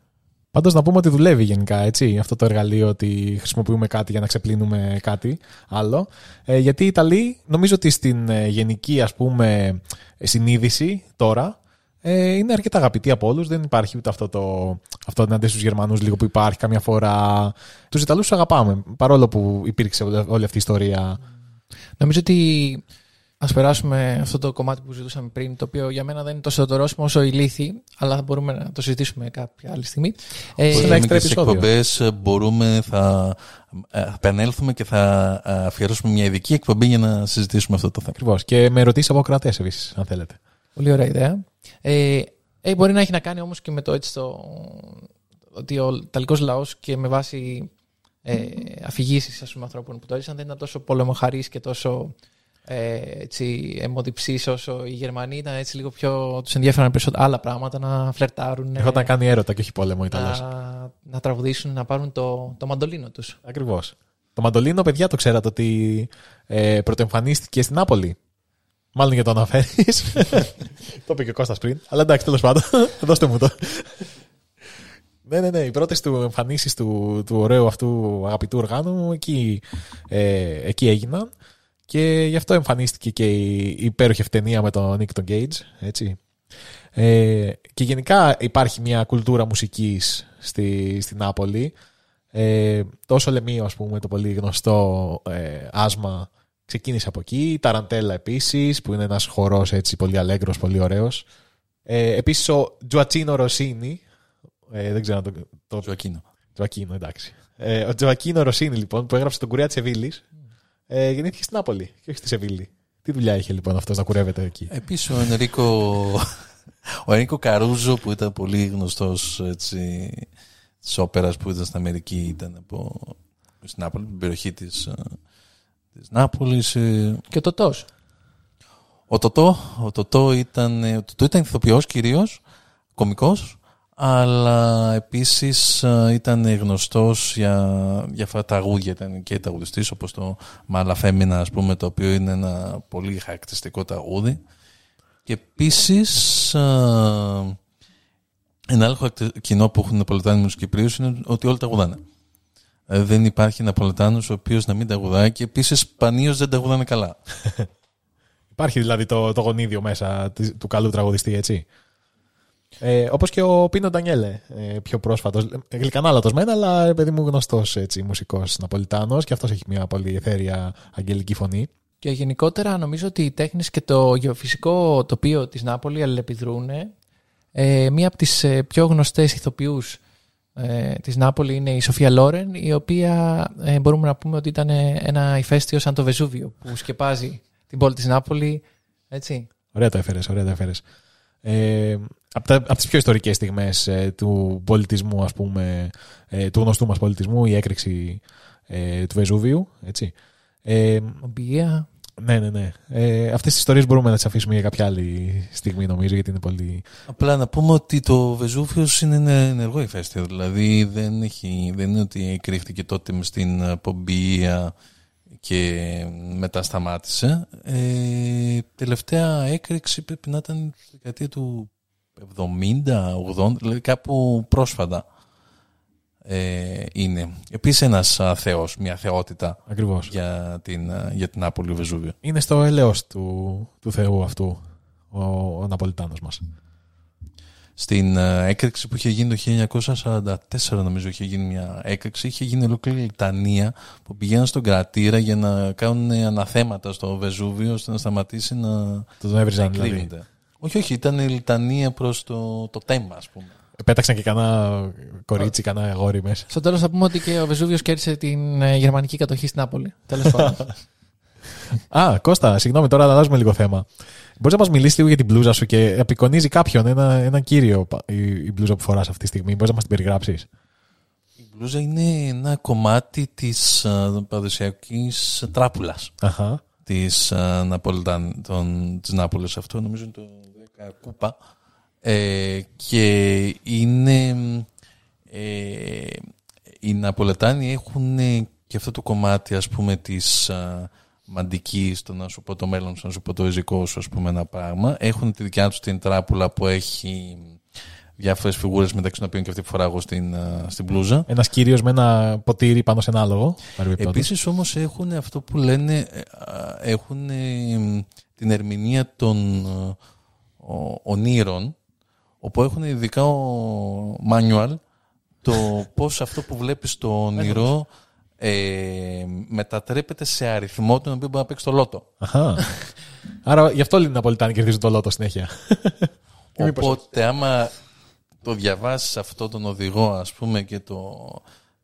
Πάντως να πούμε ότι δουλεύει γενικά έτσι, αυτό το εργαλείο ότι χρησιμοποιούμε κάτι για να ξεπλύνουμε κάτι άλλο. Ε, γιατί οι Ιταλοί, νομίζω ότι στην ε, γενική ας πούμε συνείδηση τώρα, ε, είναι αρκετά αγαπητοί από όλους. Δεν υπάρχει ούτε αυτό το. Αυτό εναντίον στους Γερμανούς, λίγο που υπάρχει καμιά φορά. Τους Ιταλούς τους αγαπάμε, παρόλο που υπήρξε όλη αυτή η ιστορία. Νομίζω ότι Α περάσουμε αυτό το κομμάτι που ζητούσαμε πριν, το οποίο για μένα δεν είναι τόσο το όσο η λύθη, αλλά θα μπορούμε να το συζητήσουμε κάποια άλλη στιγμή. Ε, σε ένα έξτρα εκπομπές μπορούμε, θα, θα επανέλθουμε και θα αφιερώσουμε μια ειδική εκπομπή για να συζητήσουμε αυτό το θέμα. Ακριβώς. Και με ερωτήσεις από κρατέ επίσης, αν θέλετε. Πολύ ωραία ιδέα. Ε, ε, μπορεί να έχει να κάνει όμως και με το έτσι το. ότι ο Ιταλικός λαός και με βάση ε, αφηγήσεις ανθρώπων που το έζησαν δεν ήταν τόσο πολεμοχαρή και τόσο ε, έτσι, αιμοδιψής όσο οι Γερμανοί ήταν έτσι λίγο πιο. τους ενδιαφέραν περισσότερα άλλα πράγματα να φλερτάρουν. Έχω να κάνει έρωτα και όχι πόλεμο Ιταλός. Να, να τραγουδήσουν, να πάρουν το, το μαντολίνο τους. Ακριβώς. Το μαντολίνο, παιδιά, το ξέρατε ότι ε, πρωτοεμφανίστηκε στην Νάπολη. Μάλλον για το αναφέρεις. το είπε και ο Κώστας πριν. Αλλά εντάξει, τέλος πάντων. Δώστε μου το. ναι, ναι, ναι. Οι πρώτε του εμφανίσεις του, του ωραίου αυτού αγαπητού οργάνου εκεί, ε, εκεί έγιναν. Και γι' αυτό εμφανίστηκε και η υπέροχη ευτενία με τον Nick τον Gage, έτσι. Ε, και γενικά υπάρχει μια κουλτούρα μουσικής στη, στην Νάπολη. Ε, το Σολεμίο, ας πούμε, το πολύ γνωστό ε, άσμα ξεκίνησε από εκεί. Η Ταραντέλα επίσης, που είναι ένας χορός έτσι πολύ αλέγκρος, πολύ ωραίος. Ε, επίσης ο Τζουατσίνο Ρωσίνη, ε, δεν ξέρω το... το... Τζουακίνο. Τζουακίνο, εντάξει. Ε, ο Τζουακίνο Ρωσίνη, λοιπόν, που έγραψε τον Κουρέα Τσεβίλης, ε, γεννήθηκε στην Νάπολη και όχι στη Σεβίλη. Τι δουλειά είχε λοιπόν αυτός να κουρεύεται εκεί; Επίση ο Ενρίκο, ο Ενρίκο Καρούζο που ήταν πολύ γνωστός της όπερας που ήταν στην Αμερική, ήταν από στην Νάπολη, την περιοχή της της Νάπολης. ε. Και ο Τωτός; Ο Τωτό, ο Τωτό ήταν, ο Τωτό ήταν ηθοποιός κυρίως, κομικός, αλλά επίσης ε, ήταν γνωστός για, για αυτά τα τραγούδια, ήταν και τραγουδιστής όπως το Μαλαφέμινα ας πούμε, το οποίο είναι ένα πολύ χαρακτηριστικό τραγούδι. Και επίσης ε, ένα άλλο κοινό που έχουν οι Ναπολιτάνοι με τους Κυπρίους είναι ότι όλοι τραγουδάνε. Ε, δεν υπάρχει Ναπολιτάνος ο οποίος να μην τραγουδάει και επίσης σπανίως δεν τραγουδάνε καλά. Υπάρχει δηλαδή το, το γονίδιο μέσα του καλού τραγουδιστή, έτσι; Ε, Όπως και ο Πίνο Ντανιέλε, ε, πιο πρόσφατος. Γλυκανάλατος μεν, αλλά παιδί μου γνωστός μουσικός Ναπολιτάνος και αυτός έχει μια πολύ εθέρια αγγελική φωνή. Και γενικότερα νομίζω ότι οι τέχνες και το γεωφυσικό τοπίο της Νάπολη αλληλεπιδρούν. Ε, μία από τις ε, πιο γνωστές ηθοποιούς ε, της Νάπολη είναι η Σοφία Λόρεν, η οποία ε, μπορούμε να πούμε ότι ήταν ένα ηφαίστειο σαν το Βεζούβιο που σκεπάζει την πόλη της Νάπολη. Έτσι. Ωραία το έφερες, ωραία το έφερες. Ε, από, τα, από τις πιο ιστορικές στιγμές ε, του πολιτισμού, ας πούμε, ε, του γνωστού μας πολιτισμού, η έκρηξη ε, του Βεζούβιου, έτσι. Ε, Ομπία. ναι, ναι, ναι. Ε, αυτές τις ιστορίες μπορούμε να τις αφήσουμε για κάποια άλλη στιγμή, νομίζω, γιατί είναι πολύ... Απλά να πούμε ότι το Βεζούφιος είναι ένα ενεργό ηφαίστειο. Δηλαδή δεν, έχει, δεν είναι ότι κρύφτηκε τότε μες στην Πομπία και μετά σταμάτησε. Ε, τελευταία έκρηξη πρέπει να ήταν στη δεκαετία του 70-80, δηλαδή κάπου πρόσφατα ε, είναι. Επίσης ένας α, θεός, μια θεότητα Ακριβώς. για την, α, για την Νάπολη Βεζούβιο. Είναι στο έλεος του, του Θεού αυτού ο, ο Ναπολιτάνος μας. Στην ε, έκρηξη που είχε γίνει το 1944 νομίζω είχε γίνει μια έκρηξη είχε γίνει ολόκληρη λιτανία που πηγαίναν στον κρατήρα για να κάνουν αναθέματα στο Βεζούβιο ώστε να σταματήσει να, Το τον έβριζαν, να δηλαδή. εκρύβεται. Όχι, όχι, ήταν η λιτανία προς το, το τέμα ας πούμε. Πέταξαν και κανένα κορίτσι, κανένα αγόρι μέσα. Στο τέλος θα πούμε ότι και ο Βεζούβιος κέρδισε την ε, γερμανική κατοχή στην Νάπολη. Τέλος πάντων. Α, Κώστα, συγγνώμη, τώρα αλλάζουμε λίγο θέμα. Μπορείς να μας μιλήσεις λίγο για την μπλούζα σου και απεικονίζει κάποιον, ένα, ένα κύριο πα- η, η μπλούζα που φοράς αυτή τη στιγμή. Μπορείς να μας την περιγράψεις. Η μπλούζα είναι ένα κομμάτι της α, παραδοσιακής τράπουλας Αχα. της, α, Ναπολιταν, των, της Νάπολης. Αυτό νομίζω είναι το 10 κούπα. Ε, και είναι... Ε, οι Ναπολετάνοι έχουν ε, και αυτό το κομμάτι ας πούμε της α, μαντικής, το να σου πω το μέλλον σου, να σου πω το ριζικό σου ας πούμε ένα πράγμα. Έχουν τη δικιά τους την τράπουλα που έχει διάφορες φιγούρες μεταξύ των οποίων και αυτή που φοράω εγώ στην, α, στην μπλούζα. Ένας κύριος με ένα ποτήρι πάνω σε ένα άλογο. παρεμπιπτόντως. Επίσης όμως έχουν αυτό που λένε, ε, α, έχουν ε, την ερμηνεία των ε, ο- ονείρων, όπου έχουν ειδικά ο manual, το πώς αυτό που βλέπεις στο όνειρο ε, μετατρέπεται σε αριθμό τον οποίο μπορεί να παίξει το λότο. Αχα. Άρα γι' αυτό όλοι οι Ναπολιτάνοι κερδίζουν το λότο συνέχεια. Ή μήπως- Οπότε άμα το διαβάσεις αυτό τον οδηγό ας πούμε και το,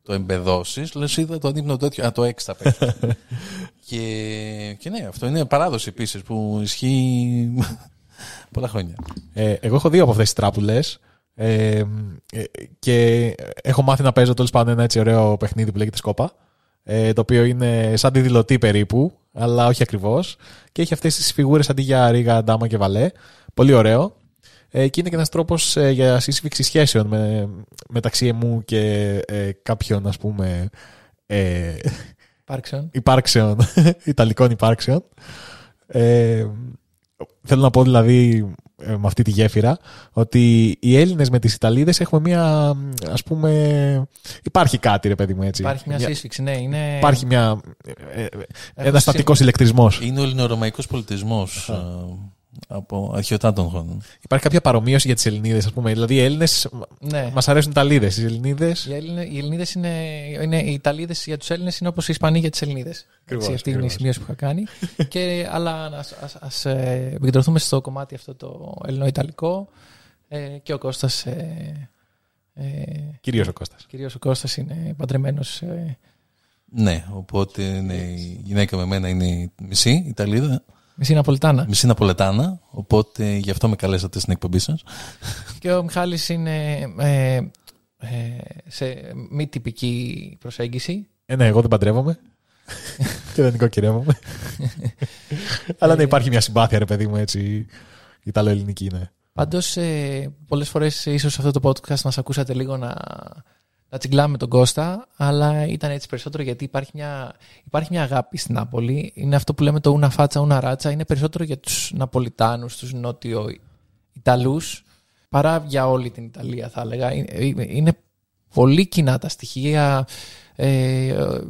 το εμπεδώσεις, λες είδα το ανύπνο τέτοιο, α το έξι θα παίξω. και, και ναι, αυτό είναι παράδοση επίσης που ισχύει πολλά χρόνια. Ε, εγώ έχω δύο από αυτές τις τράπουλες. Ε, ε, και έχω μάθει να παίζω τέλος πάντων ένα έτσι ωραίο παιχνίδι που λέγεται Σκόπα. Ε, το οποίο είναι σαν τη δηλωτή περίπου, αλλά όχι ακριβώς. Και έχει αυτές τις φιγούρες αντί για ρίγα, ντάμα και βαλέ. Πολύ ωραίο. Ε, και είναι και ένας τρόπος για σύσφυξη σχέσεων με, μεταξύ εμού και ε, κάποιων ας πούμε ε, Υπάρξεων. υπάρξεων, ιταλικών υπάρξεων. Ε, θέλω να πω δηλαδή ε, με αυτή τη γέφυρα ότι οι Έλληνες με τις Ιταλίδες έχουμε μια ας πούμε υπάρχει κάτι ρε παιδί μου έτσι. Υπάρχει μια σύσφυξη, ναι. Είναι... Υπάρχει μια, ε, ε, ένας Έχω στατικός ηλεκτρισμός. Είναι ο ελληνορωμαϊκός πολιτισμός ε, από αρχαιοτάτων χρόνων. Υπάρχει κάποια παρομοίωση για τις Ελληνίδες ας πούμε. Δηλαδή οι Έλληνες Ναι. μας αρέσουν οι Ιταλίδες. Οι Ελληνίδες Οι, Έλληνε, οι Ελληνίδες είναι, είναι, οι Ιταλίδες για τους Έλληνες είναι όπως οι Ισπανοί για τις Ελληνίδες. Ακριβώς, Αυτή είναι η ακριβώς. σημείωση που είχα κάνει. και, αλλά ας, ας, ας, ε, επικεντρωθούμε στο κομμάτι αυτό το ελληνοϊταλικό. Ε, και ο Κώστας ε, ε, κυρίως ο Κώστας. Κυρίως ο Κώστας είναι παντρεμένος ε, Ναι, οπότε ναι, η γυναίκα με μένα είναι μισή Ιταλίδα. Μισή Ναπολιτάνα. Μισή Ναπολετάνα, οπότε γι' αυτό με καλέσατε στην εκπομπή σας. και ο Μιχάλης είναι ε, ε, σε μη τυπική προσέγγιση. Ε, ναι, εγώ δεν παντρεύομαι. και δεν νοικοκυρεύομαι. Αλλά ναι, υπάρχει μια συμπάθεια, ρε παιδί μου, έτσι. Ιταλο-ελληνική, ναι. Πάντως, ε, πολλές φορές ίσως σε αυτό το podcast μας ακούσατε λίγο να, να τσιγκλάμε τον Κώστα, αλλά ήταν έτσι περισσότερο γιατί υπάρχει μια, υπάρχει μια αγάπη στην Νάπολη. Είναι αυτό που λέμε το ούνα φάτσα, ούνα ράτσα. Είναι περισσότερο για τους Ναπολιτάνους, τους Νότιο Ιταλούς, παρά για όλη την Ιταλία θα έλεγα. Είναι, είναι πολύ κοινά τα στοιχεία, ε,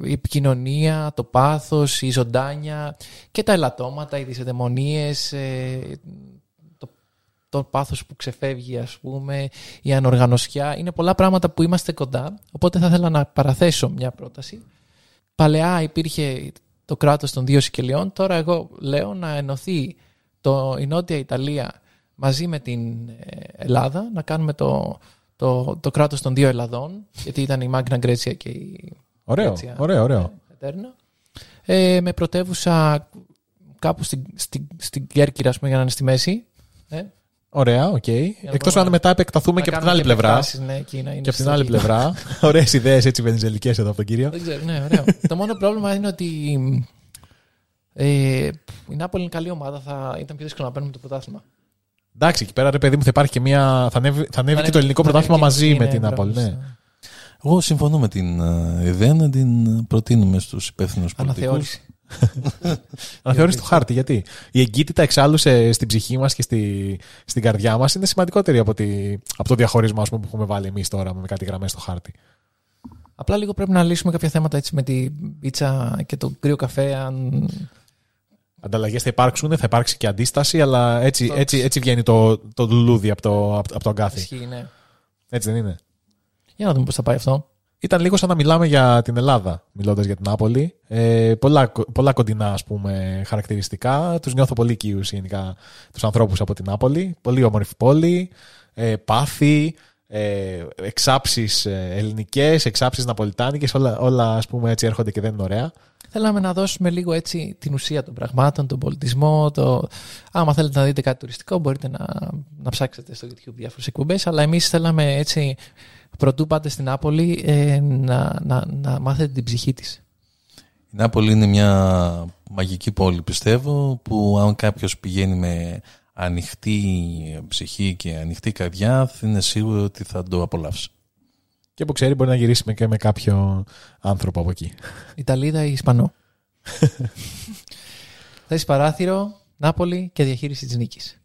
η επικοινωνία, το πάθος, η ζωντάνια και τα ελαττώματα, οι δυσεδαιμονίες, ε, το, το πάθος που ξεφεύγει ας πούμε, η ανοργανωσιά. Είναι πολλά πράγματα που είμαστε κοντά, οπότε θα ήθελα να παραθέσω μια πρόταση. Παλαιά υπήρχε το κράτος των δύο σικελιών, τώρα εγώ λέω να ενωθεί το, η Νότια Ιταλία μαζί με την ε, Ελλάδα, να κάνουμε το, το, το κράτος των δύο Ελλαδών, γιατί ήταν η Magna Grecia και η Ωραίο, Grecia ωραίο, ωραίο. Eterna. Ε, με πρωτεύουσα κάπου στην, στην, στην Κέρκυρα, ας πούμε, για να είναι στη μέση. Ε, Ωραία, οκ. Εκτός μπορούμε αν μετά επεκταθούμε να και από την κάνουμε άλλη και πλευρά. επεκτάσεις, ναι, εκεί να είναι Και από την στο άλλη κίνημα. πλευρά. Ωραίες ιδέες έτσι βενιζελικές εδώ από τον κύριο. Δεν ξέρω, ναι, ωραίο. το μόνο πρόβλημα είναι ότι ε, η Νάπολη είναι καλή ομάδα. Θα ήταν πιο δύσκολο να παίρνουμε το πρωτάθλημα. Εντάξει, εκεί πέρα ρε παιδί μου θα υπάρχει και μια. Θα ανέβει, θα ανέβει Θα και το ελληνικό ανέβει- πρωτάθλημα θα ανέβει μαζί και- με ναι, την μπράβο, Νάπολη. Ναι. σωστά. Εγώ συμφωνώ με την ε, ιδέα να την ε, προτείνουμε στους υπεύθυνους πολιτικούς. Αναθεώρηση. Αναθεώρηση του χάρτη. Γιατί; Η εγκύτητα εξάλλου σε- στην ψυχή μας και στη, στην καρδιά μας είναι σημαντικότερη από, τη, από το διαχωρισμό ας πούμε, που έχουμε βάλει εμείς τώρα με κάτι γραμμές στο χάρτη. Απλά λίγο πρέπει να λύσουμε κάποια θέματα έτσι με την πίτσα και το κρύο καφέ. Αν... Ανταλλαγές θα υπάρξουν, θα υπάρξει και αντίσταση, αλλά έτσι, Αυτό. έτσι, έτσι βγαίνει το, το λουλούδι από το, από, από το αγκάθι. Ισχύει, ναι. Έτσι δεν είναι; Για να δούμε πώς θα πάει αυτό. Ήταν λίγο σαν να μιλάμε για την Ελλάδα, μιλώντας για την Νάπολη. Ε, πολλά, πολλά κοντινά ας πούμε, χαρακτηριστικά. Τους νιώθω πολύ οικείους γενικά τους ανθρώπους από την Νάπολη. Πολύ όμορφη πόλη, ε, πάθη, ε, εξάψεις ελληνικές, εξάψεις ναπολιτάνικες. Όλα, όλα ας πούμε, έτσι έρχονται και δεν είναι ωραία. Θέλαμε να δώσουμε λίγο έτσι την ουσία των πραγμάτων, τον πολιτισμό. Το... Άμα θέλετε να δείτε κάτι τουριστικό, μπορείτε να, να ψάξετε στο YouTube διάφορες εκπομπές. Αλλά εμείς θέλαμε έτσι, πρωτού πάτε στην Νάπολη, ε, να, να, να μάθετε την ψυχή της. Η Νάπολη είναι μια μαγική πόλη πιστεύω που αν κάποιος πηγαίνει με ανοιχτή ψυχή και ανοιχτή καρδιά θα είναι σίγουρο ότι θα το απολαύσει. Και που ξέρει, μπορεί να γυρίσει και με κάποιο άνθρωπο από εκεί. Ιταλίδα ή Ισπανό. Θέση παράθυρο, Νάπολη και διαχείριση της νίκης.